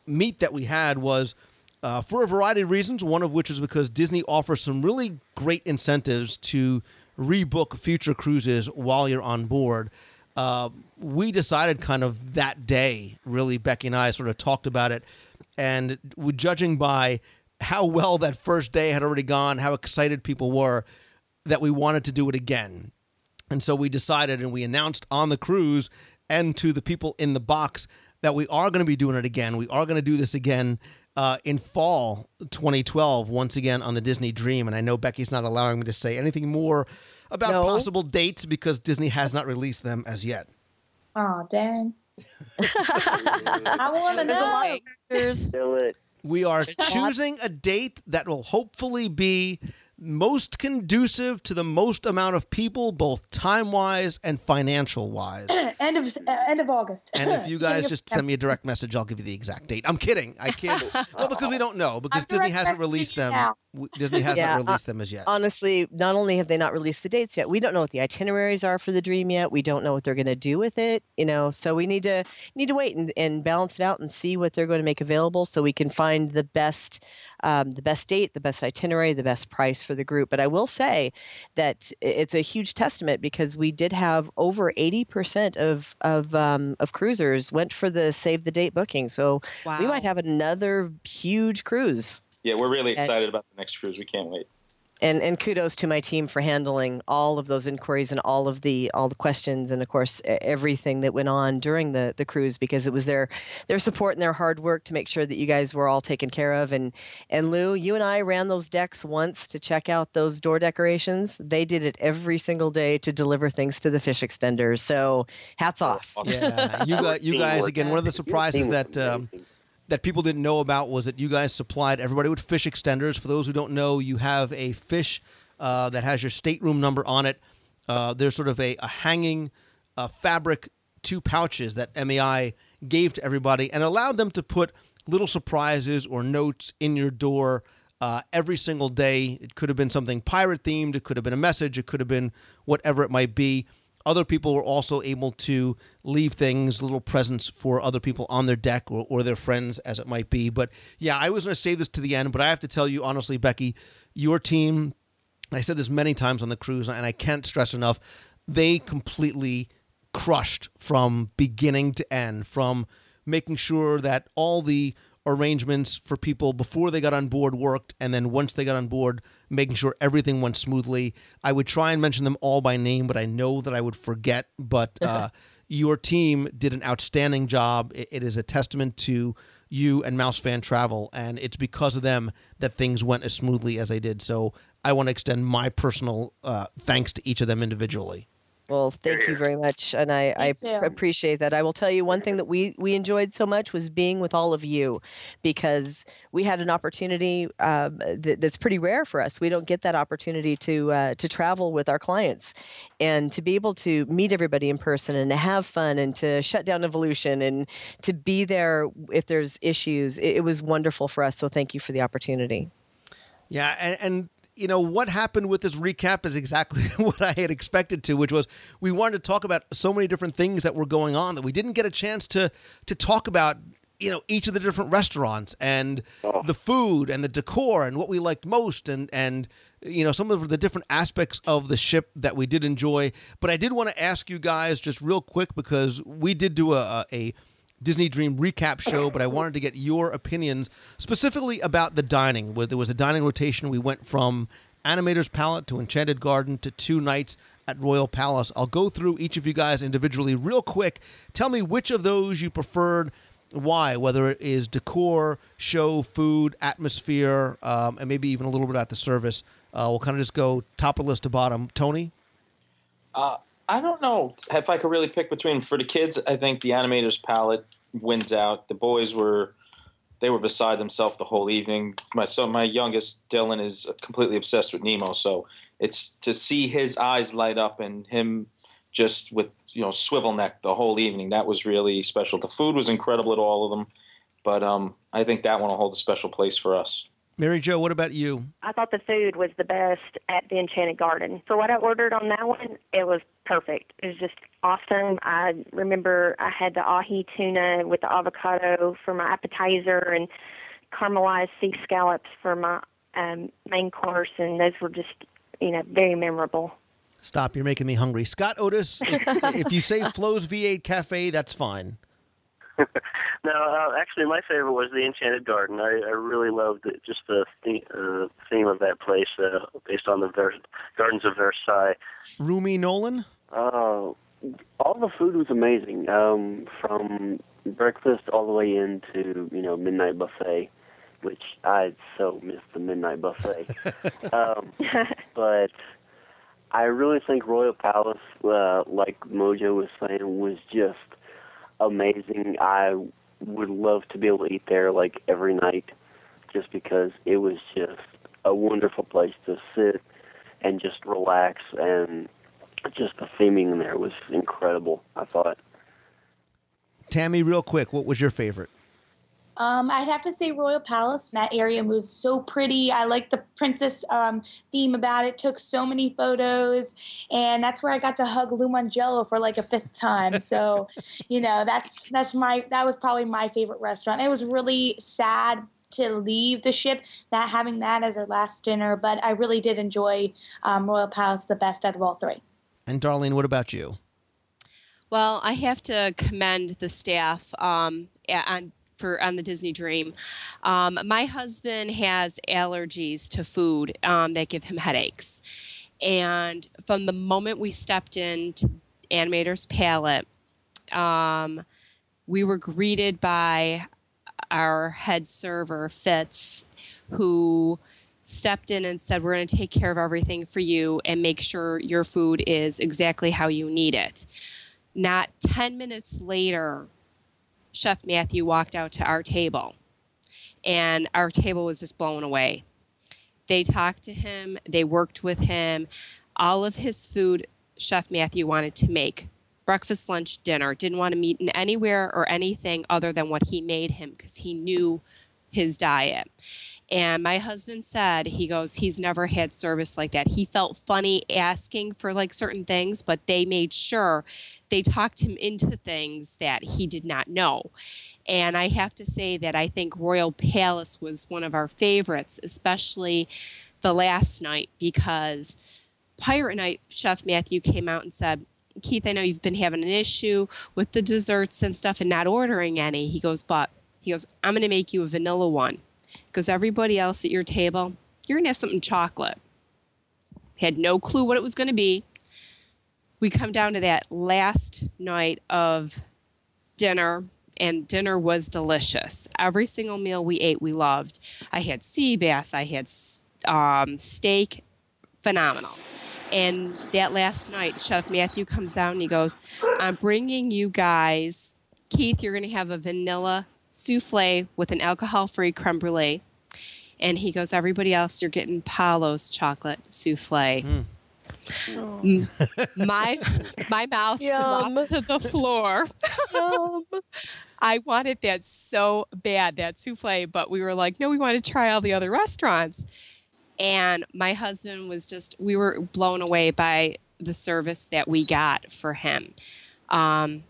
meet that we had was uh, for a variety of reasons. One of which is because Disney offers some really great incentives to rebook future cruises while you're on board. Uh, we decided kind of that day, really, Becky and I sort of talked about it, and we judging by how well that first day had already gone, how excited people were, that we wanted to do it again. And so we decided and we announced on the cruise and to the people in the box that we are going to be doing it again. We are going to do this again uh, in fall 2012, once again on the Disney Dream. And I know Becky's not allowing me to say anything more about No. possible dates because Disney has not released them as yet. Oh, dang. I want to There's a lot know. of factors. Do it. We are There's a lot- choosing a date that will hopefully be most conducive to the most amount of people, both time wise and financial wise. end of uh, end of August. And if you guys just send me a direct message, I'll give you the exact date. I'm kidding. I can't. well, because we don't know because I'm Disney hasn't released them. now. W- Disney has Yeah, not uh, released them as yet. Honestly, not only have they not released the dates yet, we don't know what the itineraries are for the dream yet. We don't know what they're going to do with it, you know. So we need to need to wait and, and balance it out and see what they're going to make available, so we can find the best um, the best date, the best itinerary, the best price for the group. But I will say that it's a huge testament because we did have over eighty percent of of um, of cruisers went for the save the date booking. So we might have another huge cruise. Yeah, we're really And- excited about the next cruise. We can't wait. and and kudos to my team for handling all of those inquiries and all of the all the questions and of course everything that went on during the the cruise because it was their their support and their hard work to make sure that you guys were all taken care of. And and Lou you and I ran those decks once to check out those door decorations. They did it every single day to deliver things to the fish extenders. So hats off. Yeah, you guys, you guys again. One of the surprises that um, that people didn't know about was that you guys supplied everybody with fish extenders. For those who don't know, you have a fish uh, that has your stateroom number on it. Uh, there's sort of a, a hanging uh, fabric two pouches that MEI gave to everybody and allowed them to put little surprises or notes in your door uh, every single day. It could have been something pirate themed, it could have been a message, it could have been whatever it might be. Other people were also able to leave things, little presents for other people on their deck or, or their friends, as it might be. But yeah, I was going to save this to the end, but I have to tell you honestly, Becky, your team, I said this many times on the cruise, and I can't stress enough, they completely crushed from beginning to end, from making sure that all the arrangements for people before they got on board worked, and then once they got on board, making sure everything went smoothly. I would try and mention them all by name, but I know that I would forget. But uh, your team did an outstanding job. It- it is a testament to you and Mouse Fan Travel, and it's because of them that things went as smoothly as they did. So I want to extend my personal uh, thanks to each of them individually. Well, thank you very much, and I, I appreciate that. I will tell you one thing that we we enjoyed so much was being with all of you, because we had an opportunity um, that, that's pretty rare for us. We don't get that opportunity to uh, to travel with our clients, and to be able to meet everybody in person and to have fun and to shut down evolution and to be there if there's issues. It, it was wonderful for us. So thank you for the opportunity. Yeah, and, and you know what happened with this recap is exactly what I had expected to, which was we wanted to talk about so many different things that were going on that we didn't get a chance to to talk about. You know each of the different restaurants and oh. the food and the decor and what we liked most and and you know some of the different aspects of the ship that we did enjoy. But I did want to ask you guys just real quick because we did do a, a Disney Dream recap show, but I wanted to get your opinions specifically about the dining. Where there was a dining rotation, we went from Animator's Palate to Enchanted Garden to two nights at Royal Palace. I'll go through each of you guys individually real quick. Tell me which of those you preferred, why, whether it is decor, show, food, atmosphere, um, and maybe even a little bit at the service. Uh, we'll kind of just go top of list to bottom. Tony? Uh, I don't know if I could really pick between. For the kids, I think the animator's palate wins out. The boys were they were beside themselves the whole evening. My son, my youngest Dylan, is completely obsessed with Nemo. So it's to see his eyes light up and him just with you know swivel neck the whole evening. That was really special. The food was incredible at all of them, but um, I think that one will hold a special place for us. Mary Jo, what about you? I thought the food was the best at the Enchanted Garden. For what I ordered on that one, it was perfect. It was just awesome. I remember I had the ahi tuna with the avocado for my appetizer and caramelized sea scallops for my um, main course, and those were just, you know, very memorable. Stop, you're making me hungry. Scott Otis, if, if you say Flo's V8 Cafe, that's fine. No, uh, actually, my favorite was the Enchanted Garden. I, I really loved it, just the theme, uh, theme of that place, uh, based on the Ver- Gardens of Versailles. Rumi Nolan? Oh, all the food was amazing, um, from breakfast all the way into you know midnight buffet, which I so missed the midnight buffet. um, but I really think Royal Palace, uh, like Mojo was saying, was just amazing. I would love to be able to eat there like every night, just because it was just a wonderful place to sit and just relax and just the theming in there was incredible. I thought. Tammy, real quick, what was your favorite? Um, I'd have to say Royal Palace. That area was so pretty. I like the princess um, theme about it. Took so many photos, and that's where I got to hug Lou Mongello for like a fifth time. So, you know, that's that's my that was probably my favorite restaurant. It was really sad to leave the ship, not having that as our last dinner, but I really did enjoy um, Royal Palace the best out of all three. And Darlene, what about you? Well, I have to commend the staff um, on for on the Disney Dream. Um, my husband has allergies to food um, that give him headaches, and from the moment we stepped into Animator's Palate, um, we were greeted by our head server Fitz, who stepped in and said, We're going to take care of everything for you and make sure your food is exactly how you need it. Not 10 minutes later, Chef Matthew walked out to our table, and our table was just blown away. They talked to him, they worked with him. All of his food, Chef Matthew wanted to make breakfast, lunch, dinner, didn't want to meet in anywhere or anything other than what he made him because he knew his diet. And my husband said, he goes, he's never had service like that. He felt funny asking for like certain things, but they made sure they talked him into things that he did not know. And I have to say that I think Royal Palace was one of our favorites, especially the last night, because Pirate Night Chef Matthew came out and said, Keith, I know you've been having an issue with the desserts and stuff and not ordering any. He goes, but he goes, I'm going to make you a vanilla one because everybody else at your table, you're going to have something chocolate. Had no clue what it was going to be. We come down to that last night of dinner, and dinner was delicious. Every single meal we ate, we loved. I had sea bass, I had um, steak, phenomenal. And that last night, Chef Matthew comes out and he goes, I'm bringing you guys, Keith, you're going to have a vanilla souffle with an alcohol free creme brulee. And he goes, Everybody else, you're getting Palo's chocolate souffle. Mm. my my mouth dropped to the floor. I wanted that so bad, that souffle, but we were like, no, we want to try all the other restaurants. And my husband was just, we were blown away by the service that we got for him. Um,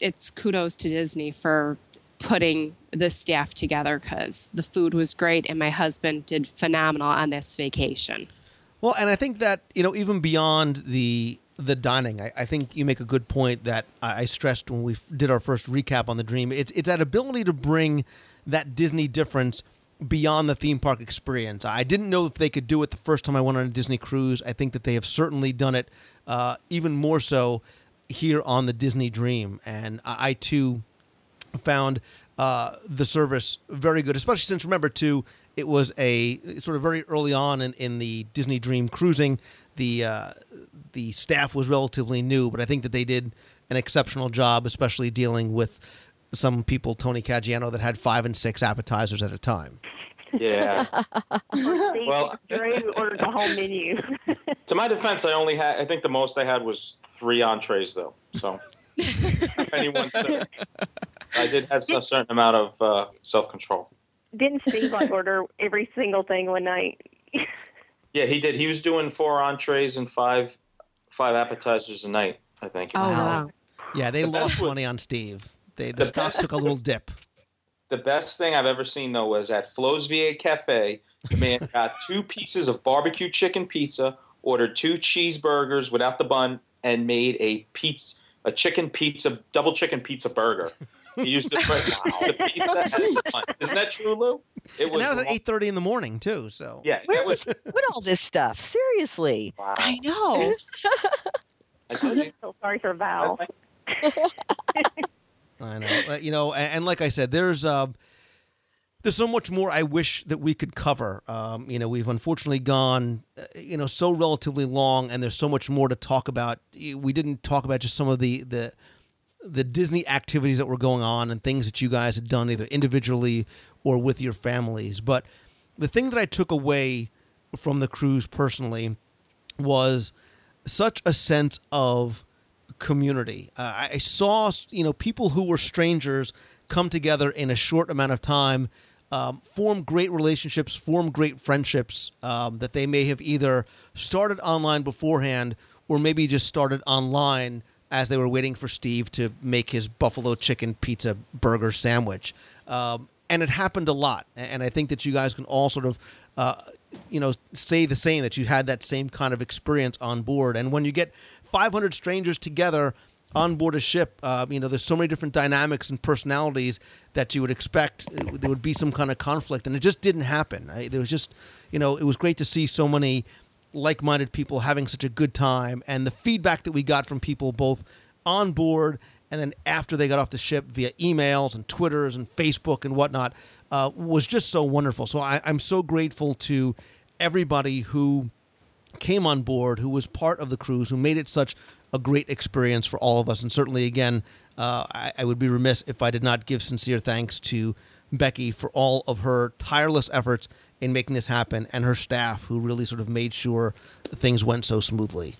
it's kudos to Disney for putting the staff together because the food was great and my husband did phenomenal on this vacation. Well, and I think that you know even beyond the the dining, I, I think you make a good point that I, stressed when we did our first recap on the Dream. It's it's that ability to bring that Disney difference beyond the theme park experience. I didn't know if they could do it the first time I went on a Disney cruise. I think that they have certainly done it uh, even more so here on the Disney Dream, and I, I too found uh, the service very good, especially since remember too, it was a sort of very early on in, in the Disney Dream cruising. The uh, the staff was relatively new, but I think that they did an exceptional job, especially dealing with some people, Tony Caggiano, that had five and six appetizers at a time. Yeah. well, Well- Drew ordered the whole menu. to my defense, I only had. I think the most I had was three entrees, though. So, if anyone said, I did have a certain amount of uh, self control. Didn't Steve like order every single thing one night? Yeah, he did. He was doing four entrees and five five appetizers a night. I think. Oh, wow. Yeah, they The lost was- money on Steve. They, the The stock best took a little dip. The best thing I've ever seen though was at Flo's V8 Cafe. The man got two pieces of barbecue chicken pizza, ordered two cheeseburgers without the bun, and made a pizza, a chicken pizza, double chicken pizza burger. He used the, the pizza as the bun. Isn't that true, Lou? It And that was at eight thirty in the morning too. So Yeah, Where it was. was what all this stuff? Seriously. I know. I told you. So sorry for Val. I know. You know, and, and like I said, there's uh, there's so much more I wish that we could cover. Um, you know, we've unfortunately gone, uh, you know, so relatively long, and there's so much more to talk about. We didn't talk about just some of the the the Disney activities that were going on and things that you guys had done either individually or with your families. But the thing that I took away from the cruise personally was such a sense of community. Uh, I saw, you know, people who were strangers come together in a short amount of time, um, form great relationships, form great friendships um, that they may have either started online beforehand or maybe just started online as they were waiting for Steve to make his buffalo chicken pizza burger sandwich. Um, and it happened a lot. And I think that you guys can all sort of, uh, you know, say the same that you had that same kind of experience on board. And when you get 500 strangers together on board a ship, uh, you know, there's so many different dynamics and personalities that you would expect uh, there would be some kind of conflict, and it just didn't happen. I, there was just, you know, it was great to see so many like-minded people having such a good time, and the feedback that we got from people both on board and then after they got off the ship via emails and Twitters and Facebook and whatnot uh, was just so wonderful. So I, I'm so grateful to everybody who came on board, who was part of the cruise, who made it such a great experience for all of us. And certainly, again, uh, I, I would be remiss if I did not give sincere thanks to Becky for all of her tireless efforts in making this happen and her staff who really sort of made sure things went so smoothly.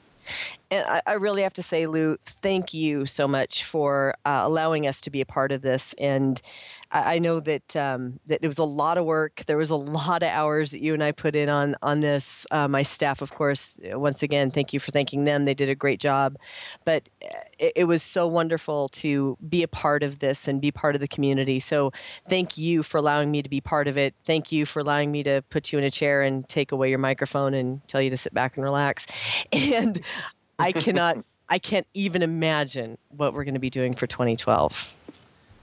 And I, I really have to say, Lou, thank you so much for uh, allowing us to be a part of this. And I, I know that um, that it was a lot of work. There was a lot of hours that you and I put in on on this. Uh, my staff, of course, uh, once again, thank you for thanking them. They did a great job. But uh, it, it was so wonderful to be a part of this and be part of the community. So thank you for allowing me to be part of it. Thank you for allowing me to put you in a chair and take away your microphone and tell you to sit back and relax. And I cannot, I can't even imagine what we're going to be doing for 2012.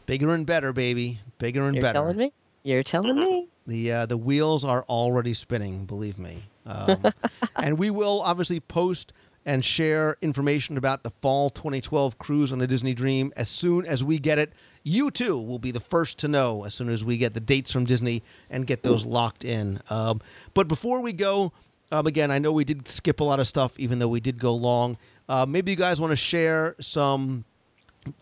Bigger and better, baby. Bigger and better. You're better. telling me? You're telling me? The uh, the wheels are already spinning, believe me. Um, and we will obviously post and share information about the fall 2012 cruise on the Disney Dream as soon as we get it. You too will be the first to know as soon as we get the dates from Disney and get those locked in. Um, but before we go, um, again, I know we did skip a lot of stuff, even though we did go long. Uh, maybe you guys want to share some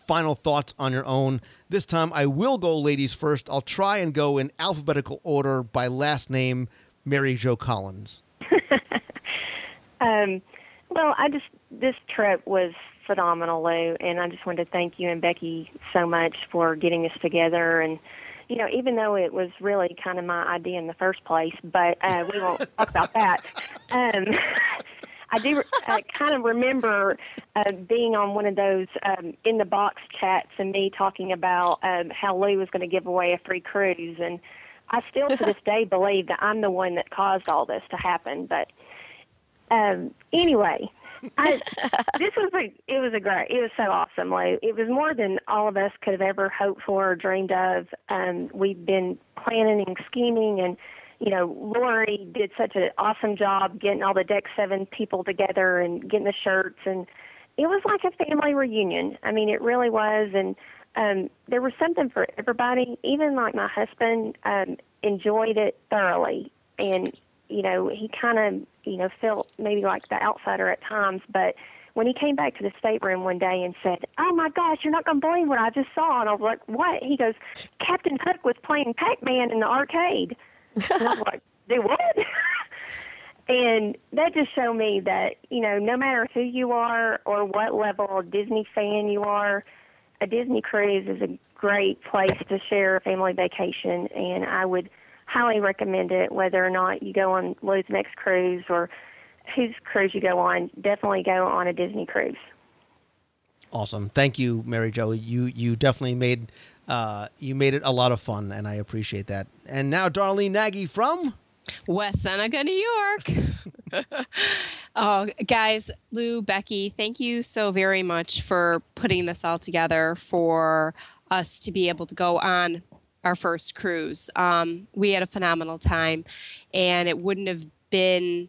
final thoughts on your own. This time I will go ladies first. I'll try and go in alphabetical order by last name, Mary Jo Collins. Um, well, I just this trip was phenomenal, Lou, and I just wanted to thank you and Becky so much for getting us together. And you know, even though it was really kind of my idea in the first place, but uh, we won't talk about that. Um, I do uh, kind of remember uh, being on one of those um, in the box chats and me talking about um, how Lou was going to give away a free cruise, and I still to this day believe that I'm the one that caused all this to happen. But um, anyway, I, this was a it was a great it was so awesome, Lou. It was more than all of us could have ever hoped for or dreamed of. Um, we've been planning and scheming, and you know, Lori did such an awesome job getting all the Deck Seven people together and getting the shirts, and it was like a family reunion. I mean, it really was, and um, there was something for everybody. Even like my husband um, enjoyed it thoroughly, and you know, he kind of you know felt maybe like the outsider at times, but when he came back to the stateroom one day and said, "Oh my gosh, you're not going to believe what I just saw," and I was like, "What?" He goes, "Captain Hook was playing Pac-Man in the arcade." And I was like, "Do what?" and that just showed me that you know, no matter who you are or what level of Disney fan you are, a Disney cruise is a great place to share a family vacation, and I would highly recommend it. Whether or not you go on Lou's next cruise or whose cruise you go on, definitely go on a Disney cruise. Awesome. Thank you, Mary Jo. You you definitely made uh, you made it a lot of fun, and I appreciate that. And now, Darlene Nagy from West Seneca, New York. oh, guys, Lou, Becky, thank you so very much for putting this all together for us to be able to go on our first cruise. Um, we had a phenomenal time, and it wouldn't have been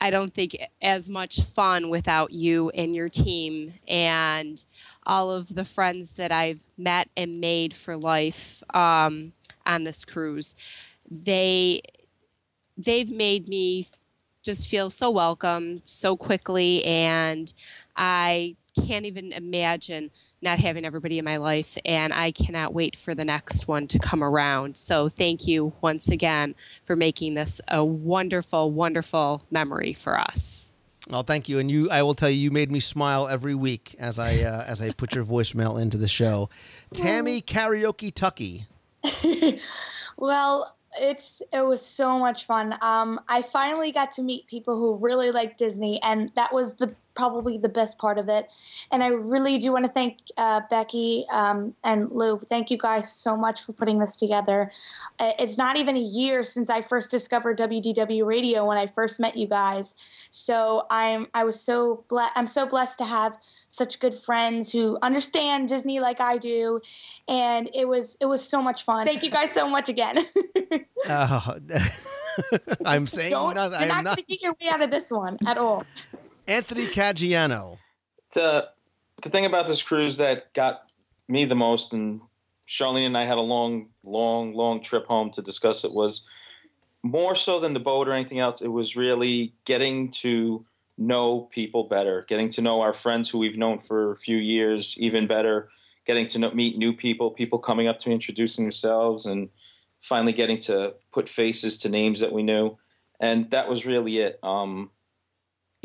I don't think as much fun without you and your team and all of the friends that I've met and made for life um, on this cruise. They they've made me just feel so welcome so quickly, and I can't even imagine not having everybody in my life, and I cannot wait for the next one to come around. So, thank you once again for making this a wonderful, wonderful memory for us. Oh, thank you. And you, I will tell you, you made me smile every week as I uh, as I put your voicemail into the show. Tammy Karaoke Tucky. Well, it's it was so much fun. Um, I finally got to meet people who really like Disney, and that was the probably the best part of it. And I really do want to thank uh, Becky um, and Lou. Thank you guys so much for putting this together. It's not even a year since I first discovered WDW Radio when I first met you guys. So I'm I was so ble- I'm so blessed to have such good friends who understand Disney like I do, and it was it was so much fun. Thank you guys so much again. Uh, I'm saying Don't, nothing. you're not, not. going to get your way out of this one at all. Anthony Caggiano. the the thing about this cruise that got me the most, and Charlene and I had a long, long, long trip home to discuss it, was more so than the boat or anything else. It was really getting to know people better, getting to know our friends who we've known for a few years even better, getting to know, meet new people, people coming up to me, introducing themselves, and finally getting to put faces to names that we knew. And that was really it. Um,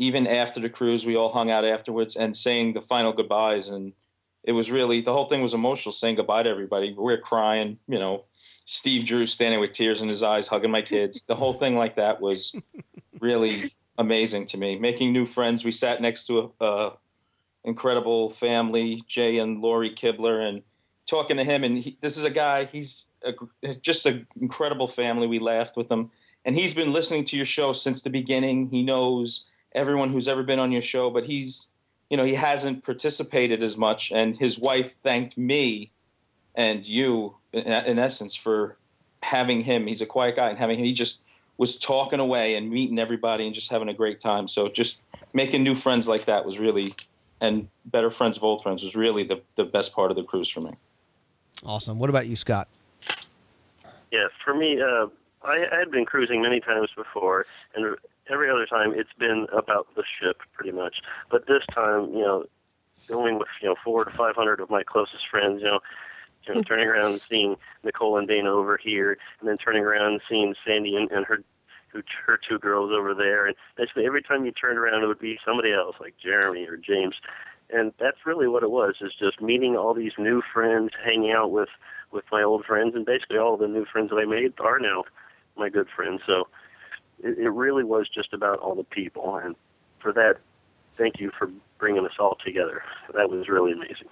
even after the cruise, we all hung out afterwards and saying the final goodbyes. And it was really the whole thing was emotional, saying goodbye to everybody. We were crying, you know. Steve Drew standing with tears in his eyes, hugging my kids. The whole thing like that was really amazing to me. Making new friends. We sat next to a, a incredible family, Jay and Lori Kibler, and talking to him. And he, this is a guy. He's a, just an incredible family. We laughed with him, and he's been listening to your show since the beginning. He knows everyone who's ever been on your show, but he's you know he hasn't participated as much. And his wife thanked me and you in, in essence for having him. He's a quiet guy and having him. He just was talking away and meeting everybody and just having a great time. So just making new friends like that was really and better friends of old friends was really the, the best part of the cruise for me. Awesome. What about you, Scott? Yeah, for me, uh, I, I had been cruising many times before, and every other time it's been about the ship, pretty much. But this time, you know, going with you know four to five hundred of my closest friends, you know, you know, mm-hmm. turning around and seeing Nicole and Dana over here, and then turning around and seeing Sandy and, and her who her two girls over there, and basically every time you turned around, it would be somebody else, like Jeremy or James, and that's really what it was, is just meeting all these new friends, hanging out with with my old friends, and basically all the new friends that I made are now my good friends. So it, it really was just about all the people, and for that, thank you for bringing us all together. That was really amazing.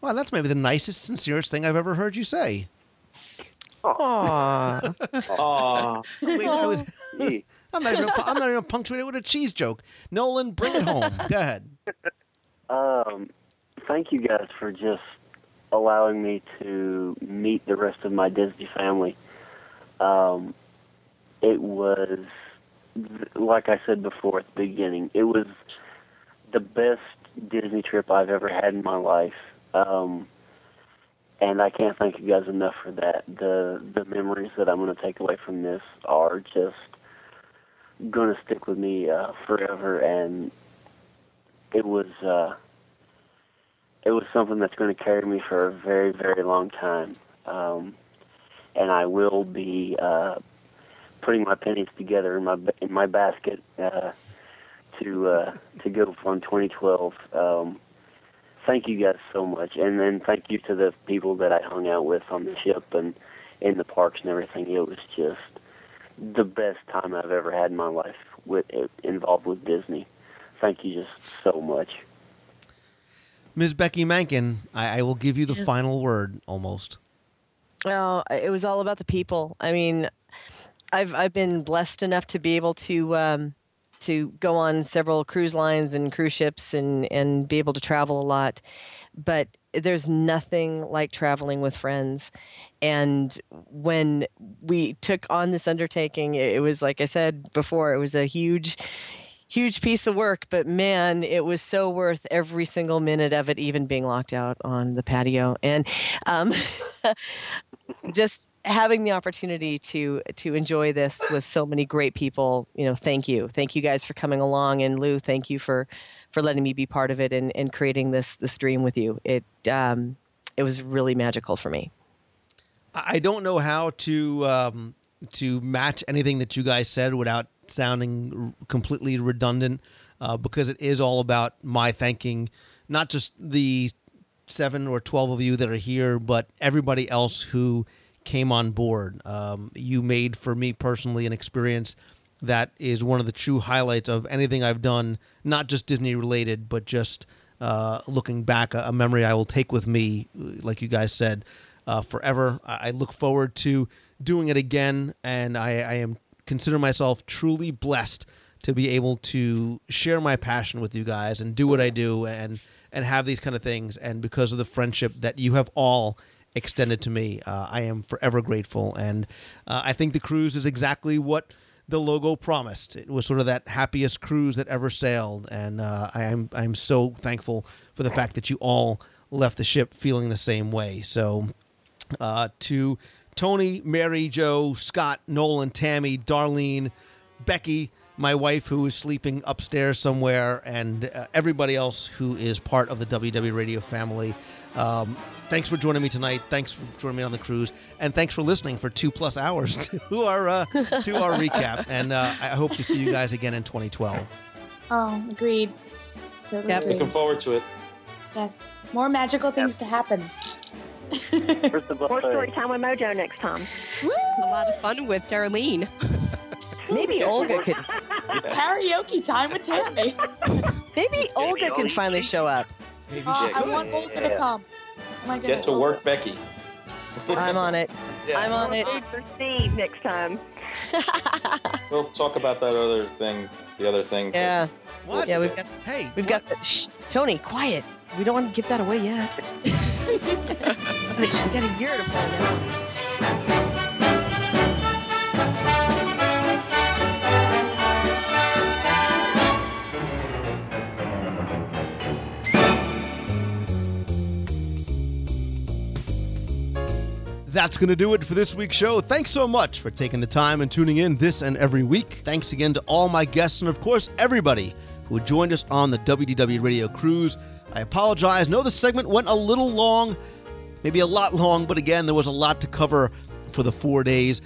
Well, that's maybe the nicest, sincerest thing I've ever heard you say. Aww. Aw. Wait, I was, I'm not even. I'm not even punctuated with a cheese joke. Nolan, bring it home. Go ahead. Um, thank you guys for just allowing me to meet the rest of my Disney family. Um, it was, like I said before at the beginning, it was the best Disney trip I've ever had in my life. Um, and I can't thank you guys enough for that. The the memories that I'm going to take away from this are just going to stick with me uh, forever, and it was uh, it was something that's going to carry me for a very very long time. Um, and I will be uh, putting my pennies together in my in my basket uh, to uh, to go on 2012. Um, thank you guys so much, and then thank you to the people that I hung out with on the ship and in the parks and everything. It was just the best time I've ever had in my life with involved with Disney. Thank you just so much. Ms. Becky Mankin, I, I will give you the final word almost. Oh, it was all about the people. I mean, I've I've been blessed enough to be able to um, to go on several cruise lines and cruise ships and and be able to travel a lot, but there's nothing like traveling with friends. And when we took on this undertaking, it, was like I said before, it was a huge, huge piece of work. But man, it was so worth every single minute of it, even being locked out on the patio. And um, just having the opportunity to to enjoy this with so many great people you know thank you. Thank you guys for coming along. And lou thank you for for letting me be part of it and, and creating this this dream with you. It um it was really magical for me. I don't know how to um, to match anything that you guys said without sounding completely redundant, uh, because it is all about my thanking not just the seven or twelve of you that are here, but everybody else who came on board. Um, you made for me personally an experience that is one of the true highlights of anything I've done, not just Disney related, but just uh, looking back, a, memory I will take with me, like you guys said, uh, forever. I I look forward to doing it again, and I, I am consider myself truly blessed to be able to share my passion with you guys and do what I do and and have these kind of things. And because of the friendship that you have all extended to me, uh, I am forever grateful. And uh, I think the cruise is exactly what the logo promised. It was sort of that happiest cruise that ever sailed, and uh, I am I'm so thankful for the fact that you all left the ship feeling the same way. So, uh, to Tony, Mary, Joe, Scott, Nolan, Tammy, Darlene, Becky, my wife who is sleeping upstairs somewhere, and uh, everybody else who is part of the WDW Radio family. Um, thanks for joining me tonight. Thanks for joining me on the cruise, and thanks for listening for two plus hours to our uh, to our recap. And uh, I hope to see you guys again in 2012. Oh, agreed. Totally Looking agreed. forward to it. Yes. More magical things to happen. More story time with Mojo next time. A lot of fun with Darlene. maybe olga could Karaoke time with Tammy. maybe olga can finally show up Maybe Uh, she I want Olga to come. Oh my Get goodness. to work, Becky. i'm on it Yeah. i'm on it Food for Steve next time. We'll talk about that other thing. The other thing. yeah What? yeah we've got Hey, we've got the, shh, tony quiet we don't want to give that away yet we got a year to find out That's going to do it for this week's show. Thanks so much for taking the time and tuning in this and every week. Thanks again to all my guests and, of course, everybody who joined us on the WDW Radio Cruise. I apologize. Know the segment went a little long, maybe a lot long, but again, there was a lot to cover for the four days.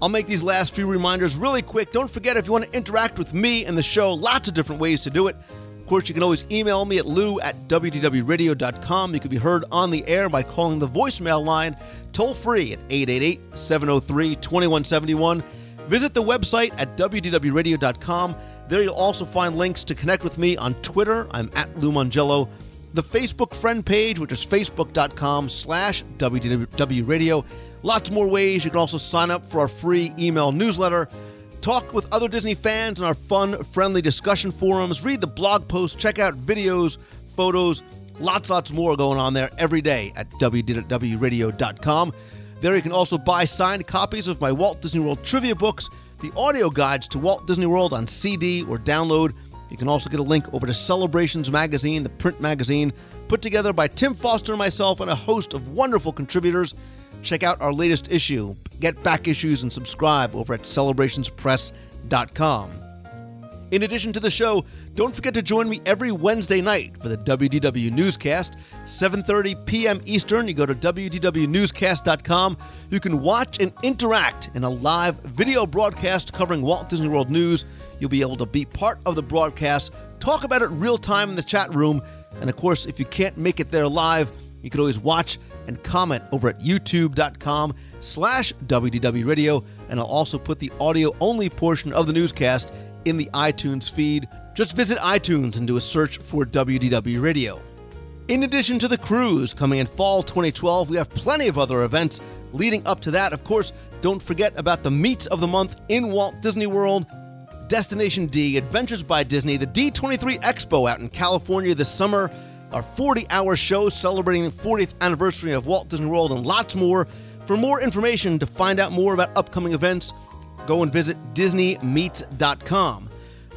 I'll make these last few reminders really quick. Don't forget if you want to interact with me and the show, lots of different ways to do it. Of course, you can always email me at lou at wdwradio.com. You can be heard on the air by calling the voicemail line toll free at 888 703 2171. Visit the website at wdwradio.com. There you'll also find links to connect with me on Twitter. I'm at Lou Mongello. The Facebook friend page, which is facebook.com slash wdwradio. Lots more ways. You can also sign up for our free email newsletter talk with other Disney fans in our fun, friendly discussion forums, read the blog posts, check out videos, photos, lots, lots more going on there every day at wdwradio.com. There you can also buy signed copies of my Walt Disney World trivia books, the audio guides to Walt Disney World on CD or download. You can also get a link over to Celebrations Magazine, the print magazine, put together by Tim Foster and myself and a host of wonderful contributors. Check out our latest issue. Get back issues and subscribe over at celebrationspress.com. In addition to the show, don't forget to join me every Wednesday night for the WDW Newscast, 7:30 p.m. Eastern. You go to wdwnewscast.com. You can watch and interact in a live video broadcast covering Walt Disney World news. You'll be able to be part of the broadcast, talk about it real time in the chat room, and of course, if you can't make it there live, you can always watch and comment over at youtube.com slash WDW Radio, and I'll also put the audio only portion of the newscast in the iTunes feed. Just visit iTunes and do a search for WDW Radio. In addition to the cruise coming in fall 2012, we have plenty of other events leading up to that. Of course, don't forget about the meet of the month in Walt Disney World, Destination D, Adventures by Disney, the D23 Expo out in California this summer, our 40 hour show celebrating the 40th anniversary of Walt Disney World, and lots more. For more information to find out more about upcoming events, go and visit DisneyMeets.com.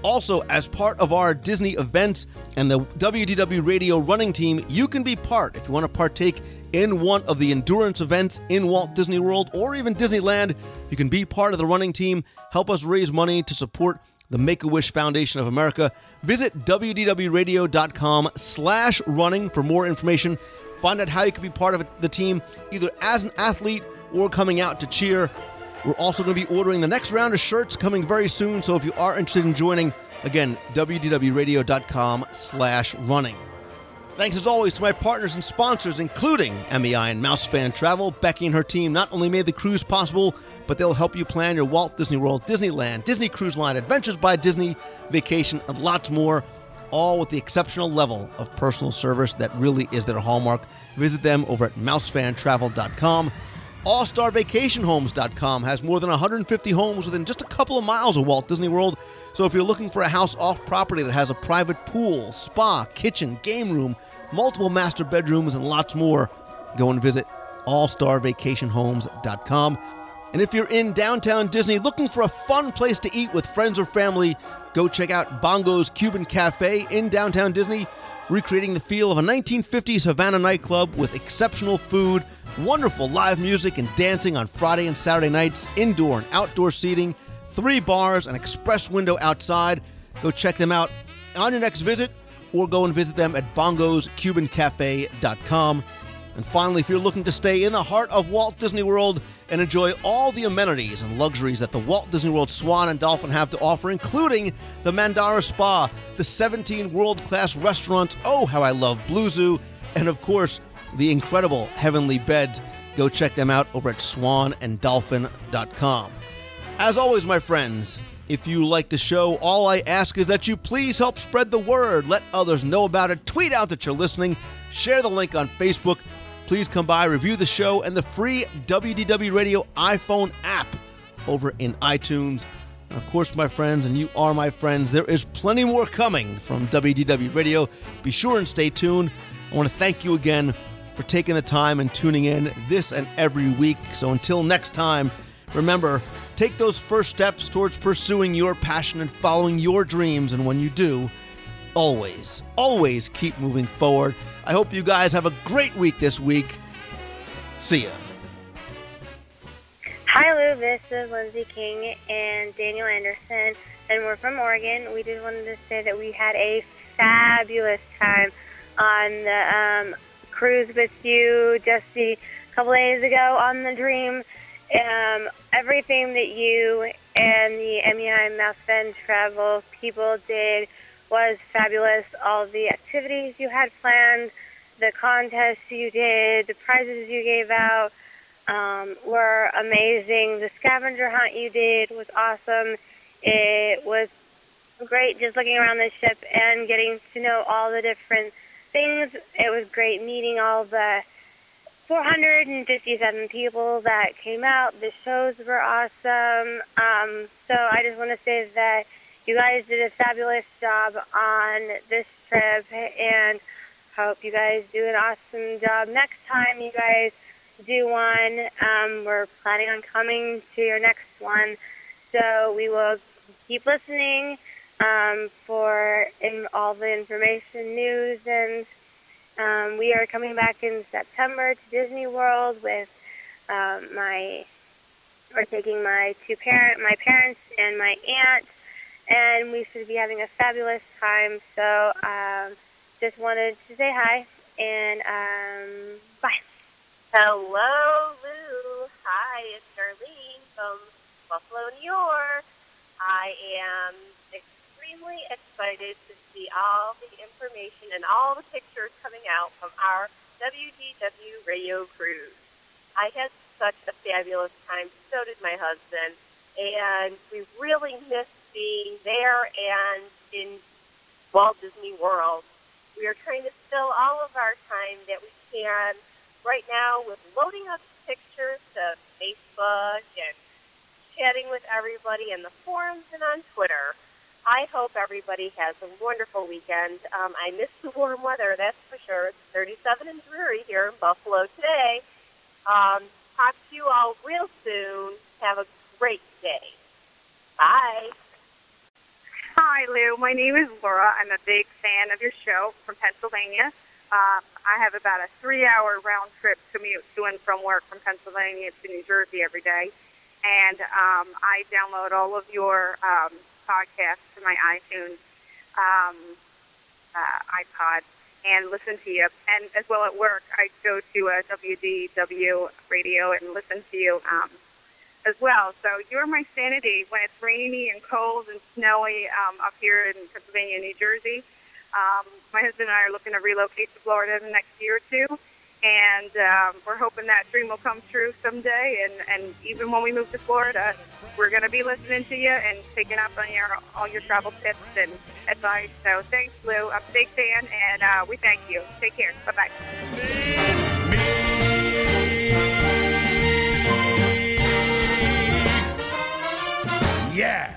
Also, as part of our Disney events and the WDW Radio running team, you can be part if you want to partake in one of the endurance events in Walt Disney World or even Disneyland. You can be part of the running team, help us raise money to support the Make-A-Wish Foundation of America. Visit wdwradio.com slash running for more information. Find out how you can be part of the team, either as an athlete or coming out to cheer. We're also going to be ordering the next round of shirts coming very soon. So if you are interested in joining, again, wdwradio.com slash running. Thanks as always to my partners and sponsors, including MEI and Mouse Fan Travel. Becky and her team not only made the cruise possible, but they'll help you plan your Walt Disney World, Disneyland, Disney Cruise Line, Adventures by Disney, vacation, and lots more, all with the exceptional level of personal service that really is their hallmark. Visit them over at mousefantravel.com. AllStarVacationHomes.com has more than 150 homes within just a couple of miles of Walt Disney World. So if you're looking for a house off property that has a private pool, spa, kitchen, game room, multiple master bedrooms, and lots more, go and visit allstarvacationhomes.com. And if you're in downtown Disney looking for a fun place to eat with friends or family, go check out Bongo's Cuban Cafe in downtown Disney, recreating the feel of a 1950s Havana nightclub with exceptional food, wonderful live music and dancing on Friday and Saturday nights, indoor and outdoor seating, three bars, an express window outside. Go check them out on your next visit or go and visit them at bongoscubancafe.com. And finally, if you're looking to stay in the heart of Walt Disney World and enjoy all the amenities and luxuries that the Walt Disney World Swan and Dolphin have to offer, including the Mandara Spa, the 17 world class restaurants, oh, how I love Blue Zoo, and of course, the incredible Heavenly Beds, go check them out over at swananddolphin.com. As always, my friends, if you like the show, all I ask is that you please help spread the word. Let others know about it. Tweet out that you're listening. Share the link on Facebook. Please come by, review the show and the free WDW Radio iPhone app over in iTunes. And of course, my friends, and you are my friends, there is plenty more coming from WDW Radio. Be sure and stay tuned. I want to thank you again for taking the time and tuning in this and every week. So until next time, remember, take those first steps towards pursuing your passion and following your dreams. And when you do, always, always keep moving forward. I hope you guys have a great week this week. See ya. Hi, Lou. This is Lindsay King and Daniel Anderson, and we're from Oregon. We just wanted to say that we had a fabulous time on the um, cruise with you just a couple days ago on the Dream. Um, everything that you and the MEI Mouse Travel people did was fabulous. All the activities you had planned, the contests you did, the prizes you gave out um, were amazing. The scavenger hunt you did was awesome. It was great just looking around the ship and getting to know all the different things. It was great meeting all the 457 people that came out. The shows were awesome. Um, so I just want to say that you guys did a fabulous job on this trip and hope you guys do an awesome job next time you guys do one. Um, we're planning on coming to your next one. So we will keep listening um, for in all the information, news, and um, we are coming back in September to Disney World with um, my. We're taking my two parent, my parents, and my aunt, and we should be having a fabulous time. So, um, just wanted to say hi and um, bye. Hello, Lou. Hi, it's Darlene from Buffalo, New York. I am extremely excited to see all the information and all the pictures coming out from our WDW radio cruise. I had such a fabulous time. So did my husband. And we really missed being there and in Walt Disney World. We are trying to fill all of our time that we can right now with loading up pictures to Facebook and chatting with everybody in the forums and on Twitter. I hope everybody has a wonderful weekend. Um, I miss the warm weather, that's for sure. It's 37 and dreary here in Buffalo today. Um, talk to you all real soon. Have a great day. Bye. Hi, Lou. My name is Laura. I'm a big fan of your show from Pennsylvania. Um, I have about a three-hour round trip commute to and from work from Pennsylvania to New Jersey every day, and um, I download all of your um, podcasts to my iTunes um, uh, iPod and listen to you. And as well at work, I go to a WDW radio and listen to you um, as well. So you're my sanity when it's rainy and cold and snowy um, up here in Pennsylvania New Jersey. Um, my husband and I are looking to relocate to Florida in the next year or two, and um, we're hoping that dream will come true someday. And, and even when we move to Florida, we're going to be listening to you and picking up on your all your travel tips and advice. So thanks, Lou. I'm a big fan, and uh, we thank you. Take care. Bye bye. Yeah!